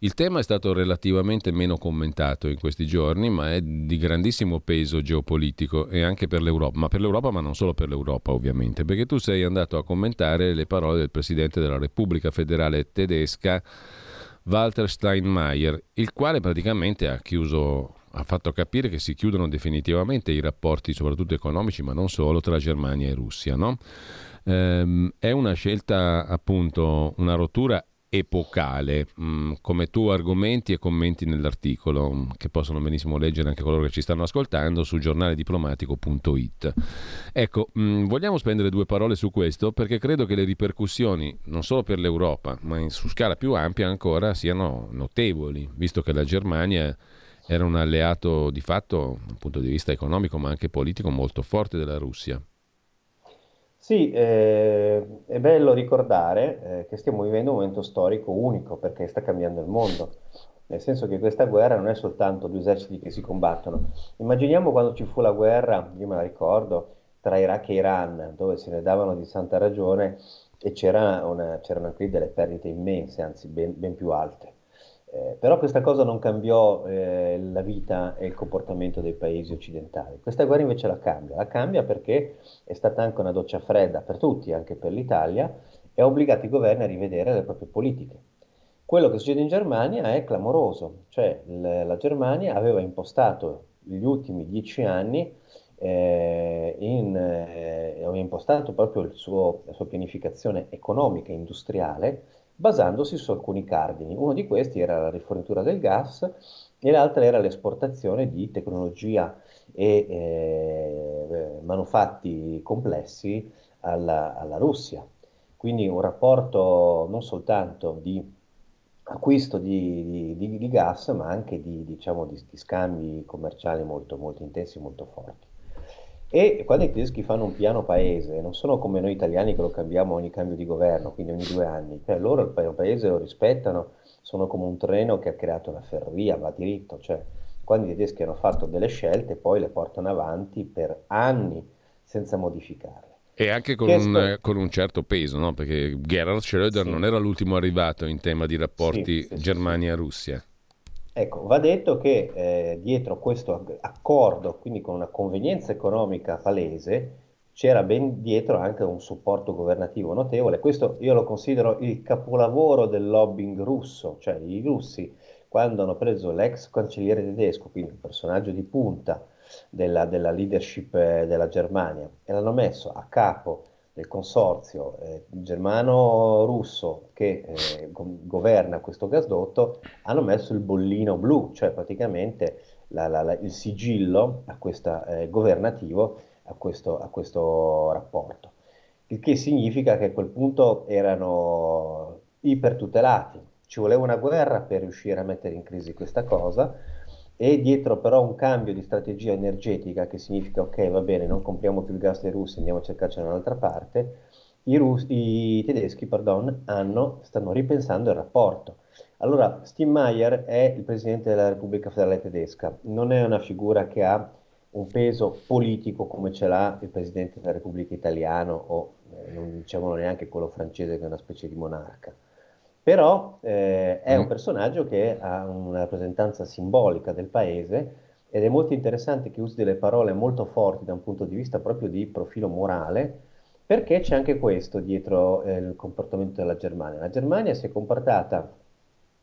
[SPEAKER 1] Il tema è stato relativamente meno commentato in questi giorni, ma è di grandissimo peso geopolitico e anche per l'Europa, ma per l'Europa, ma non solo per l'Europa ovviamente, perché tu sei andato a commentare le parole del Presidente della Repubblica Federale Tedesca, Walter Steinmeier, il quale praticamente ha chiuso ha fatto capire che si chiudono definitivamente i rapporti, soprattutto economici, ma non solo, tra Germania e Russia. No? Ehm, è una scelta, appunto, una rottura epocale, mm, come tu argomenti e commenti nell'articolo, mm, che possono benissimo leggere anche coloro che ci stanno ascoltando su giornalediplomatico.it. Ecco, mm, vogliamo spendere due parole su questo perché credo che le ripercussioni, non solo per l'Europa, ma su scala più ampia ancora, siano notevoli, visto che la Germania era un alleato di fatto dal punto di vista economico ma anche politico molto forte della Russia.
[SPEAKER 4] Sì, eh, è bello ricordare eh, che stiamo vivendo un momento storico unico perché sta cambiando il mondo, nel senso che questa guerra non è soltanto due eserciti che si combattono. Immaginiamo quando ci fu la guerra, io me la ricordo, tra Iraq e Iran, dove se ne davano di santa ragione e c'era una, c'erano anche delle perdite immense, anzi ben, ben più alte. Eh, però questa cosa non cambiò eh, la vita e il comportamento dei paesi occidentali. Questa guerra invece la cambia. La cambia perché è stata anche una doccia fredda per tutti, anche per l'Italia, e ha obbligato i governi a rivedere le proprie politiche. Quello che succede in Germania è clamoroso, cioè l- la Germania aveva impostato gli ultimi dieci anni, eh, in, eh, aveva impostato proprio suo, la sua pianificazione economica e industriale basandosi su alcuni cardini. Uno di questi era la rifornitura del gas e l'altra era l'esportazione di tecnologia e eh, manufatti complessi alla, alla, Russia. Quindi un rapporto non soltanto di acquisto di, di, di gas, ma anche di, diciamo, di scambi commerciali molto, molto intensi, molto forti. E quando i tedeschi fanno un piano paese, non sono come noi italiani che lo cambiamo ogni cambio di governo, quindi ogni due anni, cioè loro il piano paese lo rispettano, sono come un treno che ha creato la ferrovia, va diritto, cioè quando i tedeschi hanno fatto delle scelte poi le portano avanti per anni senza modificarle.
[SPEAKER 1] E anche con, un, con un, certo peso, no? perché Gerhard Schröder sì. non era l'ultimo arrivato in tema di rapporti sì, sì, Germania-Russia.
[SPEAKER 4] Ecco, va detto che eh, dietro questo accordo, quindi con una convenienza economica palese, c'era ben dietro anche un supporto governativo notevole. Questo io lo considero il capolavoro del lobbying russo, cioè i russi quando hanno preso l'ex cancelliere tedesco, quindi un personaggio di punta della, della leadership eh, della Germania, e l'hanno messo a capo del consorzio eh, germano-russo che eh, go- governa questo gasdotto hanno messo il bollino blu, cioè praticamente la, la, la, il sigillo a questa, eh, governativo a questo, a questo rapporto. Il che significa che a quel punto erano ipertutelati. Ci voleva una guerra per riuscire a mettere in crisi questa cosa e dietro però un cambio di strategia energetica che significa ok va bene non compriamo più il gas dei russi andiamo a cercarcelo da un'altra parte i, rus- i tedeschi pardon, hanno, stanno ripensando il rapporto. Allora Steinmeier è il presidente della Repubblica Federale Tedesca non è una figura che ha un peso politico come ce l'ha il presidente della Repubblica Italiana o eh, non diciamolo neanche quello francese che è una specie di monarca però eh, è un mm. personaggio che ha una rappresentanza simbolica del paese ed è molto interessante che usi delle parole molto forti da un punto di vista proprio di profilo morale, perché c'è anche questo dietro eh, il comportamento della Germania. La Germania si è comportata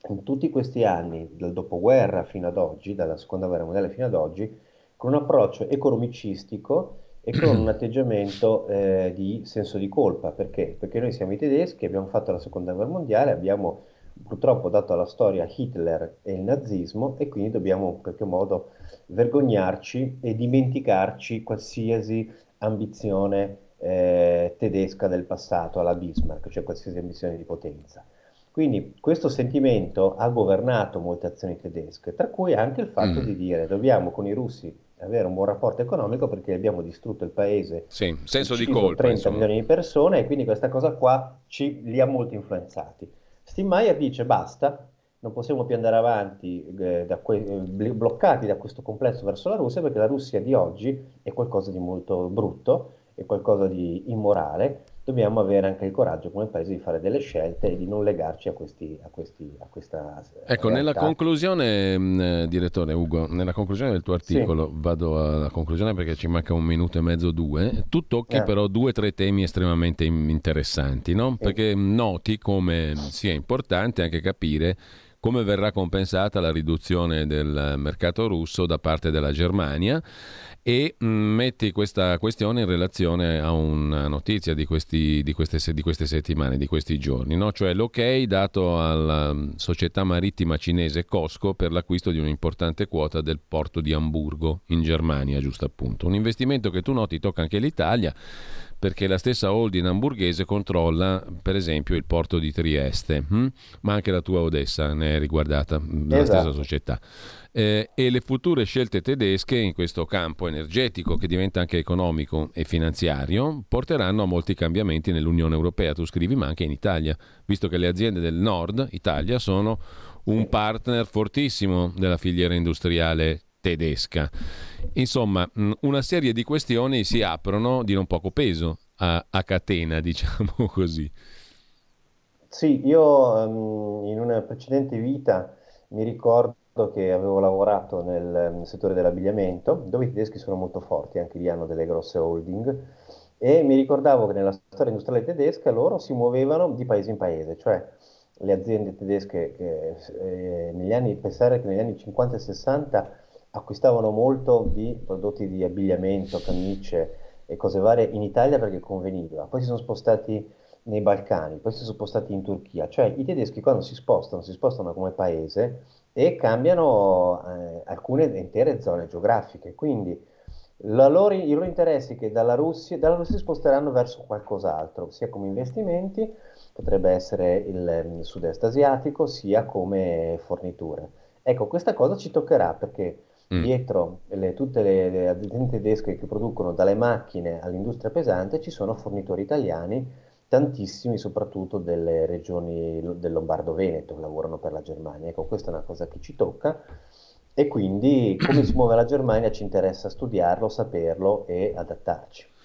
[SPEAKER 4] in tutti questi anni, dal dopoguerra fino ad oggi, dalla seconda guerra mondiale fino ad oggi, con un approccio economicistico e con un atteggiamento eh, di senso di colpa. Perché? Perché noi siamo i tedeschi, abbiamo fatto la seconda guerra mondiale, abbiamo purtroppo dato alla storia Hitler e il nazismo e quindi dobbiamo in qualche modo vergognarci e dimenticarci qualsiasi ambizione eh, tedesca del passato alla Bismarck, cioè qualsiasi ambizione di potenza. Quindi questo sentimento ha governato molte azioni tedesche, tra cui anche il fatto mm. di dire dobbiamo con i russi avere un buon rapporto economico perché abbiamo distrutto il paese.
[SPEAKER 1] Sì, senso di colpa.
[SPEAKER 4] 30 insomma. milioni di persone e quindi questa cosa qua ci, li ha molto influenzati. Steinmeier dice basta, non possiamo più andare avanti eh, da que- bloccati da questo complesso verso la Russia perché la Russia di oggi è qualcosa di molto brutto, è qualcosa di immorale dobbiamo avere anche il coraggio come paese di fare delle scelte e di non legarci a, questi, a, questi, a questa
[SPEAKER 1] Ecco, realtà. nella conclusione, eh, direttore Ugo, nella conclusione del tuo articolo, sì. vado alla conclusione perché ci manca un minuto e mezzo, due, tu tocchi eh. però due o tre temi estremamente interessanti, no? Sì. perché noti come sia importante anche capire come verrà compensata la riduzione del mercato russo da parte della Germania e mm, metti questa questione in relazione a una notizia di, questi, di, queste, di queste, settimane, di questi giorni, no? cioè l'ok dato alla mm, società marittima cinese Cosco per l'acquisto di un'importante quota del porto di Amburgo in Germania, giusto appunto. Un investimento che tu noti tocca anche l'Italia perché la stessa holding hamburghese controlla per esempio il porto di Trieste, hm? ma anche la tua Odessa ne è riguardata dalla esatto. stessa società eh, e le future scelte tedesche in questo campo energetico che diventa anche economico e finanziario porteranno a molti cambiamenti nell'Unione Europea, tu scrivi, ma anche in Italia, visto che le aziende del nord Italia sono un partner fortissimo della filiera industriale tedesca. Insomma, una serie di questioni si aprono di non poco peso a, a catena, diciamo così.
[SPEAKER 4] Sì, io um, in una precedente vita mi ricordo che avevo lavorato nel, nel settore dell'abbigliamento, dove i tedeschi sono molto forti, anche lì hanno delle grosse holding, e mi ricordavo che nella storia industriale tedesca loro si muovevano di paese in paese, cioè le aziende tedesche che eh, negli anni, pensare che negli anni 50 e 60 acquistavano molto di prodotti di abbigliamento, camicie e cose varie in Italia perché conveniva, poi si sono spostati nei Balcani, poi si sono spostati in Turchia, cioè i tedeschi quando si spostano, si spostano come paese e cambiano eh, alcune intere zone geografiche. Quindi loro, i loro interessi che dalla Russia, dalla Russia si sposteranno verso qualcos'altro, sia come investimenti, potrebbe essere il, il sud-est asiatico, sia come forniture. Ecco, questa cosa ci toccherà perché mm. dietro le, tutte le, le aziende tedesche che producono dalle macchine all'industria pesante ci sono fornitori italiani tantissimi soprattutto delle regioni del Lombardo-Veneto lavorano per la Germania. Ecco, questa è una cosa che ci tocca e quindi come si muove la Germania ci interessa studiarlo, saperlo e adattarci.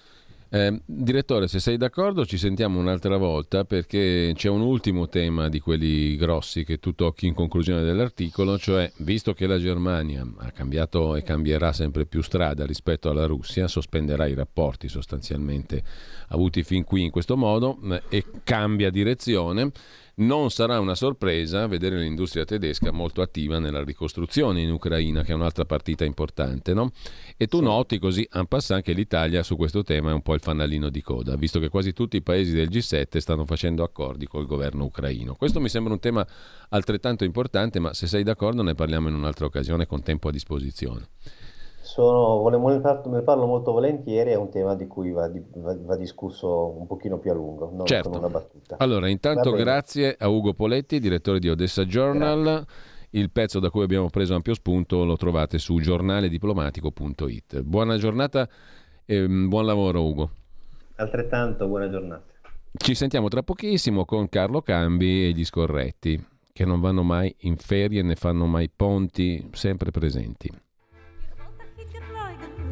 [SPEAKER 1] Eh, direttore, se sei d'accordo ci sentiamo un'altra volta perché c'è un ultimo tema di quelli grossi che tu tocchi in conclusione dell'articolo, cioè visto che la Germania ha cambiato e cambierà sempre più strada rispetto alla Russia, sospenderà i rapporti sostanzialmente avuti fin qui in questo modo eh, e cambia direzione, non sarà una sorpresa vedere l'industria tedesca molto attiva nella ricostruzione in Ucraina, che è un'altra partita importante. No? E tu noti così, en passant, che l'Italia su questo tema è un po' il fanalino di coda, visto che quasi tutti i paesi del G7 stanno facendo accordi col governo ucraino. Questo mi sembra un tema altrettanto importante, ma se sei d'accordo ne parliamo in un'altra occasione con tempo a disposizione.
[SPEAKER 4] Sono, ne parlo molto volentieri, è un tema di cui va, va, va discusso un pochino più a lungo, non
[SPEAKER 1] certo.
[SPEAKER 4] con una battuta.
[SPEAKER 1] Allora, intanto grazie a Ugo Poletti, direttore di Odessa Journal. Grazie. Il pezzo da cui abbiamo preso ampio spunto lo trovate su giornalediplomatico.it. Buona giornata e mm, buon lavoro Ugo.
[SPEAKER 4] Altrettanto, buona giornata.
[SPEAKER 1] Ci sentiamo tra pochissimo con Carlo Cambi e gli scorretti, che non vanno mai in ferie né fanno mai ponti, sempre presenti.